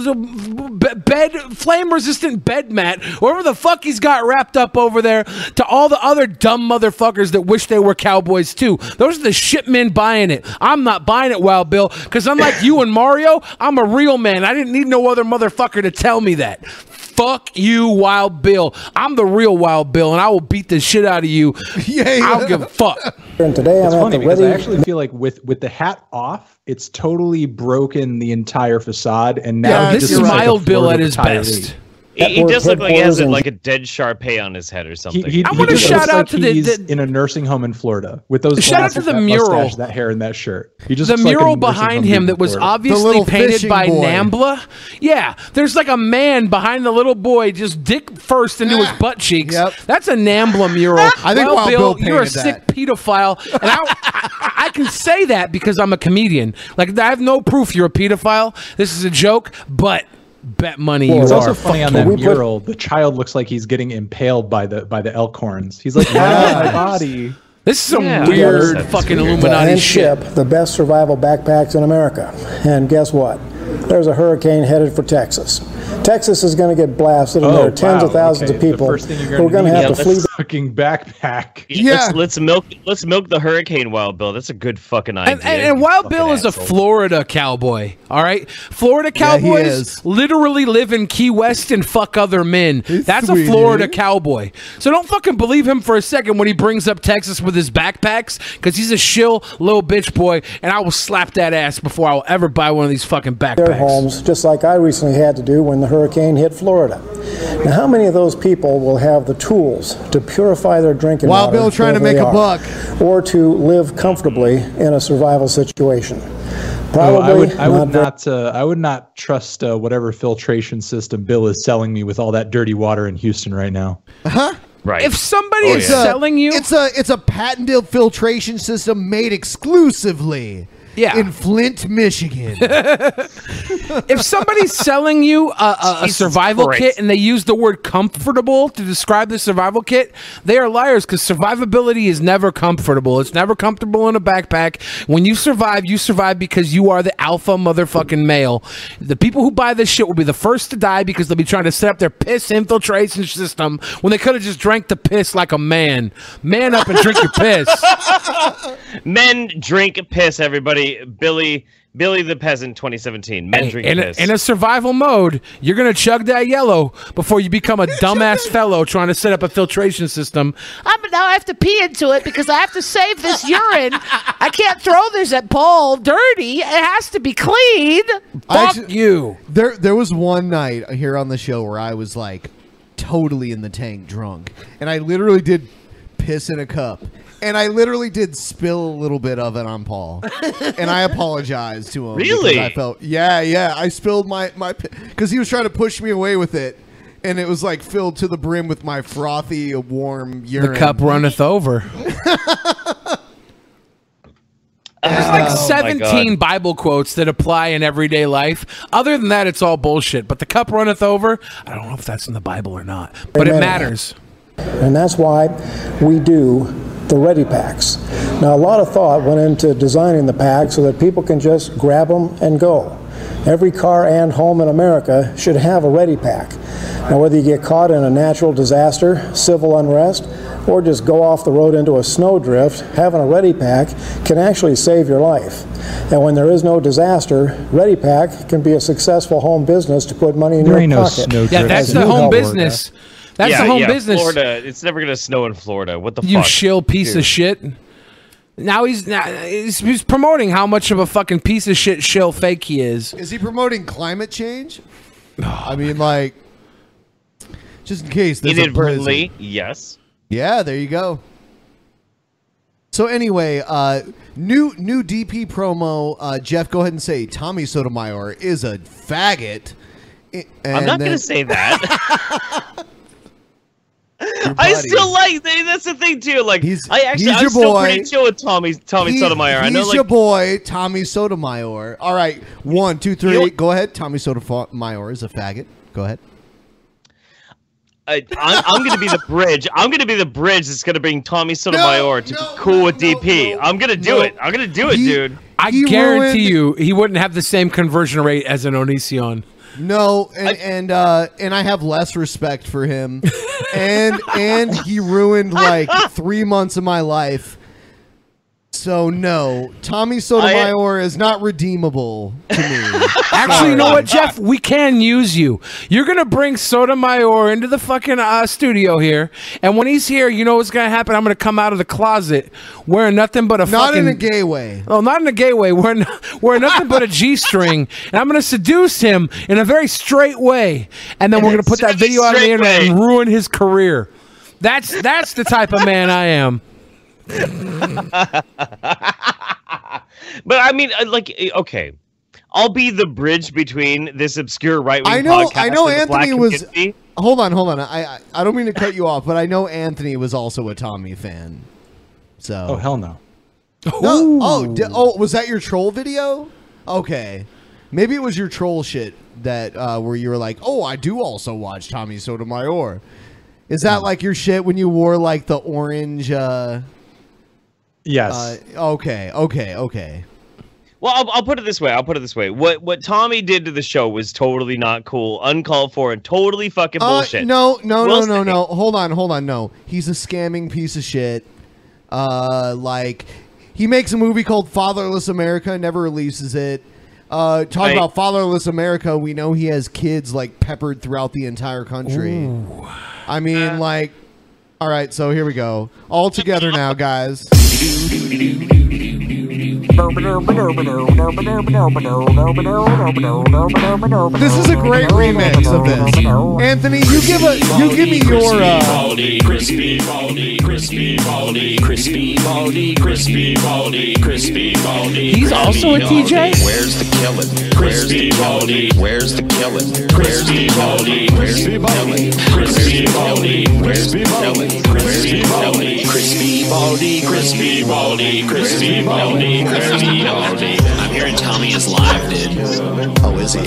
the, bed, flame resistant bed mat, whatever the fuck he's got wrapped up over there, to all the other dumb motherfuckers that wish they were cowboys too. Those are the shit men buying it. I'm not buying it, Wild Bill, because unlike you and Mario, I'm a real man. I didn't need no other motherfucker to tell me that. Fuck you, Wild Bill. I'm the real Wild Bill, and I will beat the shit out of you. Yeah, I don't give a fuck. And today It's I'm at funny the because ready. I actually feel like with with the hat off, it's totally broken the entire facade, and now Yeah, this is looks like a Mild Bill at his Tyree. best. He, he does look like he has a, like a dead Sharpei on his head or something. he, I wanna shout out like to the- the- in a nursing home in Florida with those Shout out to the that mural. mustache, that hair, and that shirt. He just the looks like a mural behind him that was Florida. obviously painted by boy. Nambla. Yeah, there's like a man behind the little boy, just dick first into his butt cheeks. That's a Nambla mural. I think well, Bill, Bill you're a painted sick pedophile, and I, I, I can say that because I'm a comedian. Like I have no proof you're a pedophile. This is a joke, but bet money Well, you it's are. also funny on that you. mural. The child looks like he's getting impaled by the by the elk horns. He's like, yeah, my body. This is some Yeah. weird That's fucking weird. Illuminati and shit. ship the best survival backpacks in America. And guess what? There's a hurricane headed for Texas. Texas is going to get blasted, and oh, there are tens of thousands of people who are going to have to flee. Fucking backpack. Let's, let's milk let's milk the hurricane, Wild Bill. That's a good fucking idea. And, and, and Wild Bill is a Florida cowboy. All right, Florida cowboys is. literally live in Key West and fuck other men. That's sweet, a Florida dude. cowboy. So don't fucking believe him for a second when he brings up Texas with his backpacks, because he's a shill little bitch boy, and I will slap that ass before I will ever buy one of these fucking backpacks. their backpacks. homes, just like I recently had to do when the hurricane hit Florida. Now, how many of those people will have the tools to purify their drinking Wild water Bill trying to make a are, buck. or to live comfortably in a survival situation? Oh, Probably I would, I not would very- not, uh, I would not trust uh, whatever filtration system Bill is selling me with all that dirty water in Houston right now. Huh? Right. If somebody Oh, is yeah. selling you, It's a it's a patented filtration system made exclusively Yeah. in Flint, Michigan. if somebody's selling you a, a, a Jesus survival Christ. kit and they use the word comfortable to describe the survival kit, they are liars because survivability is never comfortable. It's never comfortable in a backpack. When you survive, you survive because you are the alpha motherfucking male. The people who buy this shit will be the first to die because they'll be trying to set up their piss infiltration system when they could have just drank the piss like a man. Man up and drink your piss. Men drink piss, everybody. Billy Billy the Peasant 2017. Men drink in, a, in a survival mode, you're gonna chug that yellow before you become a dumbass fellow trying to set up a filtration system. I'm now I have to pee into it because I have to save this urine. I can't throw this at Paul dirty. It has to be clean. Fuck you. There there was one night here on the show where I was like totally in the tank drunk. And I literally did piss in a cup. And I literally did spill a little bit of it on Paul. and I apologized to him. Really? I felt yeah, yeah. I spilled my my because he was trying to push me away with it. And it was like filled to the brim with my frothy, warm urine. The cup runneth over. There's like uh, Oh, 17 Bible quotes that apply in everyday life. Other than that, it's all bullshit. But the cup runneth over, I don't know if that's in the Bible or not, but it Amen. matters. And that's why we do the ready packs. Now, a lot of thought went into designing the pack so that people can just grab them and go. Every car and home in America should have a ready pack. Now, whether you get caught in a natural disaster, civil unrest, or just go off the road into a snowdrift, having a ready pack can actually save your life. And when there is no disaster, Ready Pack can be a successful home business to put money in There your ain't no pocket. snowdrift Yeah, that's the you home know, business. That's yeah, the home yeah, business. Florida. It's never gonna snow in Florida. What the fuck? You fuck? shill piece Dude. of shit. Now he's now he's, he's promoting how much of a fucking piece of shit shill fake he is. Is he promoting climate change? I mean, like, just in case there's a Inadvertently, blizzard. yes. Yeah, there you go. So anyway, uh, new new DP promo. Uh, Jeff, go ahead and say Tommy Sotomayor is a faggot. I- I'm not then- gonna say that. I still like that's the thing too. Like I actually, he's I'm your still boy. pretty chill with Tommy Tommy He- Sotomayor. I know, He's like your boy, Tommy Sotomayor. All right, one, two, three. You know- go ahead. Tommy Sotomayor is a faggot. Go ahead. I, I'm, I'm going to be the bridge. I'm going to be the bridge that's going to bring Tommy Sotomayor to be cool with DP. I'm going to do no. it. I'm going to do it, He- dude. I guarantee you, he wouldn't have the same conversion rate as an Onision. No, and and uh, and I have less respect for him, and and he ruined like three months of my life, So no, Tommy Sotomayor is not redeemable to me. Actually, you know what, Jeff? We can use you. You're gonna bring Sotomayor into the fucking uh, studio here, and when he's here, you know what's gonna happen? I'm gonna come out of the closet wearing nothing but a Not fucking in a gay way. Oh, not in a gay way. Wearing wearing nothing but a g-string, and I'm gonna seduce him in a very straight way, and then we're gonna put that video out on the internet way. and ruin his career. That's that's the type of man I am. But I mean, uh, like, uh, okay, I'll be the bridge between this obscure right wing. I know. podcast I know. and the black Anthony was. Hold on. Hold on. I, I I don't mean to cut you off, but I know Anthony was also a Tommy fan. So. Oh hell no. No. Oh. Di- oh. Was that your troll video? Okay. Maybe it was your troll shit that uh, where you were like, "Oh, I do also watch Tommy Sotomayor." Is that like your shit when you wore like the orange? Uh, Yes. Uh, okay. Okay. Okay. Well, I'll, I'll put it this way. I'll put it this way. What what Tommy did to the show was totally not cool, uncalled for, and totally fucking Uh, bullshit. no, no, Will no, no, Smith- no. Hold on, hold on. No, he's a scamming piece of shit. Uh, like he makes a movie called Fatherless America, never releases it. Uh, talk Right. about Fatherless America. We know he has kids like peppered throughout the entire country. I mean, like, all right. So here we go. All together now, guys. This is a great remix of this. Anthony, you give a you give me your uh, crispy baldy, crispy baldy, crispy baldy, crispy baldy, crispy baldy. He's also a TJ? Where's the killing? Crispy baldy, where's the Ellen? Where's Steve Balldy? Where's Steve Balldy? Where's Steve Balldy? Where's Steve Balldy? Where's Steve Balldy? Crispy Baldy, Crispy Baldy, Crispy Baldy, Crispy Baldy. I'm hearing Tommy is live, dude. Oh, is he?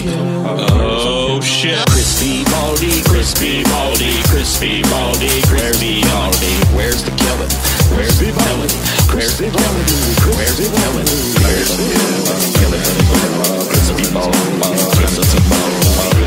Oh shit. Crispy Baldy, Crispy Baldy, Crispy Baldy, Crispy Baldy. Where's the killing? Where's the killing? Where's the killing? Where's the killing? Where's the killing? Crispy Baldy, Crispy Baldy.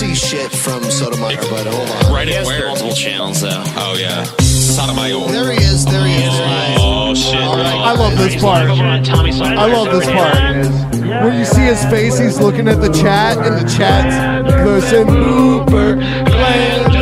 I see shit from Sotomayor, but hold on. Right in where? multiple channels though. Oh yeah. Sotomayor. There he is. There he is. Oh shit. I love this part. I love this part. When you see his face, he's looking at the chat, and the chat's Glenderson Hooper, Glenderson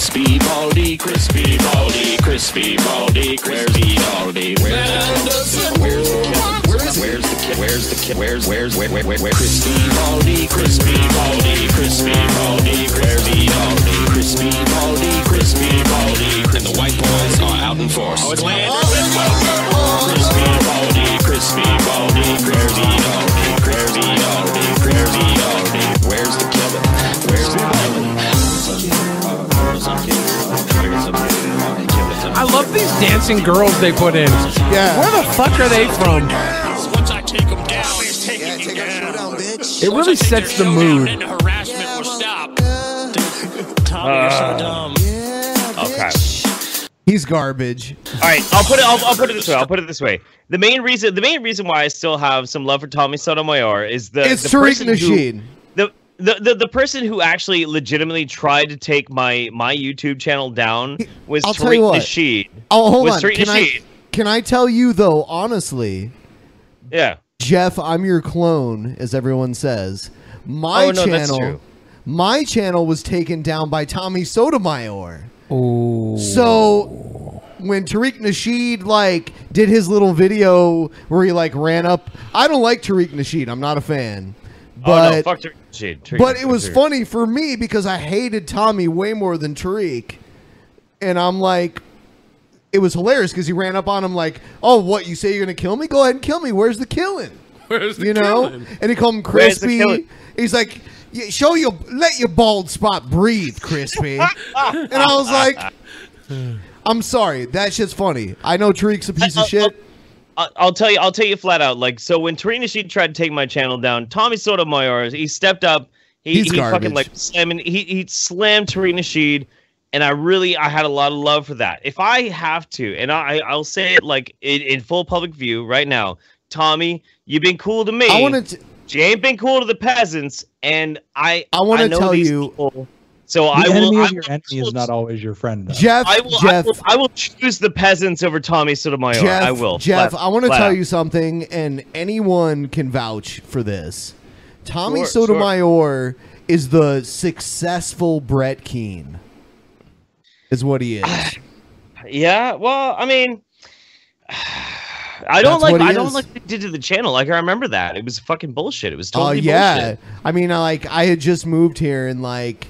Crispy baldy, crispy baldy, crispy baldy, crispy baldy. Where's the where's the killing? Where's the kill? Where's the kill? Where's where's where where where where? Crispy baldy, crispy baldy, crispy baldy, crispy baldy, crispy baldy, crispy baldy. And the white boys are out in force. Oh, it's Glenderson Crispy baldy, crispy baldy, crispy baldy, crispy love these dancing girls they put in. Yeah. Where the fuck are they from? Once I take them down, it's taking you down. It really sets the mood. Harassment will stop. Tommy, you're so uh, dumb. Okay. He's garbage. All right, I'll put it. I'll, I'll put it this way. I'll put it this way. The main reason, the main reason why I still have some love for Tommy Sotomayor is the It's the Tariq person who- Nasheed. The, the the the person who actually legitimately tried to take my my YouTube channel down was I'll Tariq. Nasheed. Oh, hold was on. Tariq Can I, can I tell you though, honestly, Yeah. Jeff, I'm your clone, as everyone says. My Oh, no, that's channel, true. my channel was taken down by Tommy Sotomayor. Oh. So when Tariq Nasheed like did his little video where he like ran up, I don't like Tariq Nasheed. I'm not a fan. But oh no, fuck Tariq Tariq but it was Tariq. funny for me because I hated Tommy way more than Tariq, and I'm like, it was hilarious because he ran up on him like, "Oh, what? You say you're gonna kill me? Go ahead and kill me. Where's the killing? Where's you know?" And he called him crispy. He's like, "Yeah, "Show your, let your bald spot breathe, crispy." and I was like, "I'm sorry, that shit's funny. I know Tariq's a piece of uh, uh, shit." I'll tell you. I'll tell you flat out. Like so, when Tariq Nasheed tried to take my channel down, Tommy Sotomayor, he stepped up. He, He's he fucking like slamming. He he slammed Tariq Nasheed, and I really I had a lot of love for that. If I have to, and I I'll say it like in, in full public view right now, Tommy, you've been cool to me. I wanted to- You ain't been cool to the peasants, and I I wanna tell these you- people, so The I will. enemy I of your enemy is not always your friend. Though. Jeff, I will, I Jeff, will, I will choose the peasants over Tommy Sotomayor. Jeff, I will. Jeff, Flat- I want to tell out. you something, and anyone can vouch for this. Tommy Sure, sure. Sotomayor is the successful Brett Keane. Is what he is. Yeah, well, I mean, I don't That's like. what he I don't is. like what they did to the channel. Like I remember that it was fucking bullshit. It was Oh totally yeah, bullshit. I mean, I, like I had just moved here, and like,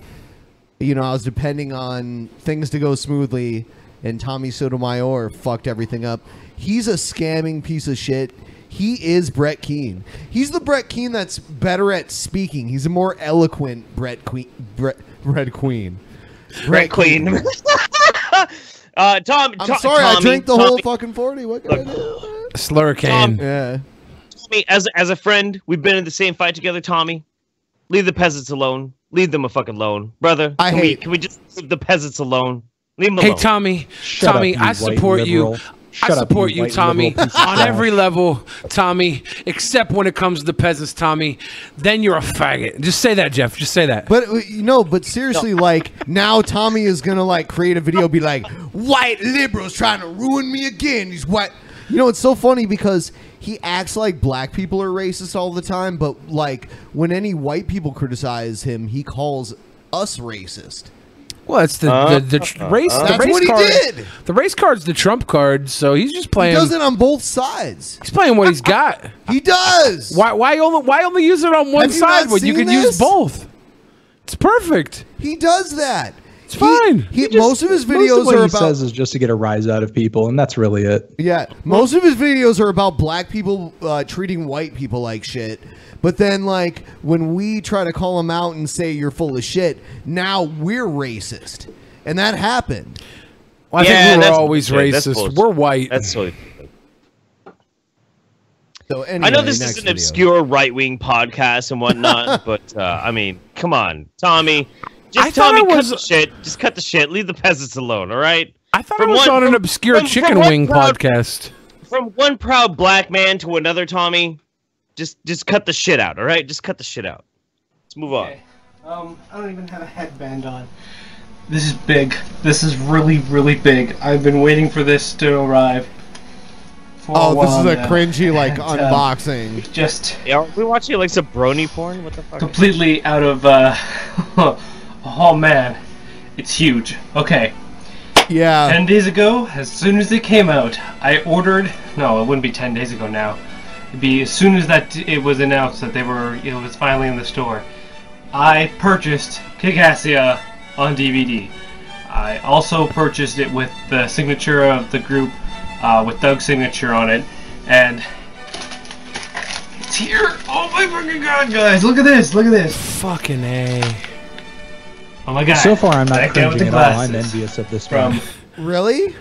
you know, I was depending on things to go smoothly, and Tommy Sotomayor fucked everything up. He's a scamming piece of shit. He is Brett Keane. He's the Brett Keane that's better at speaking. He's a more eloquent Brett Queen. Brett, Brett Queen. Brett Queen. uh, Tom. I'm To- sorry, I Tommy, drank the whole fucking forty. What can I do? Slurricane. Yeah. Tommy, as as a friend, we've been in the same fight together. Tommy, leave the peasants alone. Leave them a fucking alone, brother. I can we hate- can we just leave the peasants alone? Leave them Hey alone. Tommy, Shut Tommy, up, I support white you. liberal. I Shut up, support you you, Tommy, liberal piece of on every level, Tommy, except when it comes to the peasants, Tommy. Then you're a faggot. Just say that, Jeff. Just say that. But uh, you know, but seriously, like now Tommy is gonna like create a video, be like, "White liberals trying to ruin me again." These white, you know, it's so funny because he acts like black people are racist all the time, but like when any white people criticize him, he calls us racist. Well, it's the Uh, the, the tr- uh, race. uh. the That's race what he card, did. The race card's the trump card, so he's just playing. He does it on both sides. He's playing what he's got. he does. Why? Why only? Why only use it on one Have side not when you seen can use both? It's perfect. He does that. It's fine. He, Just- most of his most videos what are he about says is just to get a rise out of people, and that's really it. Yeah, most of his videos are about black people uh, treating white people like shit. But then, like, when we try to call him out and say you're full of shit, now we're racist, and that happened. Well, I Yeah, think we that's were always bullshit. That's racist. We're white. That's totally. So anyway, I know this is an video. obscure right wing podcast and whatnot, but uh, I mean, come on, Tommy. I Just thought Tommy, it cut was- the shit. Just cut the shit. Leave the peasants alone. All right. I thought it was on an obscure chicken one wing proud- podcast. From one proud black man to another, Tommy. Just, just cut the shit out. All right. Just cut the shit out. Let's move on. Um, I don't even have a headband on. This is big. This is really, really big. I've been waiting for this to arrive. For Oh, this while is a now. cringy like And, um, unboxing. just Yeah, are we watching like some brony porn? What the fuck? completely out of. uh... oh man, it's huge. Okay. Yeah. Ten days ago, as soon as it came out, I ordered. No, it wouldn't be ten days ago now. It'd be as soon as that it was announced that they were. It was finally in the store. I purchased Kickassia on DVD. I also purchased it with the signature of the group, uh, with Doug's signature on it, and it's here. Oh my fucking god, guys! Look at this! Look at this! Fucking a. Oh my god! So far, I'm not That guy with cringing at all. I'm envious of this from man. Really?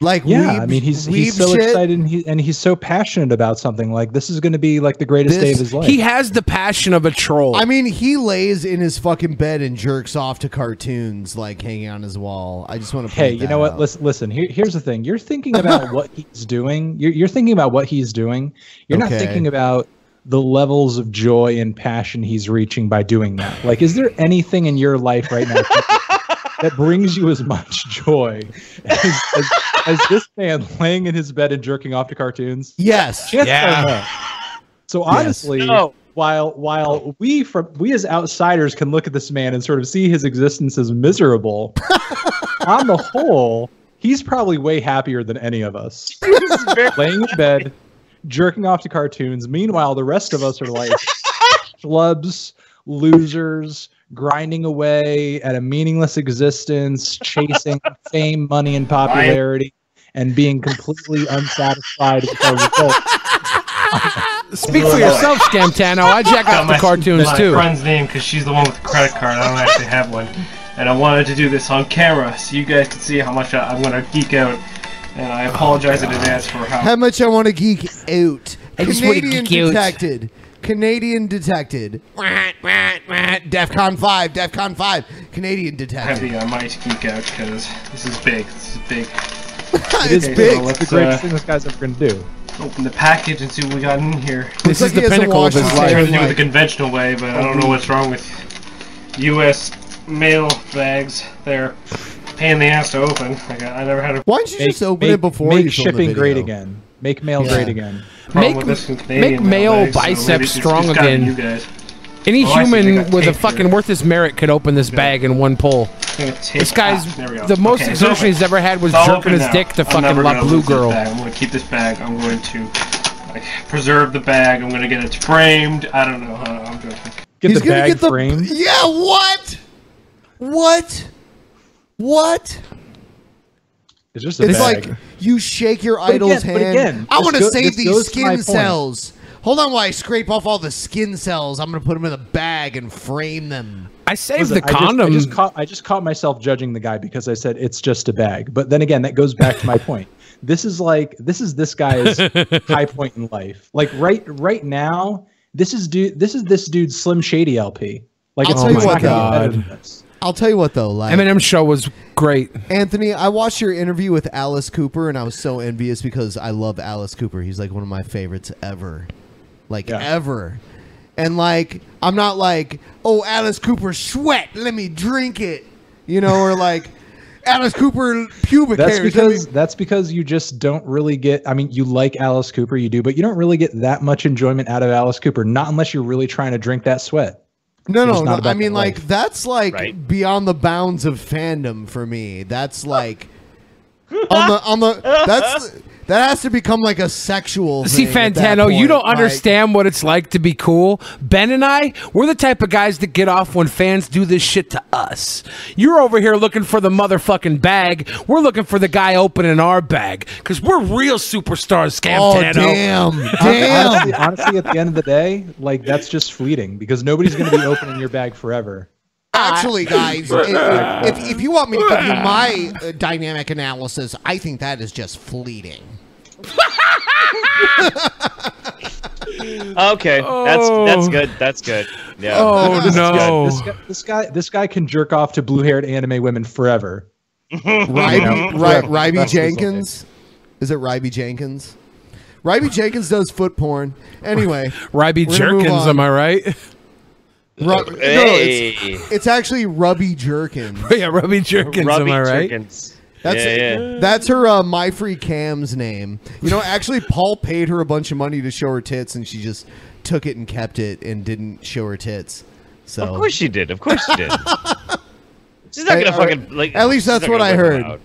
Like, Yeah, weeb- I mean, he's he's so shit? excited and, he, and he's so passionate about something. Like this is going to be like the greatest day of his life. He has the passion of a troll. I mean, he lays in his fucking bed and jerks off to cartoons like hanging on his wall. I just want to. Hey, you know what? Listen, listen. Here, here's the thing. You're thinking about what he's doing. You're, you're thinking about what he's doing. You're not thinking about the levels of joy and passion he's reaching by doing that. Like, is there anything in your life right now that brings you as much joy as, as, as this man laying in his bed and jerking off to cartoons? Yes. Yes Yeah. no? So honestly, No. while while we from we as outsiders can look at this man and sort of see his existence as miserable, on the whole, he's probably way happier than any of us. Laying in bed, jerking off to cartoons. Meanwhile, the rest of us are like, schlubs, losers, grinding away at a meaningless existence, chasing fame, money, and popularity, and being completely unsatisfied with our results. Speak for yourself, Scamtano. I jack Got off the my- cartoons my too. friend's name because she's the one with the credit card. I don't actually have one, and I wanted to do this on camera so you guys could see how much I, I'm gonna geek out. And I apologize in advance for how. How much I want to geek out. I just wanna Canadian geek out. detected. Canadian detected. DEFCON 5, DEFCON 5. Canadian detected. Heavy, I might geek out because this is big. This is big. It is Okay, big. so It's let's, the greatest uh, thing this guy's ever going to do. Open the package and see what we got in here. This is the pinnacle of his I'm life. trying to do it the conventional way, but I don't know what's wrong with U.S. mail bags. They're a pain in the ass to open. Like I, I never had a. Why don't you just open it before make you film shipping great again. Make mail Yeah. great again. problem Make- with this in make mail bags, so biceps maybe it's- strong it's gotta be again. You guys. Any Oh, I see, they human with a tape fucking worth his merit could open this bag in one pull. This guy's Ah, there we go. the most Okay, exertion he's ever had was jerking his now. dick to I'm fucking never La Blue Girl. I'm going to keep this bag. I'm going to like preserve the bag. I'm going to get it framed. I don't know. I'm joking. Get He's the gonna bag get the framed. Yeah, what? What? What? It's just a It's bag. like you shake your But idol's again- but hand. again, I want to save these goes to skin point. cells. Hold on while I scrape off all the skin cells. I'm gonna put them in a bag and frame them. I saved Listen, the I just- condom. I just, caught, I just caught myself judging the guy because I said it's just a bag. But then again, that goes back to my point. This is like this is this guy's high point in life. Like right right now, this is dude. This is this dude's Slim Shady LP. Like I'll it's tell you it's what, not gonna get better though. than this. I'll tell you what though, like Eminem show was great. Anthony, I watched your interview with Alice Cooper, and I was so envious because I love Alice Cooper. He's like one of my favorites ever, like ever. And like, I'm not like, oh, Alice Cooper sweat, let me drink it, you know, or like Alice Cooper pubic That's hairs. let me- because that's because you just don't really get. I mean, you like Alice Cooper, you do, but you don't really get that much enjoyment out of Alice Cooper. Not unless you're really trying to drink that sweat. No, no, no. I mean, like life. that's like beyond the bounds of fandom for me. That's like on the on the that's that has to become like a sexual. See, thing at that Fantano, you don't Like, understand what it's like to be cool. Ben and I, we're the type of guys that get off when fans do this shit to us. You're over here looking for the motherfucking bag. We're looking for the guy opening our bag because we're real superstars, Scamtano. Honestly, honestly, at the end of the day, like that's just fleeting because nobody's going to be opening your bag forever. Actually, guys, i- if, if you want me to give you my uh, dynamic analysis, I think that is just fleeting. Okay, that's that's oh. good. That's good. Yeah. Oh, This is good. no. This guy, this guy, this guy can jerk off to blue-haired anime women forever. Ryby, You know, Ry- Ryby Jenkins? Is it Ryby Jenkins? Ryby Jenkins does foot porn. Anyway, Ryby we're gonna move Jerkins, am I right? Ru- no, it's, it's actually Rubby Jerkins. yeah, Rubby Jerkins, Rubby am I right? Jerkins. That's Yeah, yeah. that's her uh, my free cam's name. You know, actually, Paul paid her a bunch of money to show her tits, and she just took it and kept it and didn't show her tits. So Of course she did. Of course she did. She's not Hey, gonna right. fucking like. At least that's what I heard.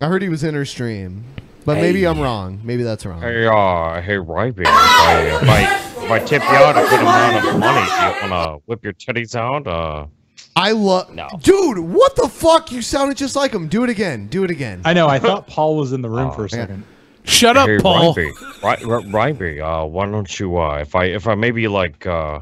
I heard he was in her stream, but maybe I'm wrong. Maybe that's wrong. Hey, uh, hey, Ryby, if I, if I, if I tip you out a good amount of money, do you wanna whip your titties out? Uh, I love, dude. What the fuck? You sounded just like him. Do it again. Do it again. I know. I thought Paul was in the room for a second. Shut hey, Ryby, Ry- Ry- Ryby, uh, why don't you, uh, if I, if I maybe like, uh,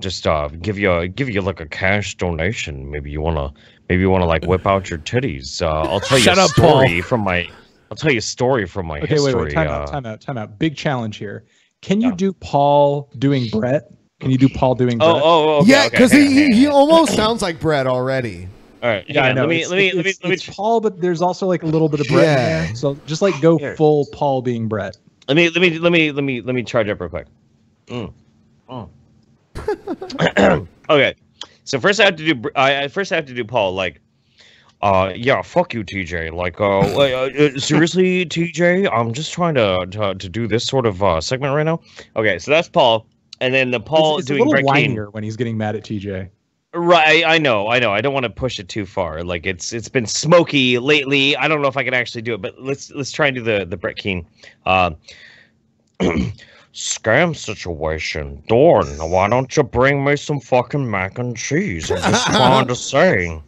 just uh, give you, a, give you like a cash donation. Maybe you wanna, maybe you wanna like whip out your titties. Uh, I'll tell you Shut a up, Paul. story from my, I'll tell you a story from my Okay, history. wait, wait. Time uh, out. Time out. Time out. Big challenge here. Can you do Paul doing Brett? Can you do Paul doing Brett? Oh, oh, okay, yeah, because okay, he, he he almost sounds like Brett already. All right, Yeah, I know. Let me, It's- let me, it's- let me, it's- let me. it's Paul, but there's also like a little bit of Brett Yeah. in there. So just like go full Paul being Brett. Let me let me let me let me let me charge up real quick. Mm. Mm. okay, so first I have to do I I- first I have to do Paul like, uh yeah fuck you TJ like uh, like, uh, uh, seriously TJ I'm just trying to, to to do this sort of uh segment right now. Okay, so that's Paul, and then the Paul it's, it's a doing little Brett Keane. whinier when he's getting mad at TJ. Right, I know, I know. I don't want to push it too far. Like it's it's been smoky lately. I don't know if I can actually do it, but let's let's try and do the the Brett Keane. Uh, scam situation. Dorn, why don't you bring me some fucking mac and cheese? I'm just trying to say.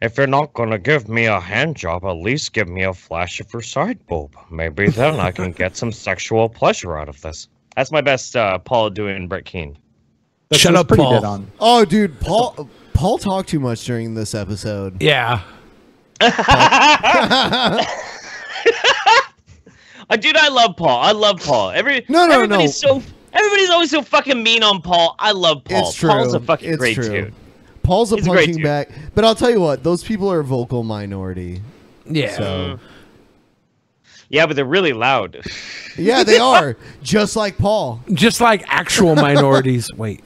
If you're not gonna give me a hand job, at least give me a flash of your side boob. Maybe then I can get some sexual pleasure out of this. That's my best uh, Paul doing Brett Keane. Shut up, Paul. Oh, dude, Paul. Paul talked too much during this episode. Yeah. Uh, dude, I love Paul. I love Paul. Every No, no, everybody's no. so everybody's always so fucking mean on Paul. I love Paul. It's true. Paul's a fucking it's great true. dude. Paul's a He's punching dude. bag. But I'll tell you what, those people are a vocal minority. Yeah. So, Yeah, but they're really loud. yeah, they are. Just like Paul. Just like actual minorities. Wait.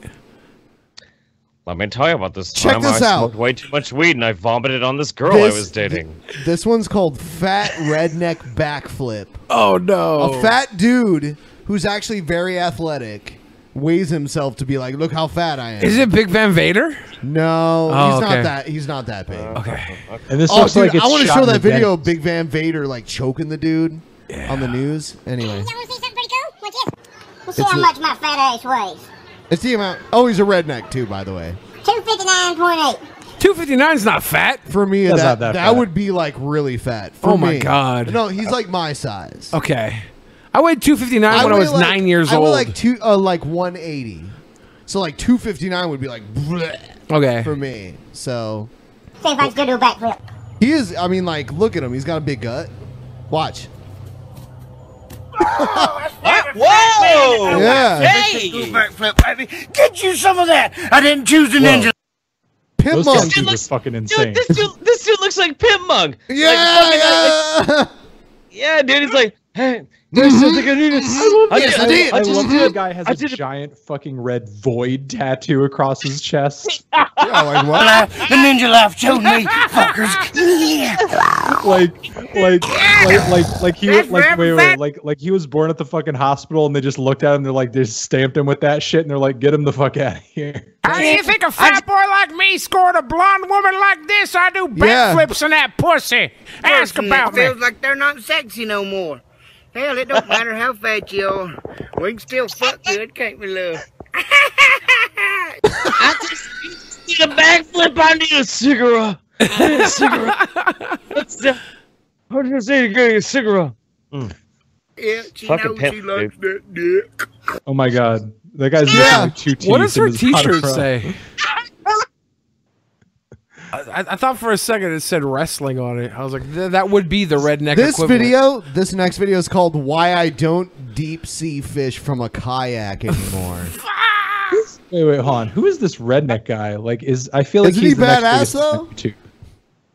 Let me tell you about this Check time this I out. smoked way too much weed and I vomited on this girl I was dating. This one's called Fat Redneck Backflip. Oh no. A fat dude who's actually very athletic weighs himself to be like, look how fat I am. Is it Big Van Vader? No, Oh, he's okay. not that. He's not that big. Uh, okay. And this oh, looks dude, like it's I want to show that video of Big Van Vader like choking the dude on the news. Anyway, Let's see how It's a- much my fat ass weighs. it's the amount. Oh, he's a redneck too, by the way. 259.8. 259 is not fat. For me, That's that not that, that fat. would be like really fat. For Oh my me. God. No, he's like my size. Okay. I weighed 259 when I was like- nine years I weigh old. like two, uh, like one eighty. So like two fifty nine would be like bleh okay. for me. So See if I can do a backflip. he is. I mean, like look at him. He's got a big gut. Watch. Whoa! Yeah. Hey! Backflip, baby. Get you some of that. I didn't choose the ninja. Pimp Those monk. tattoos are fucking insane. Dude, this dude, this dude looks like Pimp Monk. Yeah, Like, fucking, like- yeah, dude. He's like, hey, there's something I need to. I love, just- I, I I just love that the guy has I a did- giant fucking red void tattoo across his chest. yeah, like what? The ninja laugh showed me, fuckers. Yeah. like, like, like, like, like he That's like wait, very wait, like, like he was born at the fucking hospital, and they just looked at him. They're like, they just stamped him with that shit, and they're like, get him the fuck out of here. How do you think a fat boy like me scored a blonde woman like this? I do Yeah. backflips in that pussy. Ask Person about that me. feels like they're not sexy no more. Hell, it don't matter how fat you are. We can still fuck good, can't we, love? I just need a backflip. I need a cigarette. I need a cigarette. What's that? How did you say you get a cigarette? Hmm. Yeah, she Fucking knows pimp, she likes that dick. Oh my god, that guy's Yeah. missing like two What teeth does her in T-shirt say? I, I thought for a second it said wrestling on it. I was like, th- that would be the redneck. This equivalent. video, this next video is called "Why I Don't Deep Sea Fish from a Kayak Anymore." Wait, wait, hold on. Who is this redneck guy? Like, is I feel like Isn't he's he badass, though? YouTube.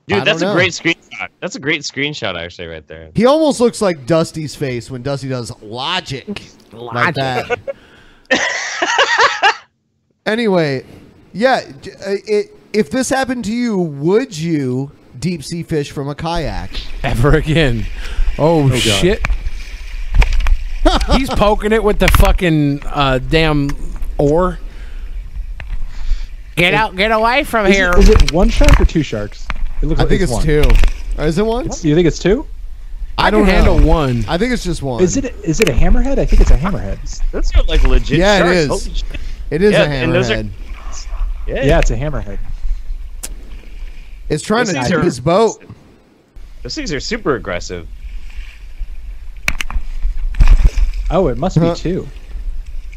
Dude, that's a know. great screenshot. That's a great screenshot, actually, right there. He almost looks like Dusty's face when Dusty does logic, like that. anyway, yeah, uh, it, if this happened to you, would you deep sea fish from a kayak? ever again. Oh, God. shit. He's poking it with the fucking uh, damn oar. Get out! Get away from Is here! it, is it one shark or two sharks? It looks I like think it's one. two. Is it one? You think it's two? I, I don't can handle know. one. I think it's just one. Is it is it a hammerhead? I think it's a hammerhead. Those are like legit Yeah, it sharks. is. Holy shit. It is Yeah, a and those are- hammerhead. Yeah. Yeah, it's a hammerhead. It's trying Those to things tip his boat. Those things are super aggressive. Oh, it must be two.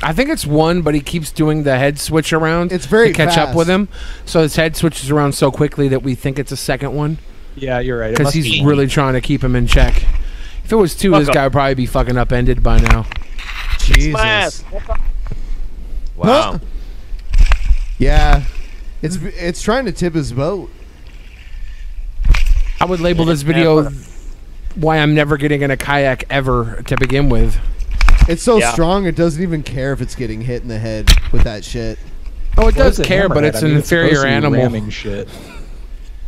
I think it's one, but he keeps doing the head switch around. It's very to catch up with him. So his head switches around so quickly that we think it's a second one Yeah, you're right. Because he's be really trying to keep him in check. If it was two, Fuck this up. guy would probably be fucking upended by now. Jesus. My ass. Wow. Yeah, it's it's trying to tip his boat. I would label this video why I'm never getting in a kayak ever to begin with. It's so Yeah. strong it doesn't even care if it's getting hit in the head with that shit. Oh, it What does is care, but it's I mean, an it's inferior to animal. shit.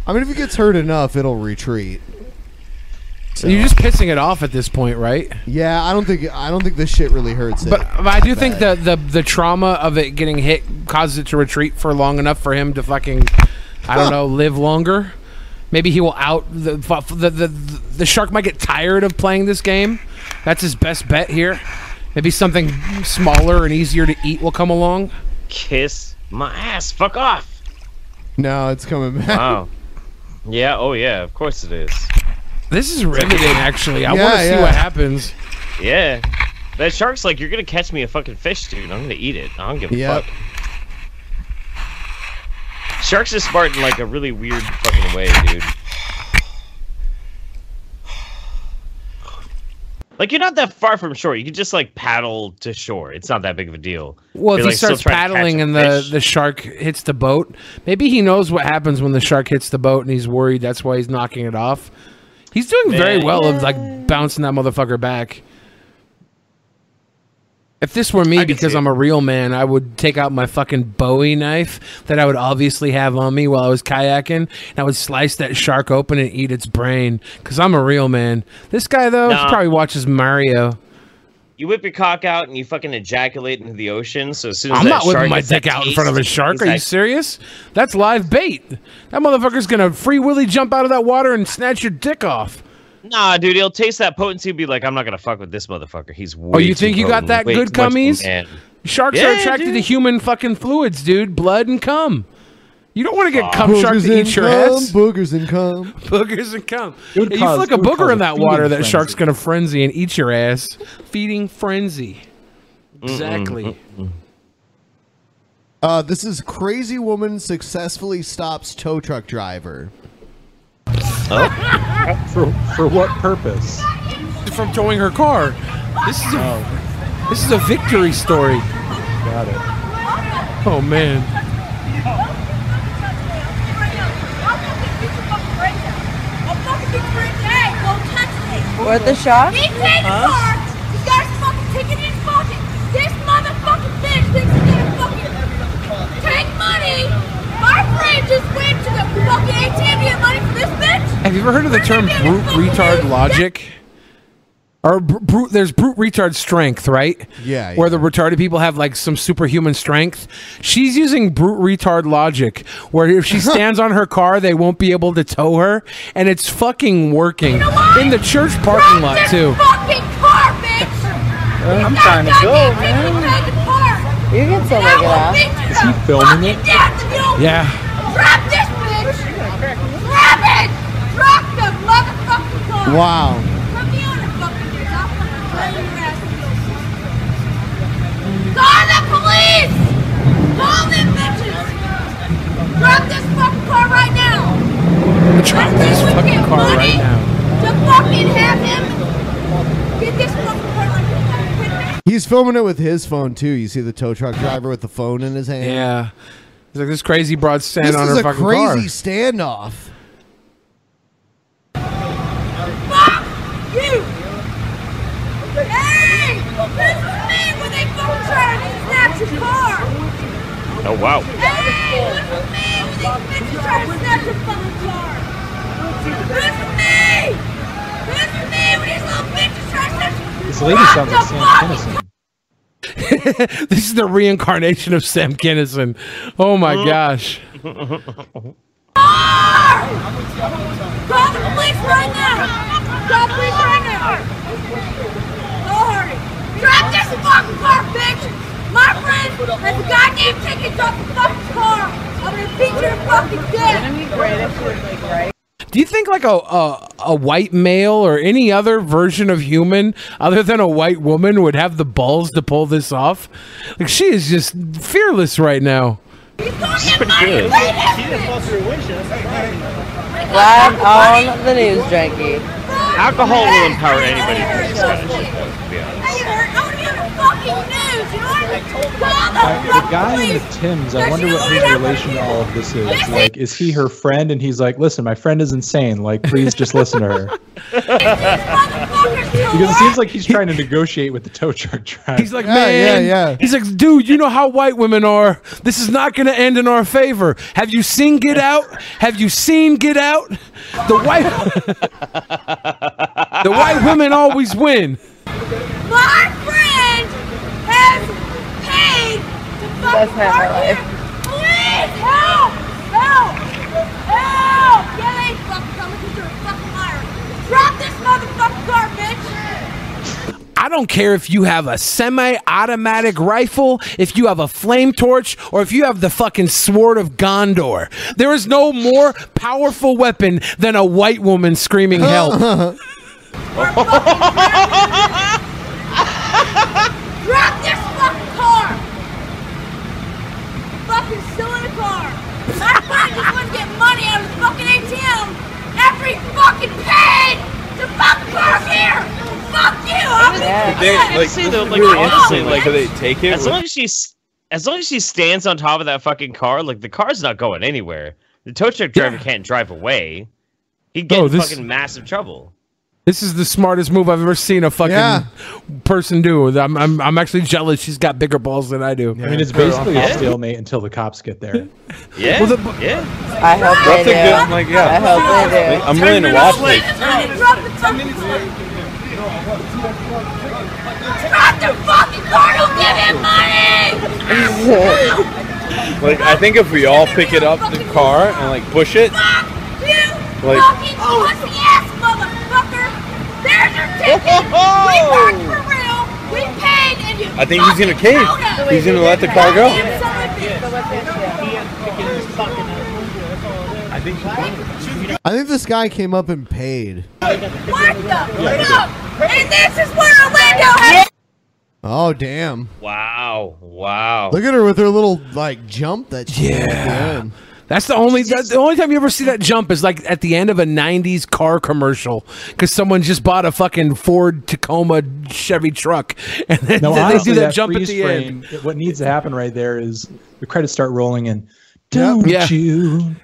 I mean, if it gets hurt enough, it'll retreat. So- You're just pissing it off at this point, right? yeah, I don't think I don't think this shit really hurts it. But, but I do that think bad. the, the the trauma of it getting hit causes it to retreat for long enough for him to fucking, I don't know, live longer. Maybe he will out the the, the the the shark might get tired of playing this game. That's his best bet here. Maybe something smaller and easier to eat will come along. Kiss my ass. Fuck off. No, it's coming back. Wow. Yeah. Oh yeah. Of course it is. This is riveting, actually. I Yeah, want to see yeah. what happens. Yeah. That shark's like, you're gonna catch me a fucking fish, dude. I'm gonna eat it. I don't give a Yep. fuck. Sharks are smart in like a really weird fucking way, dude. Like you're not that far from shore. You can just like paddle to shore. It's not that big of a deal. Well, if You're, he starts trying to catch paddling and the, fish. the shark hits the boat, maybe he knows what happens when the shark hits the boat and he's worried. That's why he's knocking it off. He's doing very well of like bouncing that motherfucker back. If this were me, because I'm a real man, I would take out my fucking Bowie knife that I would obviously have on me while I was kayaking, and I would slice that shark open and eat its brain. Because I'm a real man. This guy though, he Nah. probably watches Mario. You whip your cock out and you fucking ejaculate into the ocean. So as soon as I'm not whipping my dick out in front of a shark. Are you serious? That's live bait. That motherfucker's gonna free willy jump out of that water and snatch your dick off. Nah, dude, he'll taste that potency and be like, I'm not gonna fuck with this motherfucker. He's way Oh, you too think you got that good too cummies? Sharks Yeah, are attracted dude. to human fucking fluids, dude. Blood and cum. You don't want to get cum Boogers shark to eat your cum, ass. Boogers and cum. Boogers and cum. It would Yeah, cause- you flick a booger in that water, feeding that shark's gonna frenzy and eat your ass. Feeding frenzy. Exactly. Uh, this is crazy woman successfully stops tow truck driver. Oh. for for what purpose? From towing her car. This is a oh. this is a victory story. Got it. Oh man. What the shot? He paid the car. He's got his fucking ticket in his pocket. This motherfucking bitch thinks he's gonna fucking take money. My friend just went to the fucking ATM to get money for this bitch. Have you ever heard of the term brute retard logic? Or brute, there's brute retard strength, right? Yeah, Where the retarded people have like some superhuman strength. She's using brute retard logic, where if she stands on her car, they won't be able to tow her, and it's fucking working in the church parking lot too. Fucking car, bitch. I'm trying to go, man. You can still make it out. Is he filming it? Yeah. Drop this bitch. Grab it. Drop the motherfucking car. Wow. Put me on the fucking bitch. I'll fucking play your ass. Call the police. Call them bitches. Drop this fucking car right now. Drop this fucking car right now. To fucking have him get this fucking car like this. He's filming it with his phone too. You see the tow truck driver with the phone in his hand. Yeah. It's like this crazy broad stand This on is her a fucking crazy car. standoff. Fuck you! Hey! This is me when they fucking try to snatch your car! Oh wow. Hey! This is me when these bitches try to snatch your fucking car! This is me! This is me when these little bitches try to snatch This lady sounds like Sam Kinison. this is the reincarnation of Sam Kinison. Oh my gosh. Call the police right now! Call the police right now! Oh, hurry! Drop this fucking car, bitch! My friend has a goddamn ticket off the fucking car! I'm gonna beat you to fucking death! Do you think like a, a a white male or any other version of human other than a white woman would have the balls to pull this off? Like she is just fearless right now. She's pretty good. Live on the news junkie. Alcohol will empower anybody to do this kind of shit, to be honest. Hey, Hurt, I'm gonna be on the fucking news, you know what I mean? Call I- the the fucking guy in the Tims, I wonder what his relation to all of this is. Like, is he her friend? And he's like, listen, my friend is insane. Like, please just listen to her. Because it seems like he's trying to negotiate with the tow truck driver. He's like, man, He's like, dude, you know how white women are. This is not going to end in our favor. Have you seen Get Out? Have you seen Get Out? The white, the white women always win. My friend has paid to fucking not my park life. here. Please help! Help! Help! Yeah, they fucking coming because you're a fucking liar. Drop this motherfucking car, bitch! I don't care if you have a semi-automatic rifle, if you have a flame torch, or if you have the fucking sword of Gondor. There is no more powerful weapon than a white woman screaming help. Drop this fucking car! Fucking still in the car! My friend just wants to get money out of the fucking ATM after he fucking paid to fucking park here! Fuck you! I'm Yeah, gonna they, like, say though, like, really honestly, like, like, they take it As with- long as she's, as long as she stands on top of that fucking car, like the car's not going anywhere. The tow truck driver can't drive away. He'd get Oh, in this- fucking massive trouble. This is the smartest move I've ever seen a fucking Yeah. person do. I'm, I'm, I'm actually jealous. She's got bigger balls than I do. I mean, it's basically a stalemate until the cops get there. Yeah, Well, the- yeah. I hope That's they a do. good- like, yeah. I hope they do. I'm willing to watch this. Drop the fucking Drop the fucking car! Don't give him money! Like I think if we all pick it up the car and like push it, like fucking pussy ass motherfucker! There's your ticket! We oh! worked for real! We paid and you I think he's gonna cave. fucking He's gonna let the car go. goddamn son of a bitch. I think I think this guy came up and paid. What the fuck? And this is where Orlando has Oh damn! Wow, wow. Look at her with her little like jump that she did Yeah. end. That's the only that's the only time you ever see that jump is like at the end of a '90s car commercial because someone just bought a fucking Ford Tacoma Chevy truck and then No, they honestly, do that, jump at freeze the frame, end. What needs to happen right there is the credits start rolling in. Don't Yeah. you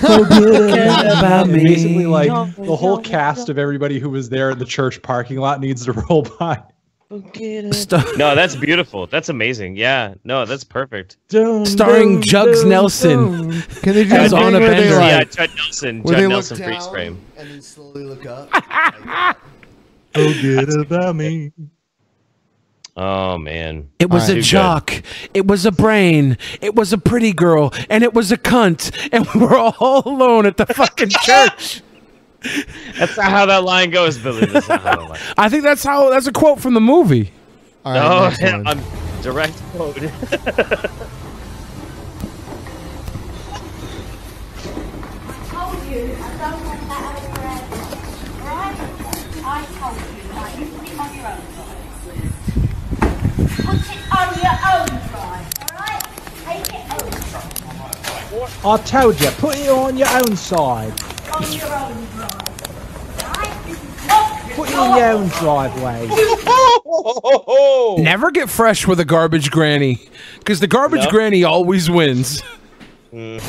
forget about me? Basically, like the whole cast of everybody who was there in the church parking lot needs to roll by. No, that's beautiful. That's amazing. Yeah, no, that's perfect. Starring Jugs Nelson. Can they do as the on a thing bender? yeah, like- Judd Nelson. where Judd they look Nelson freeze frame. and then slowly look up? Oh, Forget about me. Oh man, It was Too a good. jock. It was a brain. It was a pretty girl, and it was a cunt. And we were all alone at the fucking church. That's not how that line goes, Billy. That's not how that line. I think that's how. That's a quote from the movie. All no, next one. I'm direct quote. I told you I I told you, put it on your own side. On your own drive. Right? This is not Put it in your own driveway. Never get fresh with a garbage granny, because the garbage No. granny always wins. Mm.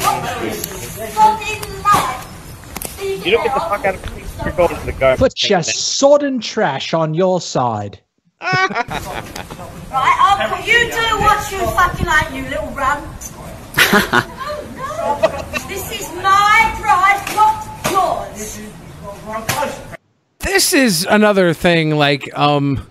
You don't get the fuck out of me. Going to the garbage. Put your sodden trash on your side. Right, I'll you do what you fucking like, you little runt. this is my drive, not yours. This is another thing. Like, um,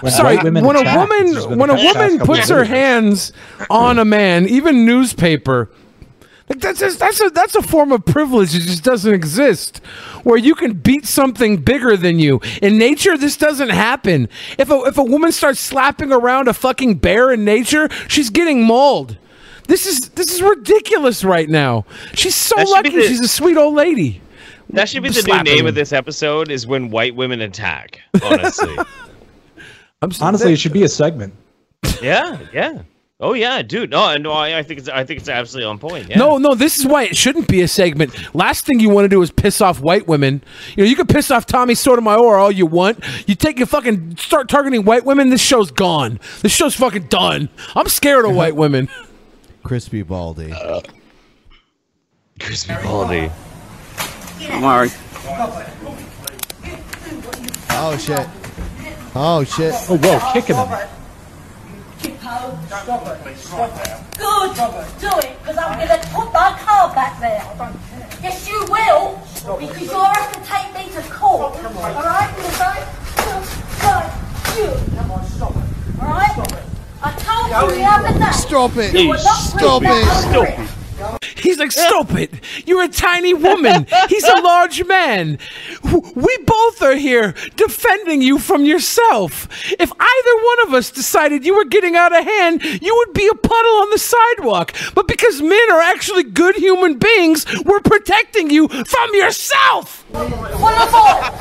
When sorry, when a attack, woman when a woman puts her hands on a man, even newspaper. Like that's just, that's a that's a form of privilege that just doesn't exist, where you can beat something bigger than you. In nature, this doesn't happen. If a if a woman starts slapping around a fucking bear in nature, she's getting mauled. This is this is ridiculous right now. She's so That should be lucky. the- she's a sweet old lady. That should be the new name him. of this episode. Is when white women attack. Honestly. Honestly, it should be a segment. yeah, yeah. Oh yeah, dude. No, no, I, I think it's I think it's absolutely on point. Yeah. No, no, this is why it shouldn't be a segment. Last thing you want to do is piss off white women. You know, you can piss off Tommy Sotomayor all you want. You take your fucking start targeting white women, this show's gone. This show's fucking done. I'm scared of white women. Crispy Baldy. Uh, Crispy Baldy. Don't worry. Oh shit. Oh shit. Oh whoa, kicking him. Stop it. Stop it. Good. Do it, because I'm going to put my car back there. Yes, you will, because you'll have to take me to court. All right? Right? You. All right? I it. you the other day. Stop it. You were not Stop it. He's He's like, stop it. You're a tiny woman. He's a large man. We both are here defending you from yourself. If either one of us decided you were getting out of hand, you would be a puddle on the sidewalk. But because men are actually good human beings, we're protecting you from yourself. What for?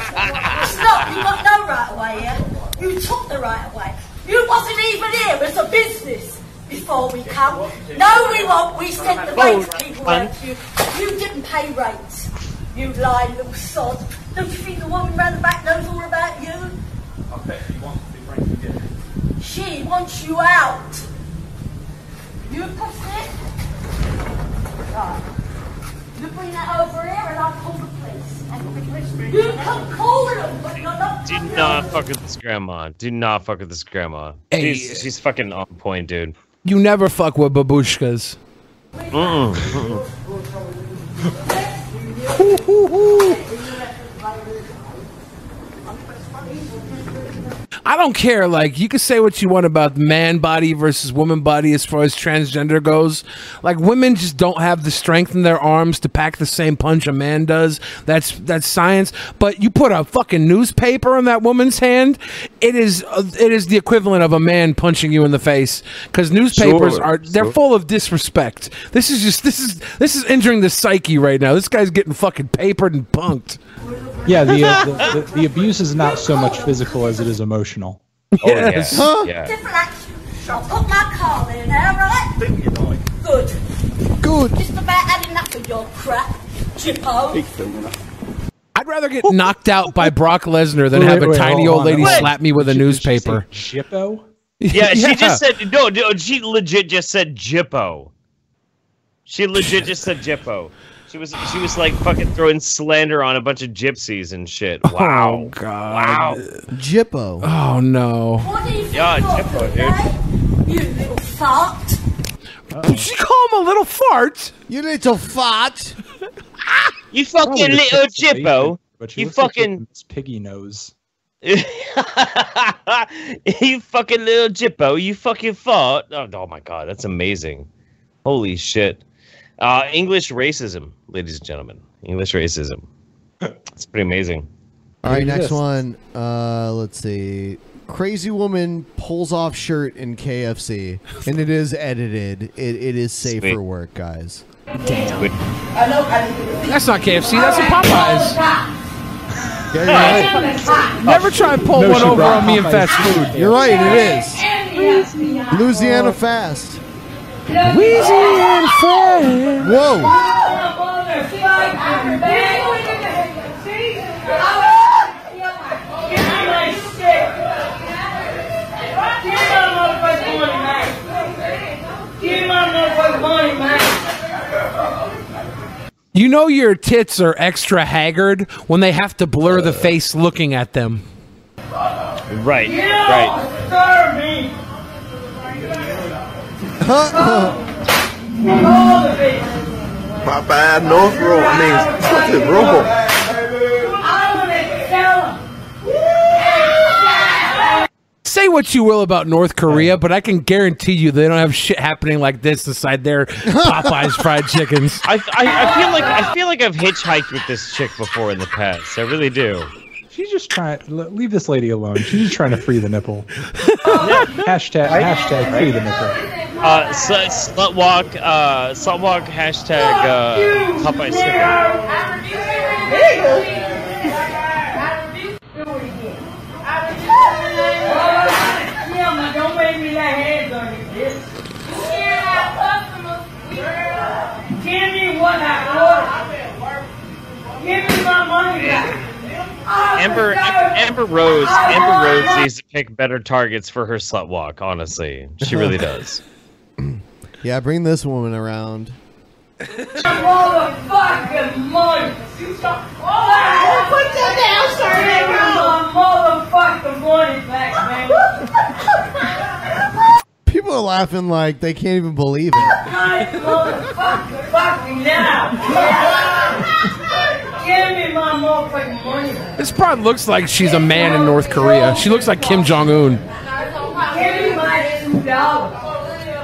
Stop, you got no right away here. You took the right away. You wasn't even here as a business before we come. No, we won't. We sent the rates people out to you. You didn't pay rates. You lying little sod. Don't you think the woman round the back knows all about you? Okay, you want to be right again. She wants you out. You persist. Right. You bring that over here and I'll call the police. You can call them, but you're not Do not fuck with this grandma. Do not fuck with this grandma. She's, she's fucking on point, dude. You never fuck with babushkas. Mm-mm. Mm-mm. I don't care. Like you can say what you want about man body versus woman body as far as transgender goes. Like women just don't have the strength in their arms to pack the same punch a man does. That's that's science. But you put a fucking newspaper in that woman's hand, it is uh, it is the equivalent of a man punching you in the face. Because newspapers Sure, are they're sure. full of disrespect. This is just this is this is injuring the psyche right now. This guy's getting fucking papered and punked. Yeah, the, uh, the, the the abuse is not so much physical as it is emotional. Oh, Yes. Huh? Different action. I'll put my car there now, right? Good. Good. Just about had enough of your crap, Chippo. I'd rather get knocked out by Brock Lesnar than Wait, have a wait, tiny old lady What? slap me with a newspaper. Jippo? Yeah, she just said no. no she legit just said Jippo. She legit just said Jippo. She was she was like fucking throwing slander on a bunch of gypsies and shit. Wow. Oh god. Wow. Jippo. Oh no. What do you Yeah, you're Jippo, doing, eh? You little fart. She called him a little fart. You little fart. You fucking little tits of Jippo. But You looks like fucking Miss Piggy nose. you fucking little Jippo. You fucking fart. Oh, oh my god, that's amazing. Holy shit. Uh, English racism, ladies and gentlemen. English racism. It's pretty amazing. All right, next exists. one. Uh, let's see. Crazy woman pulls off shirt in KFC, and it is edited. It, it is safe Sweet. for work, guys. Sweet. That's not KFC. That's a Popeyes. Yeah, you're right. Never try and pull No, one over on me in fast food. You're right. It is Louisiana fast. Louisiana friend. Whoa. You know your tits are extra haggard when they have to blur the face looking at them. Right, right. Popeye North Road. I mean, fucking Robo. Say what you will about North Korea, but I can guarantee you they don't have shit happening like this inside their Popeyes fried chickens. I, I, I feel like I feel like I've hitchhiked with this chick before in the past. I really do. She's just trying. Leave this lady alone. She's just trying to free the nipple. hashtag hashtag free the nipple. Uh, sl- slut walk, uh, slut walk hashtag uh, Popeye sticker. Don't. Give me what I ordered. Give me my money back. Amber, Amber Rose, Amber Rose needs to pick better targets for her slut walk. Honestly, she really does. Yeah, bring this woman around. Motherfucking money. Oh, put that down, sir. Give me my motherfucking money back, man. People are laughing like they can't even believe it. My motherfucking fuck me now. Give me my motherfucking money back. This broad looks like she's a man in North Korea. She looks like Kim Jong Un. Give me my two dollars.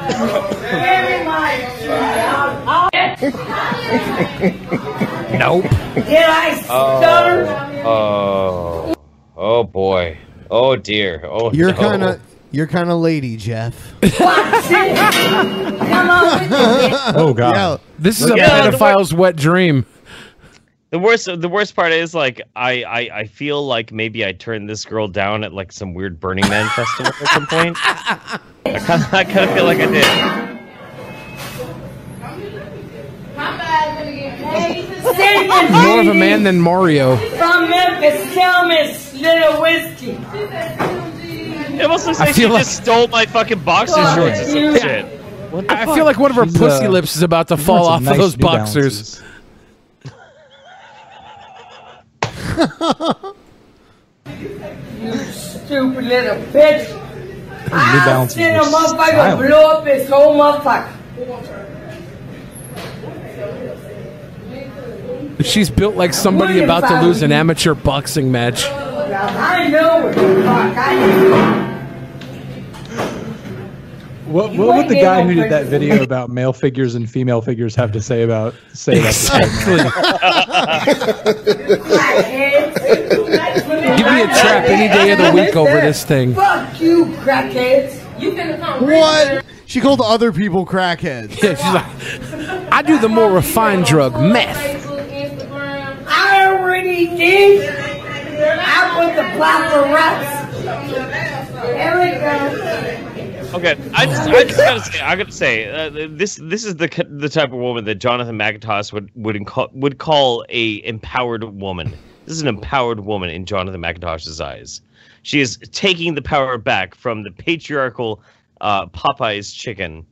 Give me my two dollars. nope. Did I start? Oh, oh, oh boy. Oh dear. Oh, You're no. kind of you're kind of lady, Jeff. Come on. Oh god. This is a Yeah, pedophile's wet dream. The worst, the worst part is like I, I, I feel like maybe I turned this girl down at like some weird Burning Man festival at some point. I kind of, I kind of feel like I did. More of a man than Mario. from Memphis, tell Miss Little Whiskey. It almost looks I like feel she like- just stole my fucking boxer shorts or some you- shit. What the I fuck? feel like one of her She's, pussy uh, lips is about to fall off some of those New boxers. You stupid little bitch. I'll send a motherfucker blow up his whole motherfucker. She's built like somebody about to lose an amateur boxing match. I know what the fuck I What, what would the guy who did that video about male figures and female figures have to say about say about Give me a trap any day of the week over this thing. Fuck you, crackheads. You finna come What? She called other people crackheads. Yeah, she's like, I do the more refined drug, meth. I already did. I put the paparazzi. There we go. Okay, I just, I just gotta say, I gotta say, uh, this this is the the type of woman that Jonathan McIntosh would would inca- would call a empowered woman. This is an empowered woman in Jonathan McIntosh's eyes. She is taking the power back from the patriarchal uh, Popeye's chicken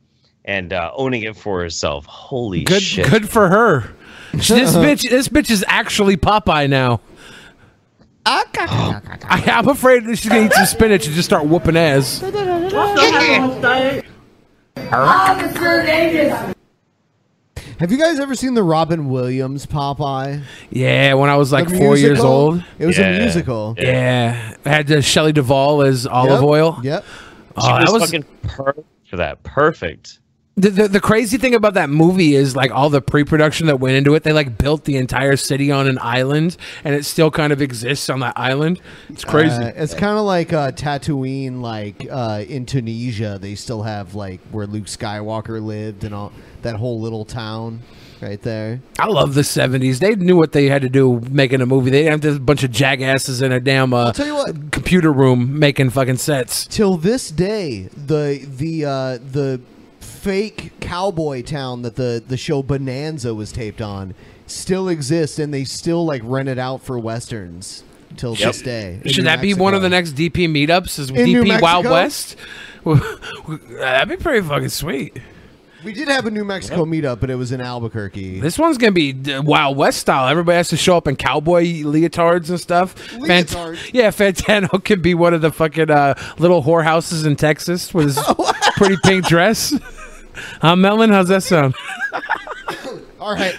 and uh, owning it for herself. Holy Good, shit! good for her. this bitch, this bitch is actually Popeye now. I, I'm afraid that she's gonna eat some spinach and just start whooping ass. Have you guys ever seen the Robin Williams Popeye? Yeah, when I was like The four years musical? old. It was Yeah. a musical. Yeah, I had uh, Shelley Duvall as olive Yep, oil. Yep. Oh, she that was, was fucking perfect for that. Perfect. The, the the crazy thing about that movie is like all the pre-production that went into it. They like built the entire city on an island, and it still kind of exists on that island. It's crazy. Uh, it's kind of like uh, Tatooine, like uh, in Tunisia. They still have like where Luke Skywalker lived and all that whole little town right there. I love the '70s. They knew what they had to do making a movie. They didn't have a bunch of jackasses in a damn uh, tell you what. computer room making fucking sets. Till this day, the the uh, the fake cowboy town that the the show Bonanza was taped on still exists, and they still like rent it out for westerns till Yep. this day. Should New that be one of the next DP meetups? Is In New DP Wild West? That'd be pretty fucking sweet. We did have a New Mexico meetup, but it was in Albuquerque. This one's gonna be Wild West style. Everybody has to show up in cowboy leotards and stuff. Fant- Leotards? yeah, Fantano could be one of the fucking uh, little whorehouses in Texas with his pretty pink dress. I'm Melon. How's that sound? All right.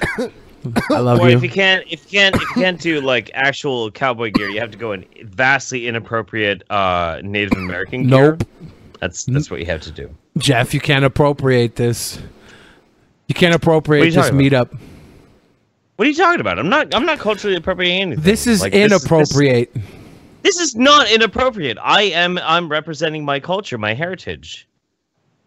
I love or you. if you can't, if you can't, if you can't do like actual cowboy gear, you have to go in vastly inappropriate uh, Native American gear. Nope. That's that's what you have to do. Jeff, you can't appropriate this. You can't appropriate you this talking meetup. What are you talking about? I'm not. I'm not culturally appropriating anything. This is Like, this inappropriate. This, is not inappropriate. I am. I'm representing my culture, my heritage.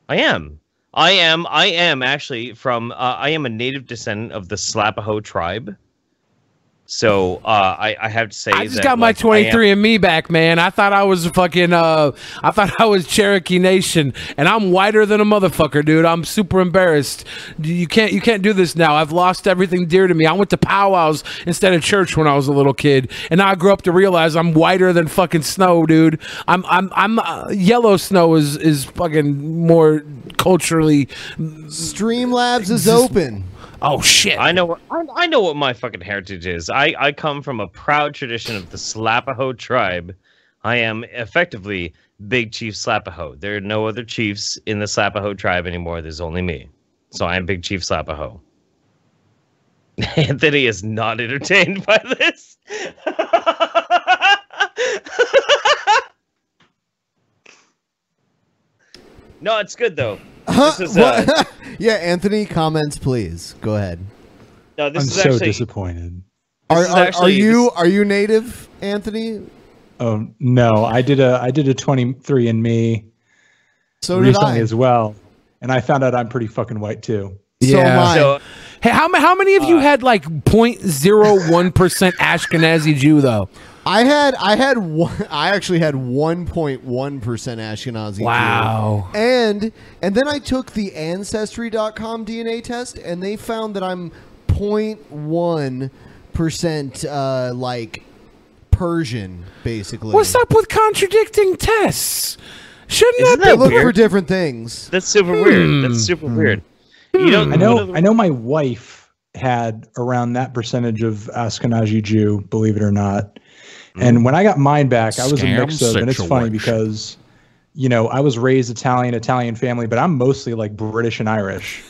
I am. I am. I am actually from. Uh, I am a native descendant of the Slapaho tribe. So uh, I, I have to say I just that, got my like, I am- 23 and me back, man. I thought I was fucking uh I thought I was Cherokee Nation and I'm whiter than a motherfucker, dude. I'm super embarrassed. You can't you can't do this now. I've lost everything dear to me. I went to powwows instead of church when I was a little kid, and now I grew up to realize I'm whiter than fucking snow, dude. I'm I'm I'm uh, yellow snow is is fucking more culturally Streamlabs is open. Oh shit! I know. I, I know what my fucking heritage is. I I come from a proud tradition of the Slapaho tribe. I am effectively Big Chief Slapaho. There are no other chiefs in the Slapaho tribe anymore. There's only me. So I am Big Chief Slapaho. Anthony is not entertained by this. no, it's good though. This is, uh, yeah, Anthony, comments, please. Go ahead. No, this I'm is so actually disappointed. Are, is are, are actually- you are you native, Anthony? Oh no, I did a I did a 23andMe So did recently I. as well, and I found out I'm pretty fucking white too. So. So- hey, how ma- how many of you had like 0.01 percent Ashkenazi Jew though? I had I had one, I actually had 1.1 percent Ashkenazi. Jew. Wow. And and then I took the ancestry.com DNA test and they found that I'm 0.1 percent uh, like Persian, basically. What's up with contradicting tests? Shouldn't Isn't that They be look for different things. That's super weird. Hmm. That's super weird. You don't. I know I know my wife had around that percentage of Ashkenazi Jew, believe it or not. And mm. when I got mine back, I was a mix of, and it's funny because, you know, I was raised Italian, Italian family, but I'm mostly like British and Irish,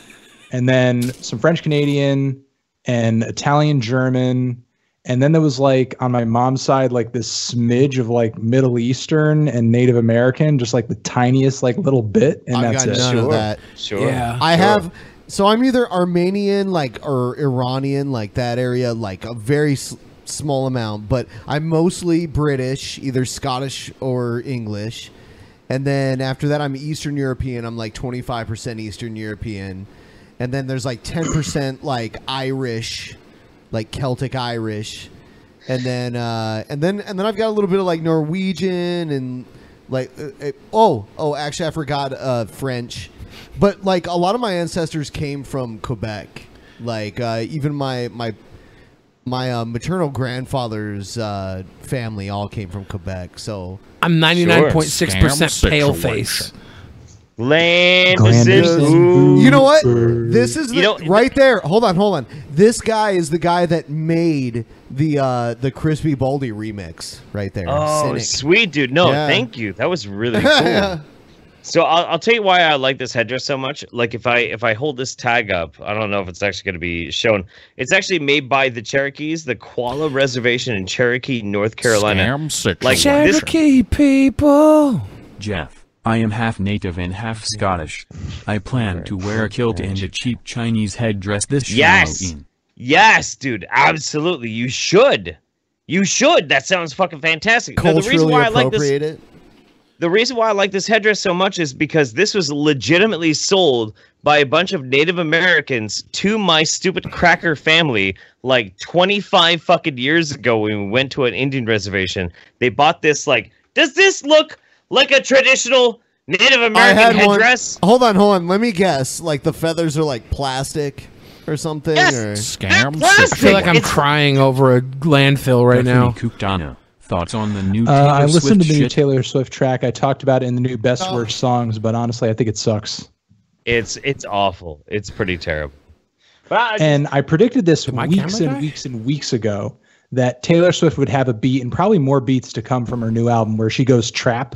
and then some French Canadian and Italian German, and then there was like on my mom's side like this smidge of like Middle Eastern and Native American, just like the tiniest like little bit, and I've that's got it. none of that. Sure. Yeah. I Sure. have so I'm either Armenian like or Iranian like that area like a very s- small amount, but I'm mostly British, either Scottish or English. And then after that I'm Eastern European. I'm like 25% Eastern European. And then there's like 10% like Irish, like Celtic Irish. And then uh and then and then I've got a little bit of like Norwegian and like uh, uh, oh, oh actually I forgot uh French. But like a lot of my ancestors came from Quebec. Like uh, even my my my uh, maternal grandfather's uh, family all came from Quebec. So I'm 99.6 percent Scam pale face. Land you know what? This is the, You know- right there. Hold on, hold on. This guy is the guy that made the uh, the Crispy Baldy remix right there. Oh, Cynic. sweet dude. No, Yeah. thank you. That was really cool. so I'll, I'll tell you why I like this headdress so much. Like if I if I hold this tag up, I don't know if it's actually going to be shown. It's actually made by the Cherokees, the Qualla Reservation in Cherokee, North Carolina. Scam situation. Like this, Cherokee people. Jeff, I am half native and half Scottish. I plan to wear a kilt and a cheap Chinese headdress this year. Yes. Halloween. yes, dude, absolutely. You should. You should. That sounds fucking fantastic. No, the reason culturally why I like this it. The reason why I like this headdress so much is because this was legitimately sold by a bunch of Native Americans to my stupid cracker family like 25 fucking years ago when we went to an Indian reservation. They bought this like, does this look like a traditional Native American headdress? one. Hold on, hold on. Let me guess. Like the feathers are like plastic or something. Yes. Or... Scam I feel like I'm It's- crying over a landfill right now. Bethany Kuktana, thoughts on the new Uh, Taylor I listened Swift to the new shit? Taylor Swift track. I talked about it in the new Best Oh. Worst Songs, but honestly, I think it sucks. It's it's awful. It's pretty terrible. But I, And I predicted this weeks and die? weeks and weeks ago that Taylor Swift would have a beat and probably more beats to come from her new album where she goes trap.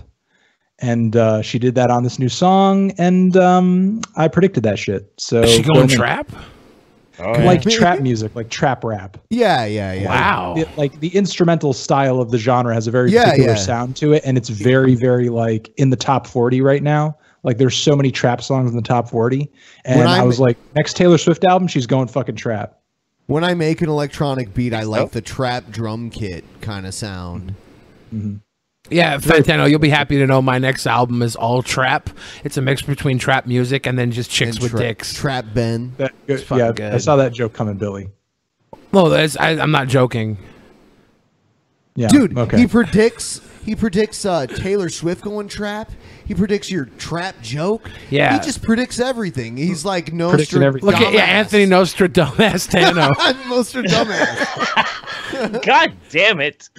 And uh, she did that on this new song, and um, I predicted that shit. So Is she go going in- trap? Oh, yeah. like trap music, like trap rap. Yeah, yeah, yeah. Wow. It- like the instrumental style of the genre has a very Yeah, particular yeah. sound to it, and it's very, very like in the top forty right now. Like there's so many trap songs in the top forty, and I was like, next Taylor Swift album, she's going fucking trap. When I make an electronic beat, I like so? the trap drum kit kind of sound. Mm-hmm. Yeah, Fantano, you'll be happy to know my next album is all trap. It's a mix between trap music and then just chicks And with tra- dicks. Trap Ben. That, It's fucking yeah, I saw that joke coming, Billy. Well, that's, I, I'm not joking. Yeah, Dude, okay. he predicts he predicts uh, Taylor Swift going trap. He predicts your trap joke. Yeah. He just predicts everything. He's like no Predicting everything. Look at yeah, Anthony Nostradamus Tano. I'm Nostra dumbass. God damn it.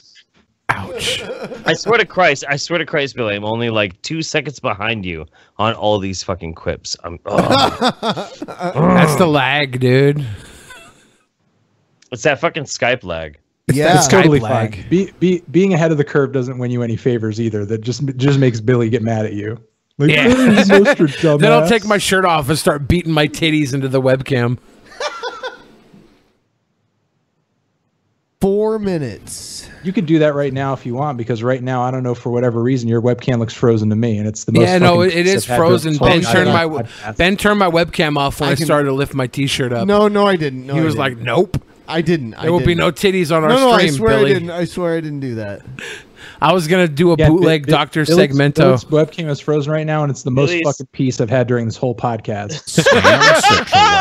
Ouch. I swear to Christ, I swear to Christ, Billy, I'm only like two seconds behind you on all these fucking quips. I'm oh. ugh. That's the lag, dude. it's that fucking Skype lag. yeah. It's totally lag. fine. Be, be, being ahead of the curve doesn't win you any favors either. That just just makes Billy get mad at you. Like, Yeah. "Oh, he's Nostra Then I'll take my shirt off and start beating my titties into the webcam. Four minutes. You could do that right now if you want, because right now I don't know for whatever reason your webcam looks frozen to me, and it's the most. Yeah, no, fucking it, it peace is I've had during frozen. Ben turned my podcast. Ben turned my webcam off when I, I started to lift my T-shirt up. No, no, I didn't. No, he I was didn't. like, "Nope." I didn't. I There will be didn't. no titties on our no, no, stream, I swear Billy. I didn't. I swear I didn't do that. I was gonna do a Yeah, bootleg Bi- Bi- Doctor Billy's- Segmento. Billy's webcam is frozen right now, and it's the most Billy's- fucking peace I've had during this whole podcast.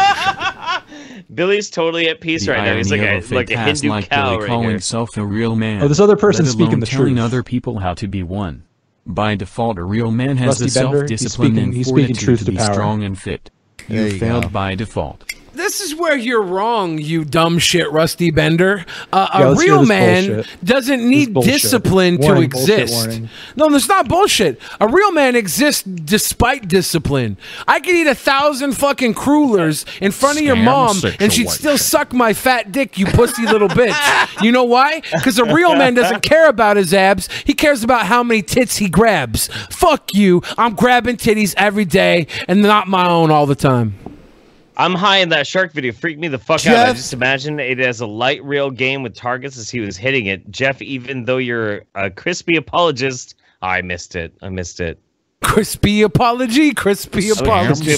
Billy's totally at peace The right now. He's like irony a a like a Hindu like cow Billy right calling here. himself a real man. Oh, this other person's let speaking alone the telling truth. other people how to be one. By default, a real man has Rusty the self-discipline and he's speaking fortitude truth to to be power. strong and fit. There You you failed go. by default. This is where you're wrong, you dumb shit, Rusty Bender. Uh, Yeah, a let's real man bullshit. doesn't need discipline Warning, to exist. No, that's not bullshit. A real man exists despite discipline. I could eat a thousand fucking crullers in front of your Scam mom, and she'd still suck my fat dick, you pussy little bitch. You know why? Because a real man doesn't care about his abs. He cares about how many tits he grabs. Fuck you. I'm grabbing titties every day, and not my own all the time. I'm high in that shark video. Freaked me the fuck out. I just imagine it as a light rail game with targets as he was hitting it. Jeff, even though you're a crispy apologist, I missed it. I missed it. Crispy apology, crispy apology.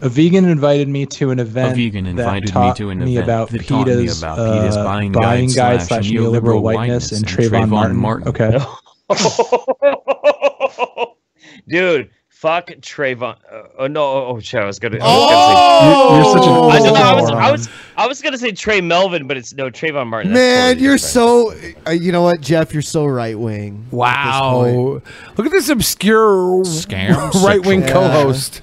A vegan invited me to an event. A vegan that invited me taught to an me event about that taught me about PETA's uh, buying buying guide guide slash slash neoliberal neoliberal whiteness and Trayvon, Martin. Okay. Dude, fuck Trayvon. Uh, oh no! Oh, oh shit! I was gonna. I was Oh! gonna say, You're- you're such an I, don't I was. I was. I was gonna say Trey Melvin, but it's no Trayvon Martin. Man, totally you're different. so. Uh, you know what, Jeff? You're so right wing. Wow. Look at this obscure Scam right wing sexual. co host.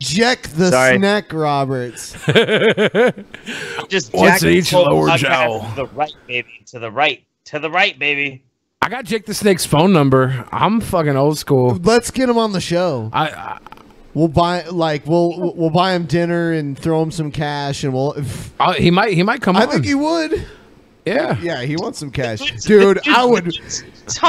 Jack the Sorry. Snack Roberts. Just Once jack the each lower podcast jowl. To the right, baby. To the right. To the right, baby. I got Jake the Snake's phone number. I'm fucking old school. Let's get him on the show. I, I we'll buy like we'll we'll buy him dinner and throw him some cash and we'll. uh, he might he might come I on. think he would. Yeah. Yeah, he wants some cash, dude. I would,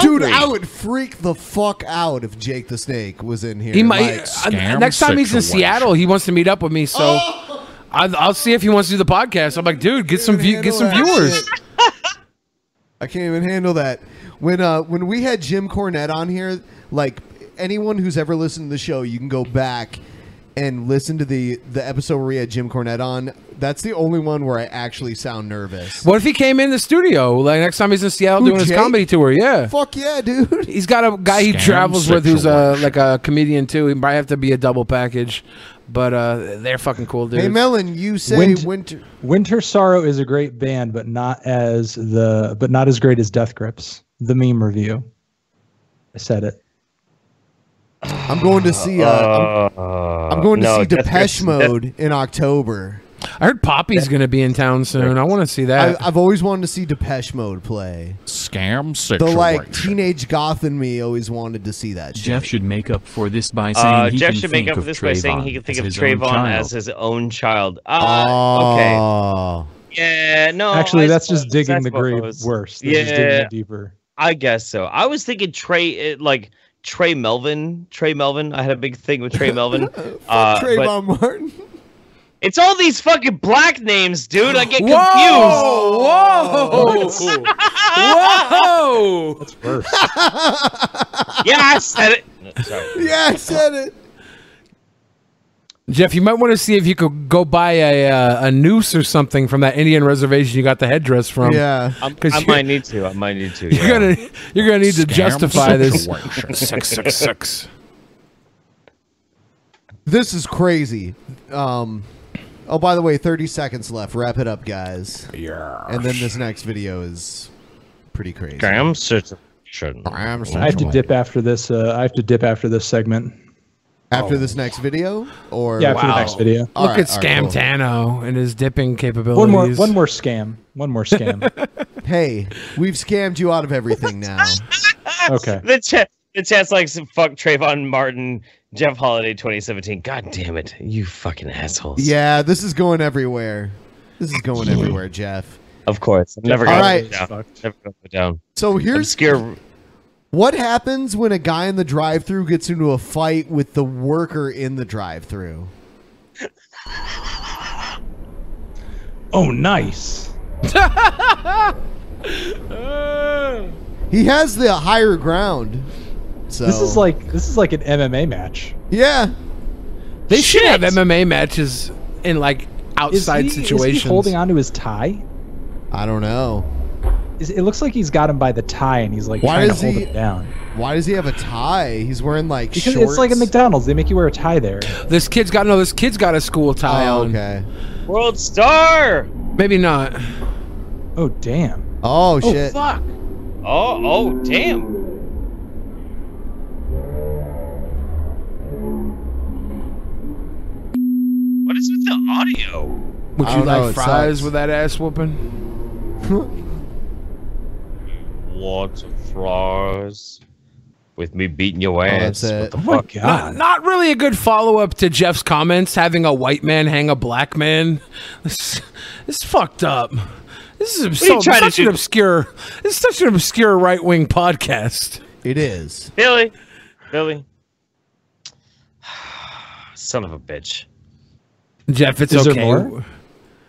dude. I would freak the fuck out if Jake the Snake was in here. He might Like, uh, next time he's in Seattle, he wants to meet up with me. So Oh! I'll, I'll see if he wants to do the podcast. I'm like, dude, get some view, get some viewers. shit. I can't even handle that. When uh when we had Jim Cornette on here, like anyone who's ever listened to the show, you can go back and listen to the the episode where we had Jim Cornette on. That's the only one where I actually sound nervous. What if he came in the studio? Like next time he's in Seattle Who, doing his comedy tour. Yeah. Fuck yeah, dude. He's got a guy he Scam travels with who's sexual uh, like a comedian too. He might have to be a double package, but uh, they're fucking cool dudes. Hey Melon, you say Winter- winter. Winter Sorrow is a great band, but not as the but not as great as Death Grips. The meme review. I said it. I'm going to see. Uh, I'm, I'm going to no, see Depeche Grips- Death- Mode in October. I heard Poppy's going to be in town soon. I want to see that. I've always wanted to see Depeche Mode play. Scam The like teenage goth in me always wanted to see that. Shit. Jeff should make up for this by saying Uh, he Jeff can should think make up of for this by saying he Trayvon can think as of his own Trayvon child. as his own child. Ah, okay. Oh. Yeah, no. Actually, I that's just digging that's the grave worse. That's just digging Yeah, it deeper. I guess so. I was thinking Trey, it, like Trey Melvin. Trey Melvin. I had a big thing with Trey Melvin. uh, but Trayvon Martin. It's all these fucking black names, dude. I get confused. Whoa! Whoa! Whoa! That's worse. yeah, I said it. No, sorry. Yeah, I said it. Jeff, you might want to see if you could go buy a uh, a noose or something from that Indian reservation you got the headdress from. Yeah. I'm, 'Cause I might need to. I might need to. You're yeah. gonna you're gonna need to Scam justify this. Six six six. This is crazy. Um. Oh, by the way, 30 seconds left. Wrap it up, guys. Yeah. And then this next video is pretty crazy. Scam situation. I have to dip after this. Uh, I have to dip after this segment. After this next video, or Yeah, after the next video. All Look right, at all right, cool. Scamtano and his dipping capabilities. One more, one more scam. One more scam. Hey, we've scammed you out of everything now. okay. The chat, the chat's like fuck Trayvon Martin, Jeff Holiday, 2017. God damn it, you fucking assholes. Yeah, this is going everywhere. This is going everywhere, Jeff. Of course, I'm never All gonna right. go down. Never gonna go down. So here's Obscure. what happens when a guy in the drive-through gets into a fight with the worker in the drive-through. Oh, nice. He has the higher ground. So This is like this is like an MMA match. yeah. They should have MMA matches in like outside is he, situations. Is he holding onto his tie? I don't know. Is, it looks like he's got him by the tie and he's like Why trying does to hold he- him down. Why does he have a tie? He's wearing like Because shorts. it's like a McDonald's. They make you wear a tie there. This kid's got no. This kid's got a school oh, tie Oh, on. okay. World Star. Maybe not. Oh damn. Oh, oh shit. fuck. Oh oh damn. What is with the audio? Would you don't know, like fries with that ass whooping? Lots of fries. With me beating your Oh, ass. that's What the Oh my fuck? Not, not really a good follow up to Jeff's comments. Having a white man hang a black man. This, this is fucked up. This is are so, trying such an obscure. This is such an obscure right wing podcast. It is. Billy. Billy. Son of a bitch. Jeff, it's Is there okay. more?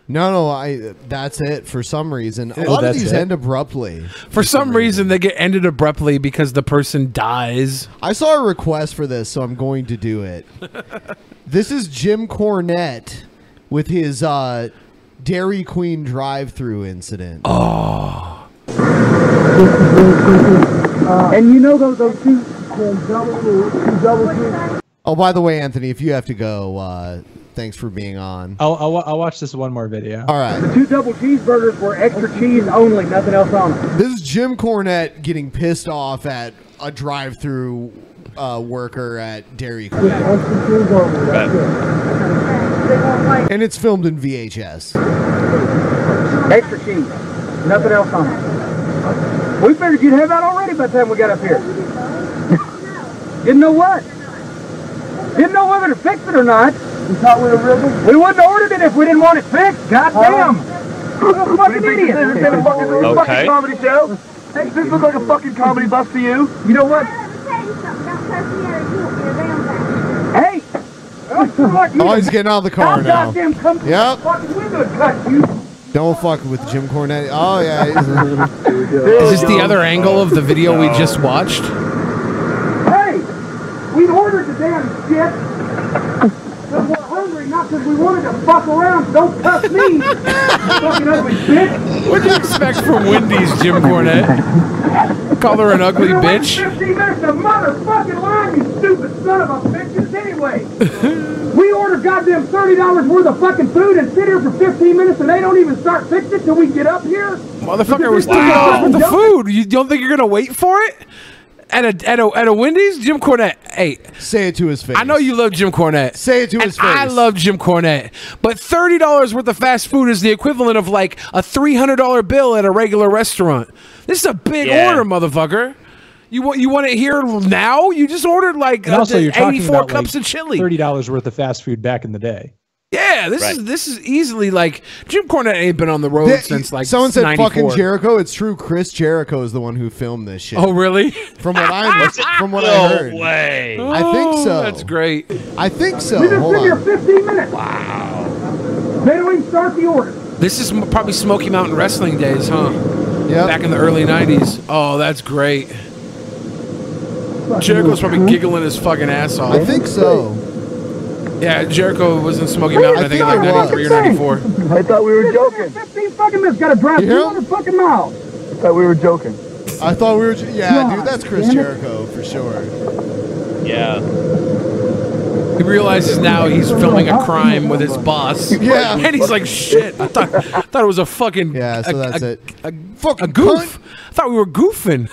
No, no, I. That's it. For some reason, a Oh, lot of these it? end abruptly. For some reason, they get ended abruptly because the person dies. I saw a request for this, so I'm going to do it. this is Jim Cornette with his uh, Dairy Queen drive-through incident. Oh, And you know those those two uh, double Oh, by the way, Anthony, if you have to go, uh, thanks for being on. I'll, I'll I'll watch this one more video. All right. The two double cheeseburgers were extra cheese only, nothing else on them. This is Jim Cornette getting pissed off at a drive-through uh, worker at Dairy Queen, Extra cheese only. That's it. and it's filmed in VHS. Extra cheese, nothing else on them. We figured you'd have that already by the time we got up here. Didn't know what. Didn't know whether to fix it or not. You thought we were rigged? We wouldn't have ordered it if we didn't want it fixed. God damn. What a fucking idiot. Okay. fucking comedy show. Hey, does this look like a fucking comedy bus to you? You know what? Hey! Oh, he's getting out of the car I'll now. goddamn come through Yep. the fucking window cut you. Don't fuck with Jim Cornette. Oh yeah. is this the other angle of the video we just watched? Hey! We ordered the damn shit! Because we're hungry, not because we wanted to fuck around. Don't touch me! you fucking ugly bitch! What do you expect from Wendy's, Jim Cornette? Call her an ugly We're bitch? 15 minutes to motherfucking line, you stupid son of a bitches anyway! we ordered goddamn $30 worth of fucking food and sit here for 15 minutes and they don't even start fixing it till we get up here? Motherfucker, it was Wow. thirty dollars worth of food. You don't think you're gonna wait for it? At a at a at a Wendy's, Jim Cornette. Hey, say it to his face. I know you love Jim Cornette. Say it to and his face. I love Jim Cornette, but thirty dollars worth of fast food is the equivalent of like a three hundred dollar bill at a regular restaurant. This is a big Yeah. order, motherfucker. You want you want it here now? You just ordered like And also, uh, you're talking 84 about cups like of chili. thirty dollars worth of fast food back in the day. Yeah, this Right. is this is easily like Jim Cornette ain't been on the road Th- since like someone said 94. fucking Jericho. It's true. Chris Jericho is the one who filmed this shit. Oh, really? From what I from what I No heard. way. I think Oh, so. That's great. I think so. we just Hold sit here on. 15 minutes! Wow! They don't even start the order. This is probably Smoky Mountain Wrestling days, huh? Yeah. Back in the early '90s. Oh, that's great. Jericho's probably giggling his fucking ass off. I think so. Yeah, Jericho was in Smoky Mountain. I think in like '93 or '94. I thought we were joking. 15 fucking minutes, gotta drive You hear 200 fucking miles. I thought we were joking. I thought we were. ju- Yeah, God dude, that's Chris. Jericho for sure. Yeah. He realizes now he's filming a crime with his boss. Yeah. and he's like, "Shit! I thought, I thought it was a fucking Yeah, so a, that's a, it. A, a goof. I thought we were goofing."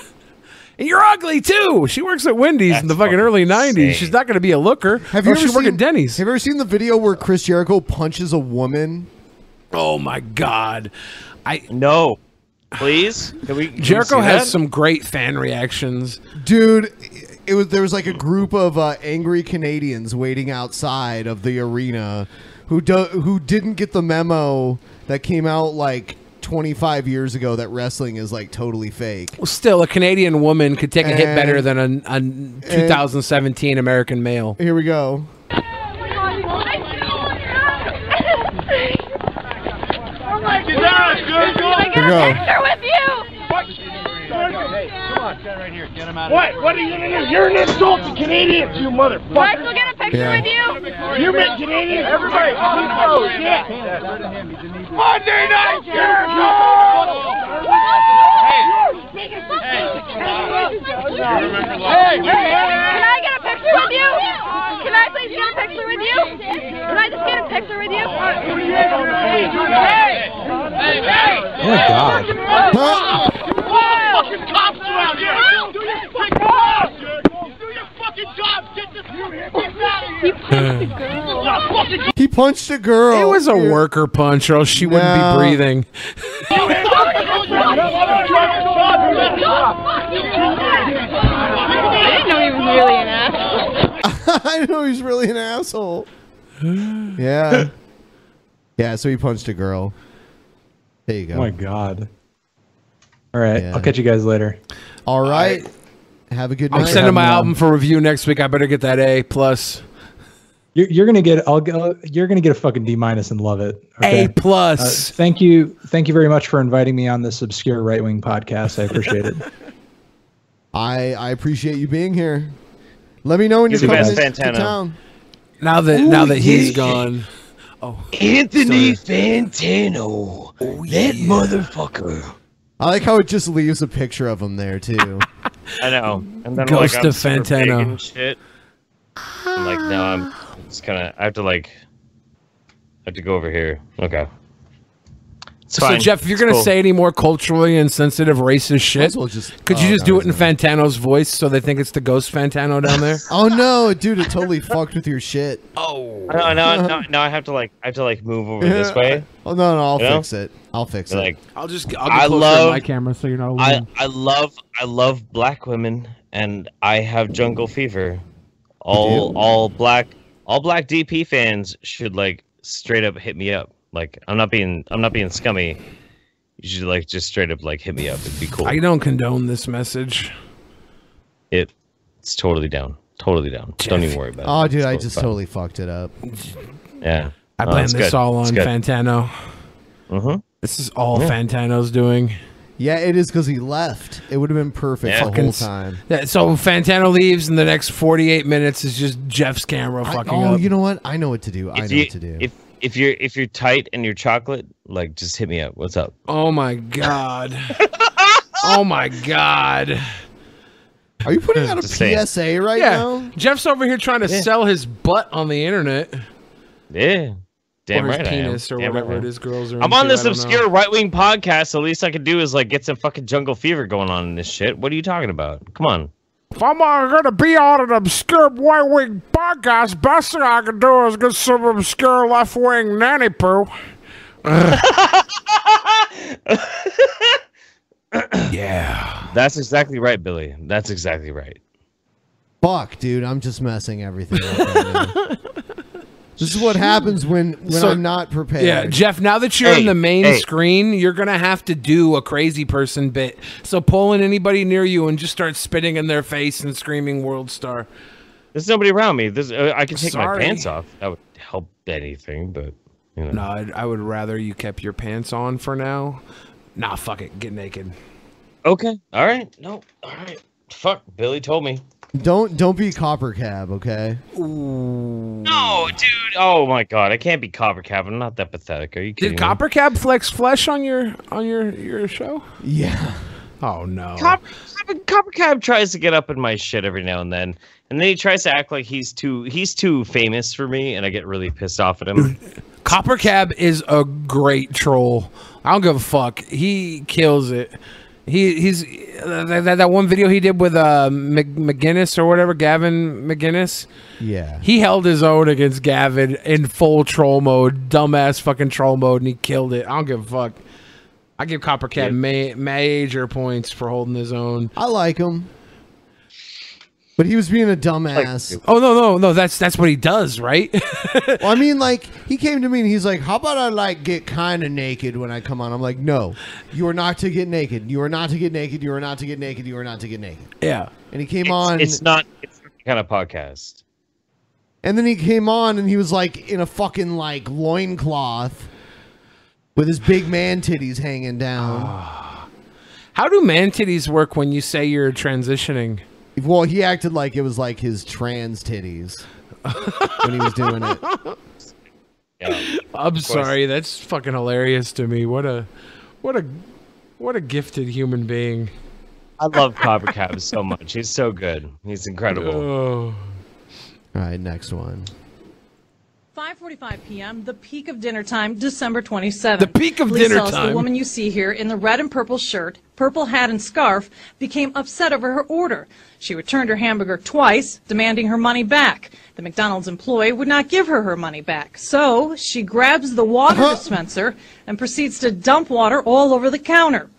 And you're ugly too. She works at Wendy's in the fucking early '90s. She's not going to be a looker. Have you Or ever she work seen at Denny's? Have you ever seen the video where Chris Jericho punches a woman? Oh my god! I no. Please, can we? can Jericho see has that? some great fan reactions. Dude, it was there was like a group of uh, angry Canadians waiting outside of the arena who do, who didn't get the memo that came out like 25 years ago that wrestling is like totally fake. Well, still, a Canadian woman could take a hit better than a, a 2017 American male. Here we go. Oh my god! Here we go. picture with you! on. What? What are you gonna do? You're an insult to Canadians, you motherfucker. Can I still get a picture Yeah. with you? You make Canadians. Everybody, oh shit. Monday Night Hey, can I get a picture with you? Can I please get a picture with you? Can I just get a picture with you? Hey! Hey! Oh, hey! Oh God. Fucking cops around here. Do your fucking job. Do your fucking job. Get this out of here. Hmm. He punched a girl. It was a worker punch, or else she wouldn't No. be breathing. I didn't know he was really an ass. I know he's really an asshole. Yeah. Yeah, so he punched a girl. There you go. Oh my god. All right, Yeah. I'll catch you guys later. All right. Have a good night. I'm sending my album for review next week. I better get that A plus. You're, you're gonna get. I'll go. You're gonna get a fucking D minus and love it. Okay? A plus. Uh, thank you. Thank you very much for inviting me on this obscure right wing podcast. I appreciate it. I I appreciate you being here. Let me know when He's you're the coming to, to Fantano. town. Now that now that he's gone. Oh, Anthony sorry. Fantano. that motherfucker. I like how it just leaves a picture of him there too. I know. And then Ghost like, I'm of super big Fantano. and shit. I'm like, no, I'm just kind of. I have to like. I have to go over here. Okay. It's So fine. Jeff, if you're It's gonna cool. say any more culturally insensitive racist shit, well just- could you oh, just no, do it in Fantano's voice so they think it's the ghost Fantano down there? oh no, dude, it totally fucked with your shit. Oh. No, no, no, no. I have to like. I have to like move over this way. Oh no, no, I'll You know? fix it. I'll fix it. Like, I'll just I'll get I closer to love- my camera so you're not I I love I love black women and I have jungle fever. All all black all black DP fans should like straight up hit me up. Like I'm not being I'm not being scummy. You should like just straight up like hit me up. It'd be cool. I don't condone this message. It it's totally down. Totally down. Don't even worry about it. Oh dude, It's I just fine. totally fucked it up. Yeah. I No, blame it's this good. all on. Fantano. Mm-hmm. This is all Yeah. Fantano's doing. Yeah, it is because he left. It would have been perfect the Fucking whole time. Yeah, so Fantano leaves, and the next 48 minutes is just Jeff's camera I- fucking oh, up. you know what? I know what to do. I If know you what to do. if if you're if you're tight and you're chocolate, like just hit me up. What's up? Oh my god. oh my god. Are you putting out a Just saying. PSA right yeah. now? Jeff's over here trying to Yeah. sell his butt on the internet. Yeah. Damn or his right I am. penis or Damn whatever right I it am. is girls are I'm on this I don't know. obscure right wing podcast. So the least I could do is like get some fucking jungle fever going on in this shit. What are you talking about? Come on. If I'm uh, gonna be on an obscure right wing podcast, best thing I can do is get some obscure left wing nanny poo. yeah. That's exactly right, Billy. That's exactly right. Fuck, dude, I'm just messing everything up. Right now. This is what happens when when So- I'm not prepared. Yeah, Jeff. Now that you're Hey, in the main hey. screen, you're gonna have to do a crazy person bit. So pull in anybody near you and just start spitting in their face and screaming "World Star." There's nobody around me. There's, uh, I can take Sorry. my pants off. That would help anything, but you know. No, I'd, I would rather you kept your pants on for now. Nah, fuck it, get naked. Okay. All right. No. All right. Fuck. Billy told me. Don't don't be copper cab, okay? No, dude. Oh my god. I can't be Copper Cab. I'm not that pathetic. Are you kidding Did me? Copper Cab flex flesh on your on your your show? Yeah. Oh no. Copper, Copper, Copper Cab tries to get up in my shit every now and then, and then he tries to act like he's too he's too famous for me, and I get really pissed off at him. Copper Cab is a great troll. I don't give a fuck. He kills it. He he's uh, that, that, one video he did with uh Mc, McGinnis or whatever Gavin McGinnis. Yeah. He held his own against Gavin in full troll mode, dumbass fucking troll mode, and he killed it. I don't give a fuck. I give Copper Cab ma- major points for holding his own. I like him. But he was being a dumbass. Oh no no no! That's that's what he does, right? well, I mean, like he came to me and he's like, "How about I like get kind of naked when I come on?" I'm like, "No, you are not to get naked. You are not to get naked. You are not to get naked. You are not to get naked." yeah. And he came It's, on, it's not it's not kind of podcast. and then he came on and he was like in a fucking like loincloth with his big man titties hanging down. How do man titties work when you say you're transitioning? Well, he acted like it was like his trans titties when he was doing it. Yeah, I'm sorry, that's fucking hilarious to me. What a, what a, what a gifted human being. I love Cobra Cab so much. He's so good. He's incredible. Oh. All right, next one. 5:45 p.m. The peak of dinner time, December 27th. The peak of Police dinner says time. The woman you see here in the red and purple shirt, purple hat and scarf became upset over her order. She returned her hamburger twice, demanding her money back. The McDonald's employee would not give her her money back. So she grabs the water dispenser and proceeds to dump water all over the counter.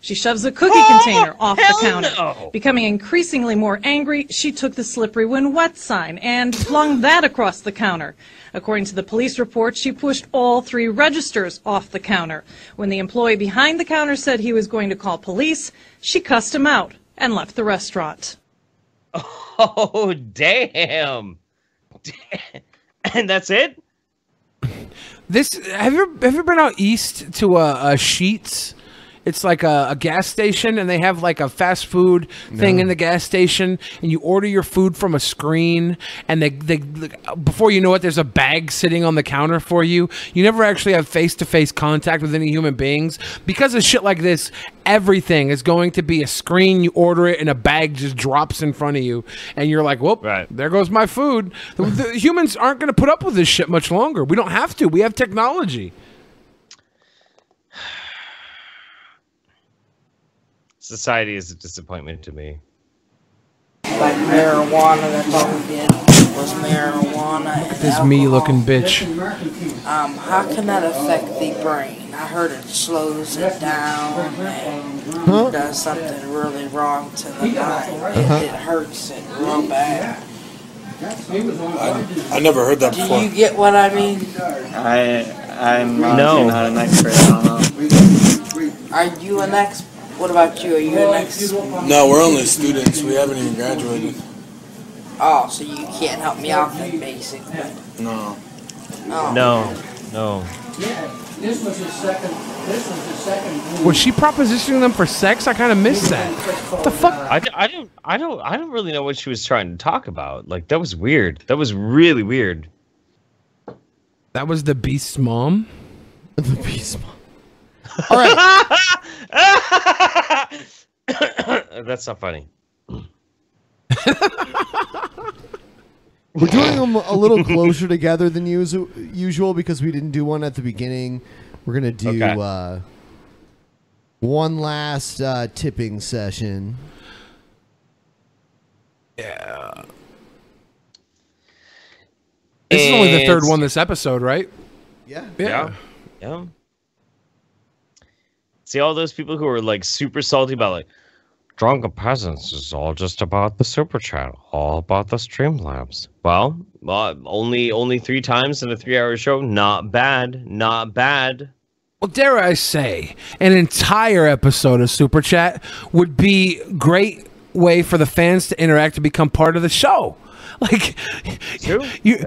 She shoves a cookie oh, container off the counter. Becoming increasingly more angry, she took the slippery when wet sign and flung that across the counter. According to the police report, she pushed all three registers off the counter. When the employee behind the counter said he was going to call police, she cussed him out and left the restaurant. Oh damn! Damn. And that's it. This have you ever, have been out east to a, a Sheetz? It's like a, a gas station, and they have like a fast food thing No. in the gas station, and you order your food from a screen, and they, they before you know it, there's a bag sitting on the counter for you. You never actually have face to face contact with any human beings because of shit like this. Everything is going to be a screen. You order it, and a bag just drops in front of you, and you're like, "Whoop, there goes my food." The, the humans aren't going to put up with this shit much longer. We don't have to. We have technology. Society is a disappointment to me. Like marijuana, that's all we did was marijuana. And This me looking bitch. Um, how can that affect the brain? I heard it slows it down and Huh? does something really wrong to the mind. Uh-huh. It, it hurts it real bad. I, I never heard that Do before. Do you get what I mean? I I'm honestly No. not an expert. I don't know. Are you an ex? What about you? Are you an ex? No, we're only students. We haven't even graduated. Oh, so you can't help me out then, basically. No. Oh. No, no. This was his second. This was his second. Was she propositioning them for sex? I kind of missed that. What the fuck? I, d- I don't I don't I don't really know what she was trying to talk about. Like that was weird. That was really weird. That was the beast's mom. the beast's mom. All right. That's not funny. We're doing them a little closer together than usu- usual because we didn't do one at the beginning. We're gonna do Okay. uh, one last uh, tipping session. Yeah. This is only the third one this episode, right? Yeah. Yeah. Yeah. See all those people who are like super salty about like drunken peasants is all just about the super chat, all about the Streamlabs. Well, well, only only three times in a three-hour show. Not bad. Not bad. Well, dare I say, an entire episode of Super Chat would be great way for the fans to interact to become part of the show. Like you, you,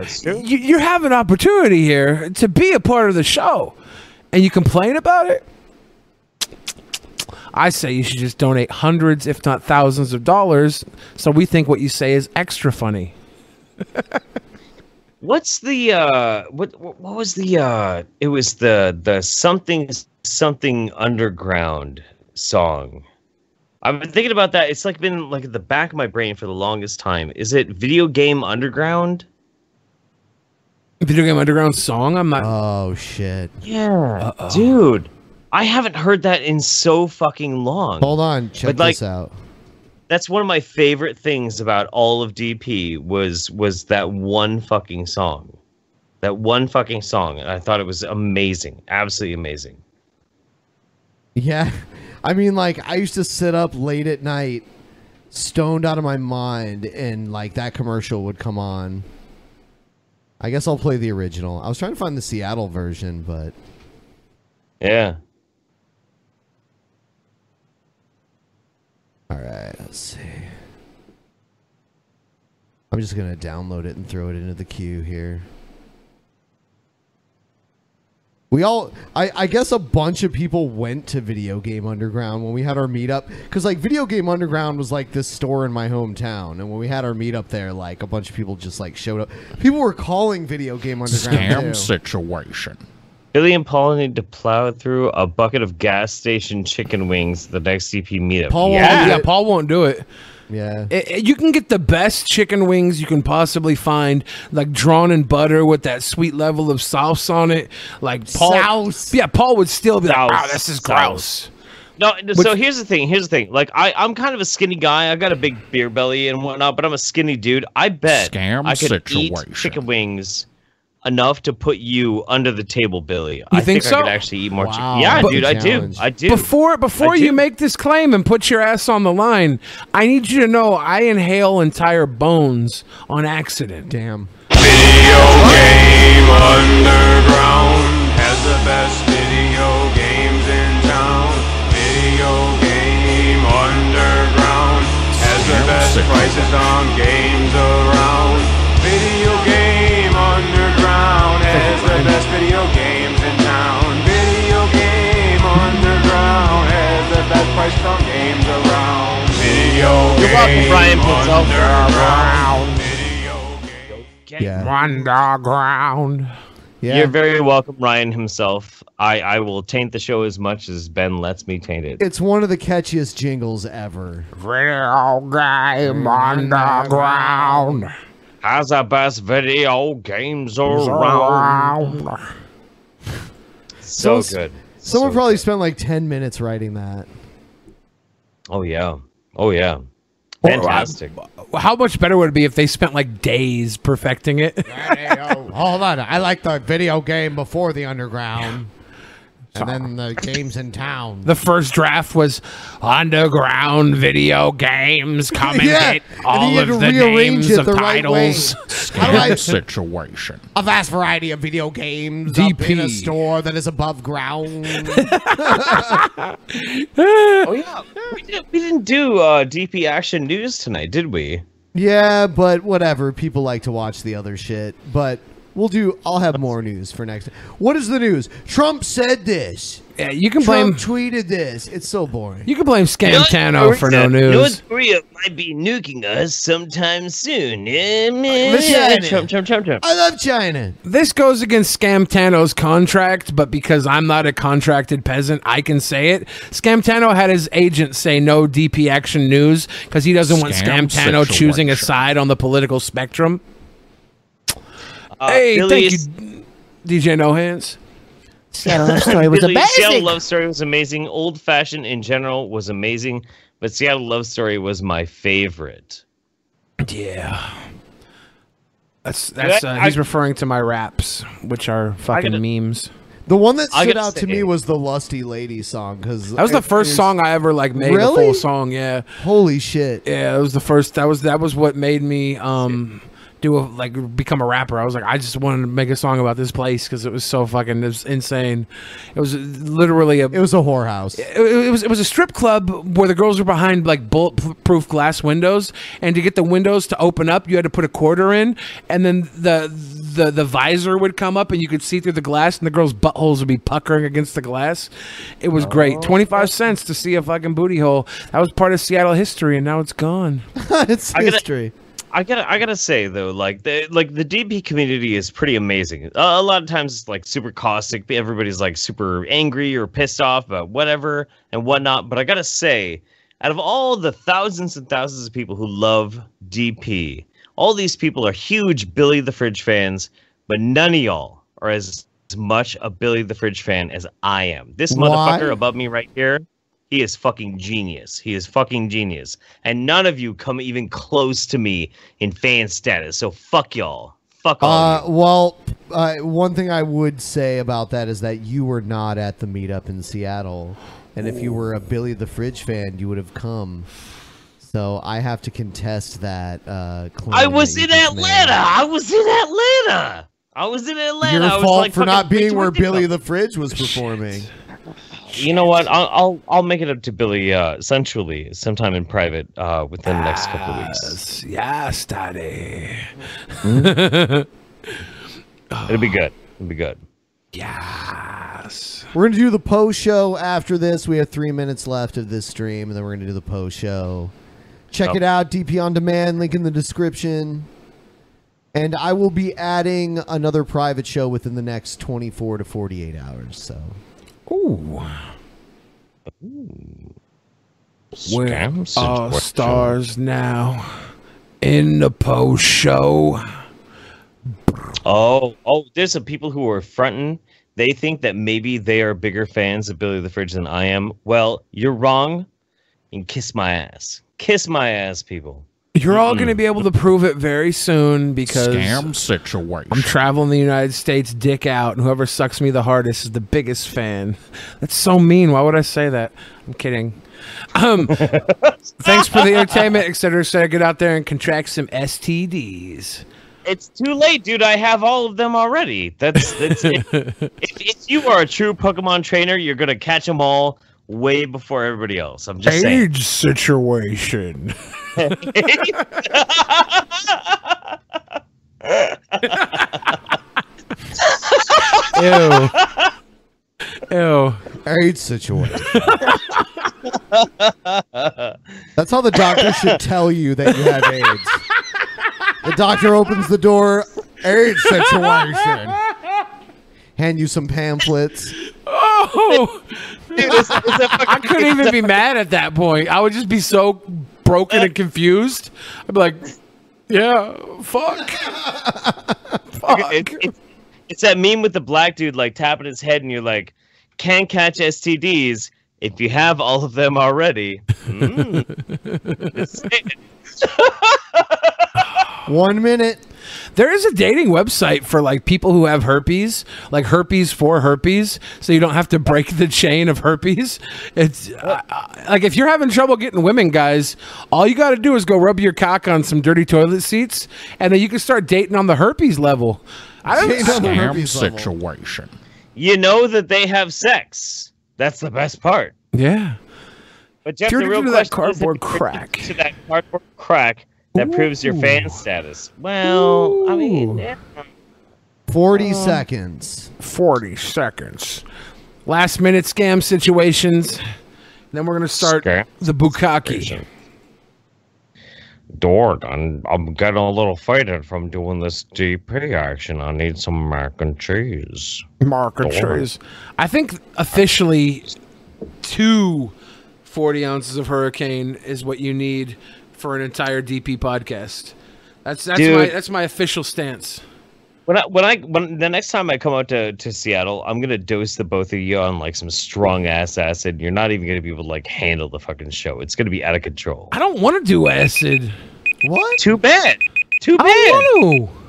you have an opportunity here to be a part of the show, and you complain about it. I say you should just donate hundreds, if not thousands, of dollars, so we think what you say is extra funny. What's the uh what what what was the uh it was the the something something underground song. I've been thinking about that. It's like been like at the back of my brain for the longest time. Is it Video Game Underground? Video Game Underground song? I'm not. Oh shit! Yeah, Uh-oh. dude. I haven't heard that in so fucking long. Hold on, check But, like, this out. That's one of my favorite things about all of DP was was that one fucking song. That one fucking song. And I thought it was amazing. Absolutely amazing. Yeah, I mean, like I used to sit up late at night, stoned out of my mind, and like that commercial would come on. I guess I'll play the original. I was trying to find the Seattle version, but Yeah. All right, let's see. I'm just gonna download it and throw it into the queue here. We all, I, I guess a bunch of people went to Video Game Underground when we had our meetup. Because, like, Video Game Underground was like this store in my hometown. And when we had our meetup there, like, a bunch of people just, like, showed up. People were calling Video Game Underground. too. situation. Billy and Paul need to plow through a bucket of gas station chicken wings the next CP meetup. Paul won't. Yeah, Paul won't do it. Yeah. I- I- you can get the best chicken wings you can possibly find, like drawn in butter with that sweet level of sauce on it. Like Paul, Sauce. yeah, Paul would still be like, Sauce. "Oh, this is gross." No, so Which- here's the thing. Here's the thing. Like I, I'm kind of a skinny guy. I got a big beer belly and whatnot, but I'm a skinny dude. I bet Scam I could eat chicken wings enough to put you under the table, Billy. You I think think, so? I could actually eat more Wow. chicken. Yeah, But- dude, I do. I do. Before before I you make this claim and put your ass on the line, I need you to know I inhale entire bones on accident. Damn. Video Game Underground has the best video games in town. Video Game Underground has the best prices on games around. Underground has the best video games in town. Video Game Underground has the best prices on games around. Video You're welcome, Game Brian Putzel. Underground. Yeah. Underground. Yeah. You're very welcome, Ryan himself. I, I will taint the show as much as Ben lets me taint it. It's one of the catchiest jingles ever. Video game underground. Has the best video games around. So So- good. Someone So probably good. spent like 10 minutes writing that. Oh yeah. Oh yeah. Well, I- uh, Fantastic. How much better would it be if they spent like days perfecting it? Hold on. I like the video game before the underground. And then the games in town. The first draft was underground video games. Come and Yeah, get and all you of the rearrange names of the titles. How do situation. A vast variety of video games up in a store that is above ground. oh yeah. We, did, we didn't do uh, DP Action News tonight, did we? yeah, but whatever. People like to watch the other shit. But we'll do. I'll have more news for next. What is the news? Trump said this. Yeah, you can Trump blame tweeted this. It's so boring. you can blame Scam North Tano for no Korea- news. North Korea might be nuking us sometime soon. Trump, Trump, Trump, Trump. I love China. This goes against Scam Tano's contract, but because I'm not a contracted peasant, I can say it. Scam Tano had his agent say no DP Action News because he doesn't want Scam Scam Tano choosing a side on the political spectrum. Uh, hey, Billy thank you, DJ No Hands. Seattle Love Story was Billy, Seattle amazing. Love Story was amazing. Old Fashioned in general was amazing, but Seattle Love Story was my favorite. Yeah. That's that's uh, I- he's referring to my raps, which are fucking gotta- memes. The one that stood out to say- me was the Lusty Lady song because That was the first song I ever like made a full song. Yeah, Holy shit! yeah, it was the first. That was that was what made me um do a like become a rapper. I was like, I just wanted to make a song about this place because it was so fucking it was insane. It was literally a It was a whorehouse. it, it was it was a strip club where the girls were behind like bulletproof glass windows, and to get the windows to open up, you had to put a quarter in, and then the the the visor would come up, and you could see through the glass, and the girls' buttholes would be puckering against the glass. It was great. Oh. Twenty five cents to see a fucking booty hole. That was part of Seattle history, and now it's gone. it's I gotta- history. I gotta, I gotta say though, like the like the DP community is pretty amazing. Uh, a lot of times, it's like super caustic. Everybody's like super angry or pissed off about whatever and whatnot. But I gotta say, out of all the thousands and thousands of people who love DP, all these people are huge Billy the Fridge fans, but none of y'all are as, much a Billy the Fridge fan as I am. This Why? motherfucker above me right here, he is fucking genius. He is fucking genius. And none of you come even close to me in fan status. So fuck y'all. Fuck all. Uh, well, uh, one thing I would say about that is that you were not at the meetup in Seattle, and if you were a Billy the Fridge fan, you would have come. So I have to contest that uh, claim. I was you in just made. Atlanta. I was in Atlanta. I was in Atlanta. Your I was fault like for not being where Billy the Fridge was performing. You know what? I'll I'll, I'll make it up to Billy uh, sensually sometime in private uh, within the next couple of weeks. Yes, daddy. It'll be good. It'll be good. Yes. We're gonna do the post show after this. We have three minutes left of this stream, and then we're gonna do the post show. Check Oh. it out, DP on demand. Link in the description. And I will be adding another private show within the next 24 to 48 hours. So, Ooh. We're all stars now in the post show. Oh, oh, there's some people who are fronting. They think that maybe they are bigger fans of Billy the Fridge than I am. Well, you're wrong. And kiss my ass. Kiss my ass, people. You're all going to be able to prove it very soon because Scam situation. I'm traveling the United States, dick out, and whoever sucks me the hardest is the biggest fan. That's so mean. Why would I say that? I'm kidding. Um, thanks for the entertainment, etc. cetera, et cetera. Get out there and contract some STDs. It's too late, dude. I have all of them already. That's that's it. if, if you are a true Pokemon trainer, you're gonna catch them all way before everybody else. I'm just saying. Age situation. Ew. Ew. AIDS situation. That's how the doctor should tell you that you have AIDS. The doctor opens the door, AIDS situation. Hand you some pamphlets. Oh, I couldn't even be mad at that point. I would just be so broken and confused. I'd be like, "Yeah, fuck." It- it- it's that meme with the black dude like tapping his head, and you're like, "Can't catch STDs if you have all of them already." Mm. One minute. There is a dating website for like people who have herpes, like herpes for herpes, so you don't have to break the chain of herpes. It's uh, like if you're having trouble getting women, guys, all you got to do is go rub your cock on some dirty toilet seats, and then you can start dating on the herpes level. I don't Dating on the herpes level. situation. you know that they have sex. That's the best part. Yeah. But Jeff, If the real addicted to that question is cardboard crack. To that cardboard crack that proves your fan status. Well, I mean, yeah. Eh. 40 um, seconds. 40 seconds. Last minute scam situations. Then we're going to start the bukkake. Dord, I'm, I'm getting a little faded from doing this DP action. I need some mac and cheese. Marker Dord. trees. I think officially two 40 ounces of hurricane is what you need for an entire DP podcast. That's that's Dude. my that's my official stance. When I when I when the next time I come out to, to Seattle, I'm gonna dose the both of you on like some strong ass acid. You're not even gonna be able to like handle the fucking show. It's gonna be out of control. I don't want to do acid. What? Too bad. Too bad. I don't want to.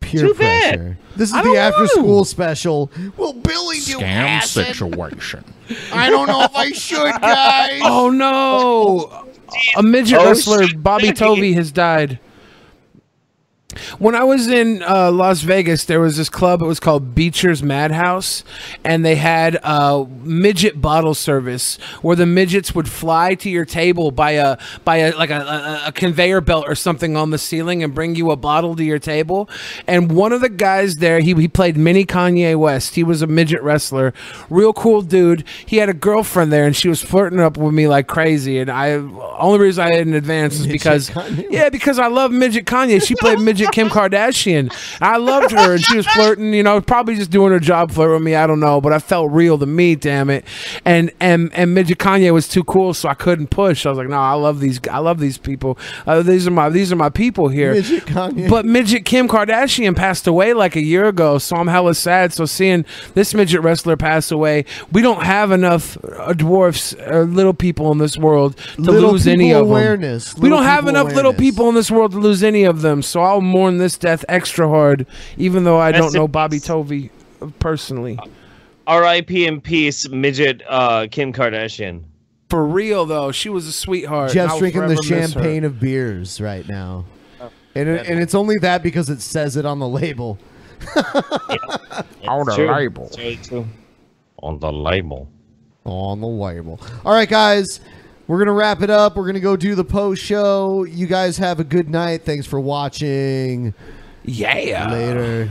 Peer Too bad. This is I the don't after know. school special. Will Billy do Scam acid? situation. I don't know if I should, guys. Oh no! A midget Oh, wrestler. Bobby Tovey, has died. When I was in uh, Las Vegas, there was this club. It was called Beacher's Madhouse, and they had a midget bottle service where the midgets would fly to your table by a by a like a, a, a conveyor belt or something on the ceiling and bring you a bottle to your table. And one of the guys there, he he played mini Kanye West. He was a midget wrestler, real cool dude. He had a girlfriend there, and she was flirting up with me like crazy. And I only reason I didn't advance is because yeah, because I love midget Kanye. She played midget Kim Kardashian. I loved her, and she was flirting. You know, probably just doing her job, flirt with me. I don't know, but I felt real to me. Damn it. And and and midget Kanye was too cool, so I couldn't push. I was like, no, I love these. I love these people. Uh, these are my these are my people here. Midget Kanye. But midget Kim Kardashian passed away like a year ago, so I'm hella sad. So seeing this midget wrestler pass away, we don't have enough uh, dwarfs, uh, little people in this world to Little lose any of them. awareness. We don't have enough little people in this world to lose any of them. So I'll mourn this death extra hard, even though I Rest don't know Bobby Tovey uh, personally. R.I.P. in peace, midget uh, Kim Kardashian. For real though, she was a sweetheart. and Jeff's drinking the forever miss her. champagne of beers right now. And, it, and it's only that because it says it on the label. On the True. label. It's true. On the label. on the label. All right, guys, we're gonna wrap it up. We're gonna go do the post show. You guys have a good night. Thanks for watching. Yeah. Later.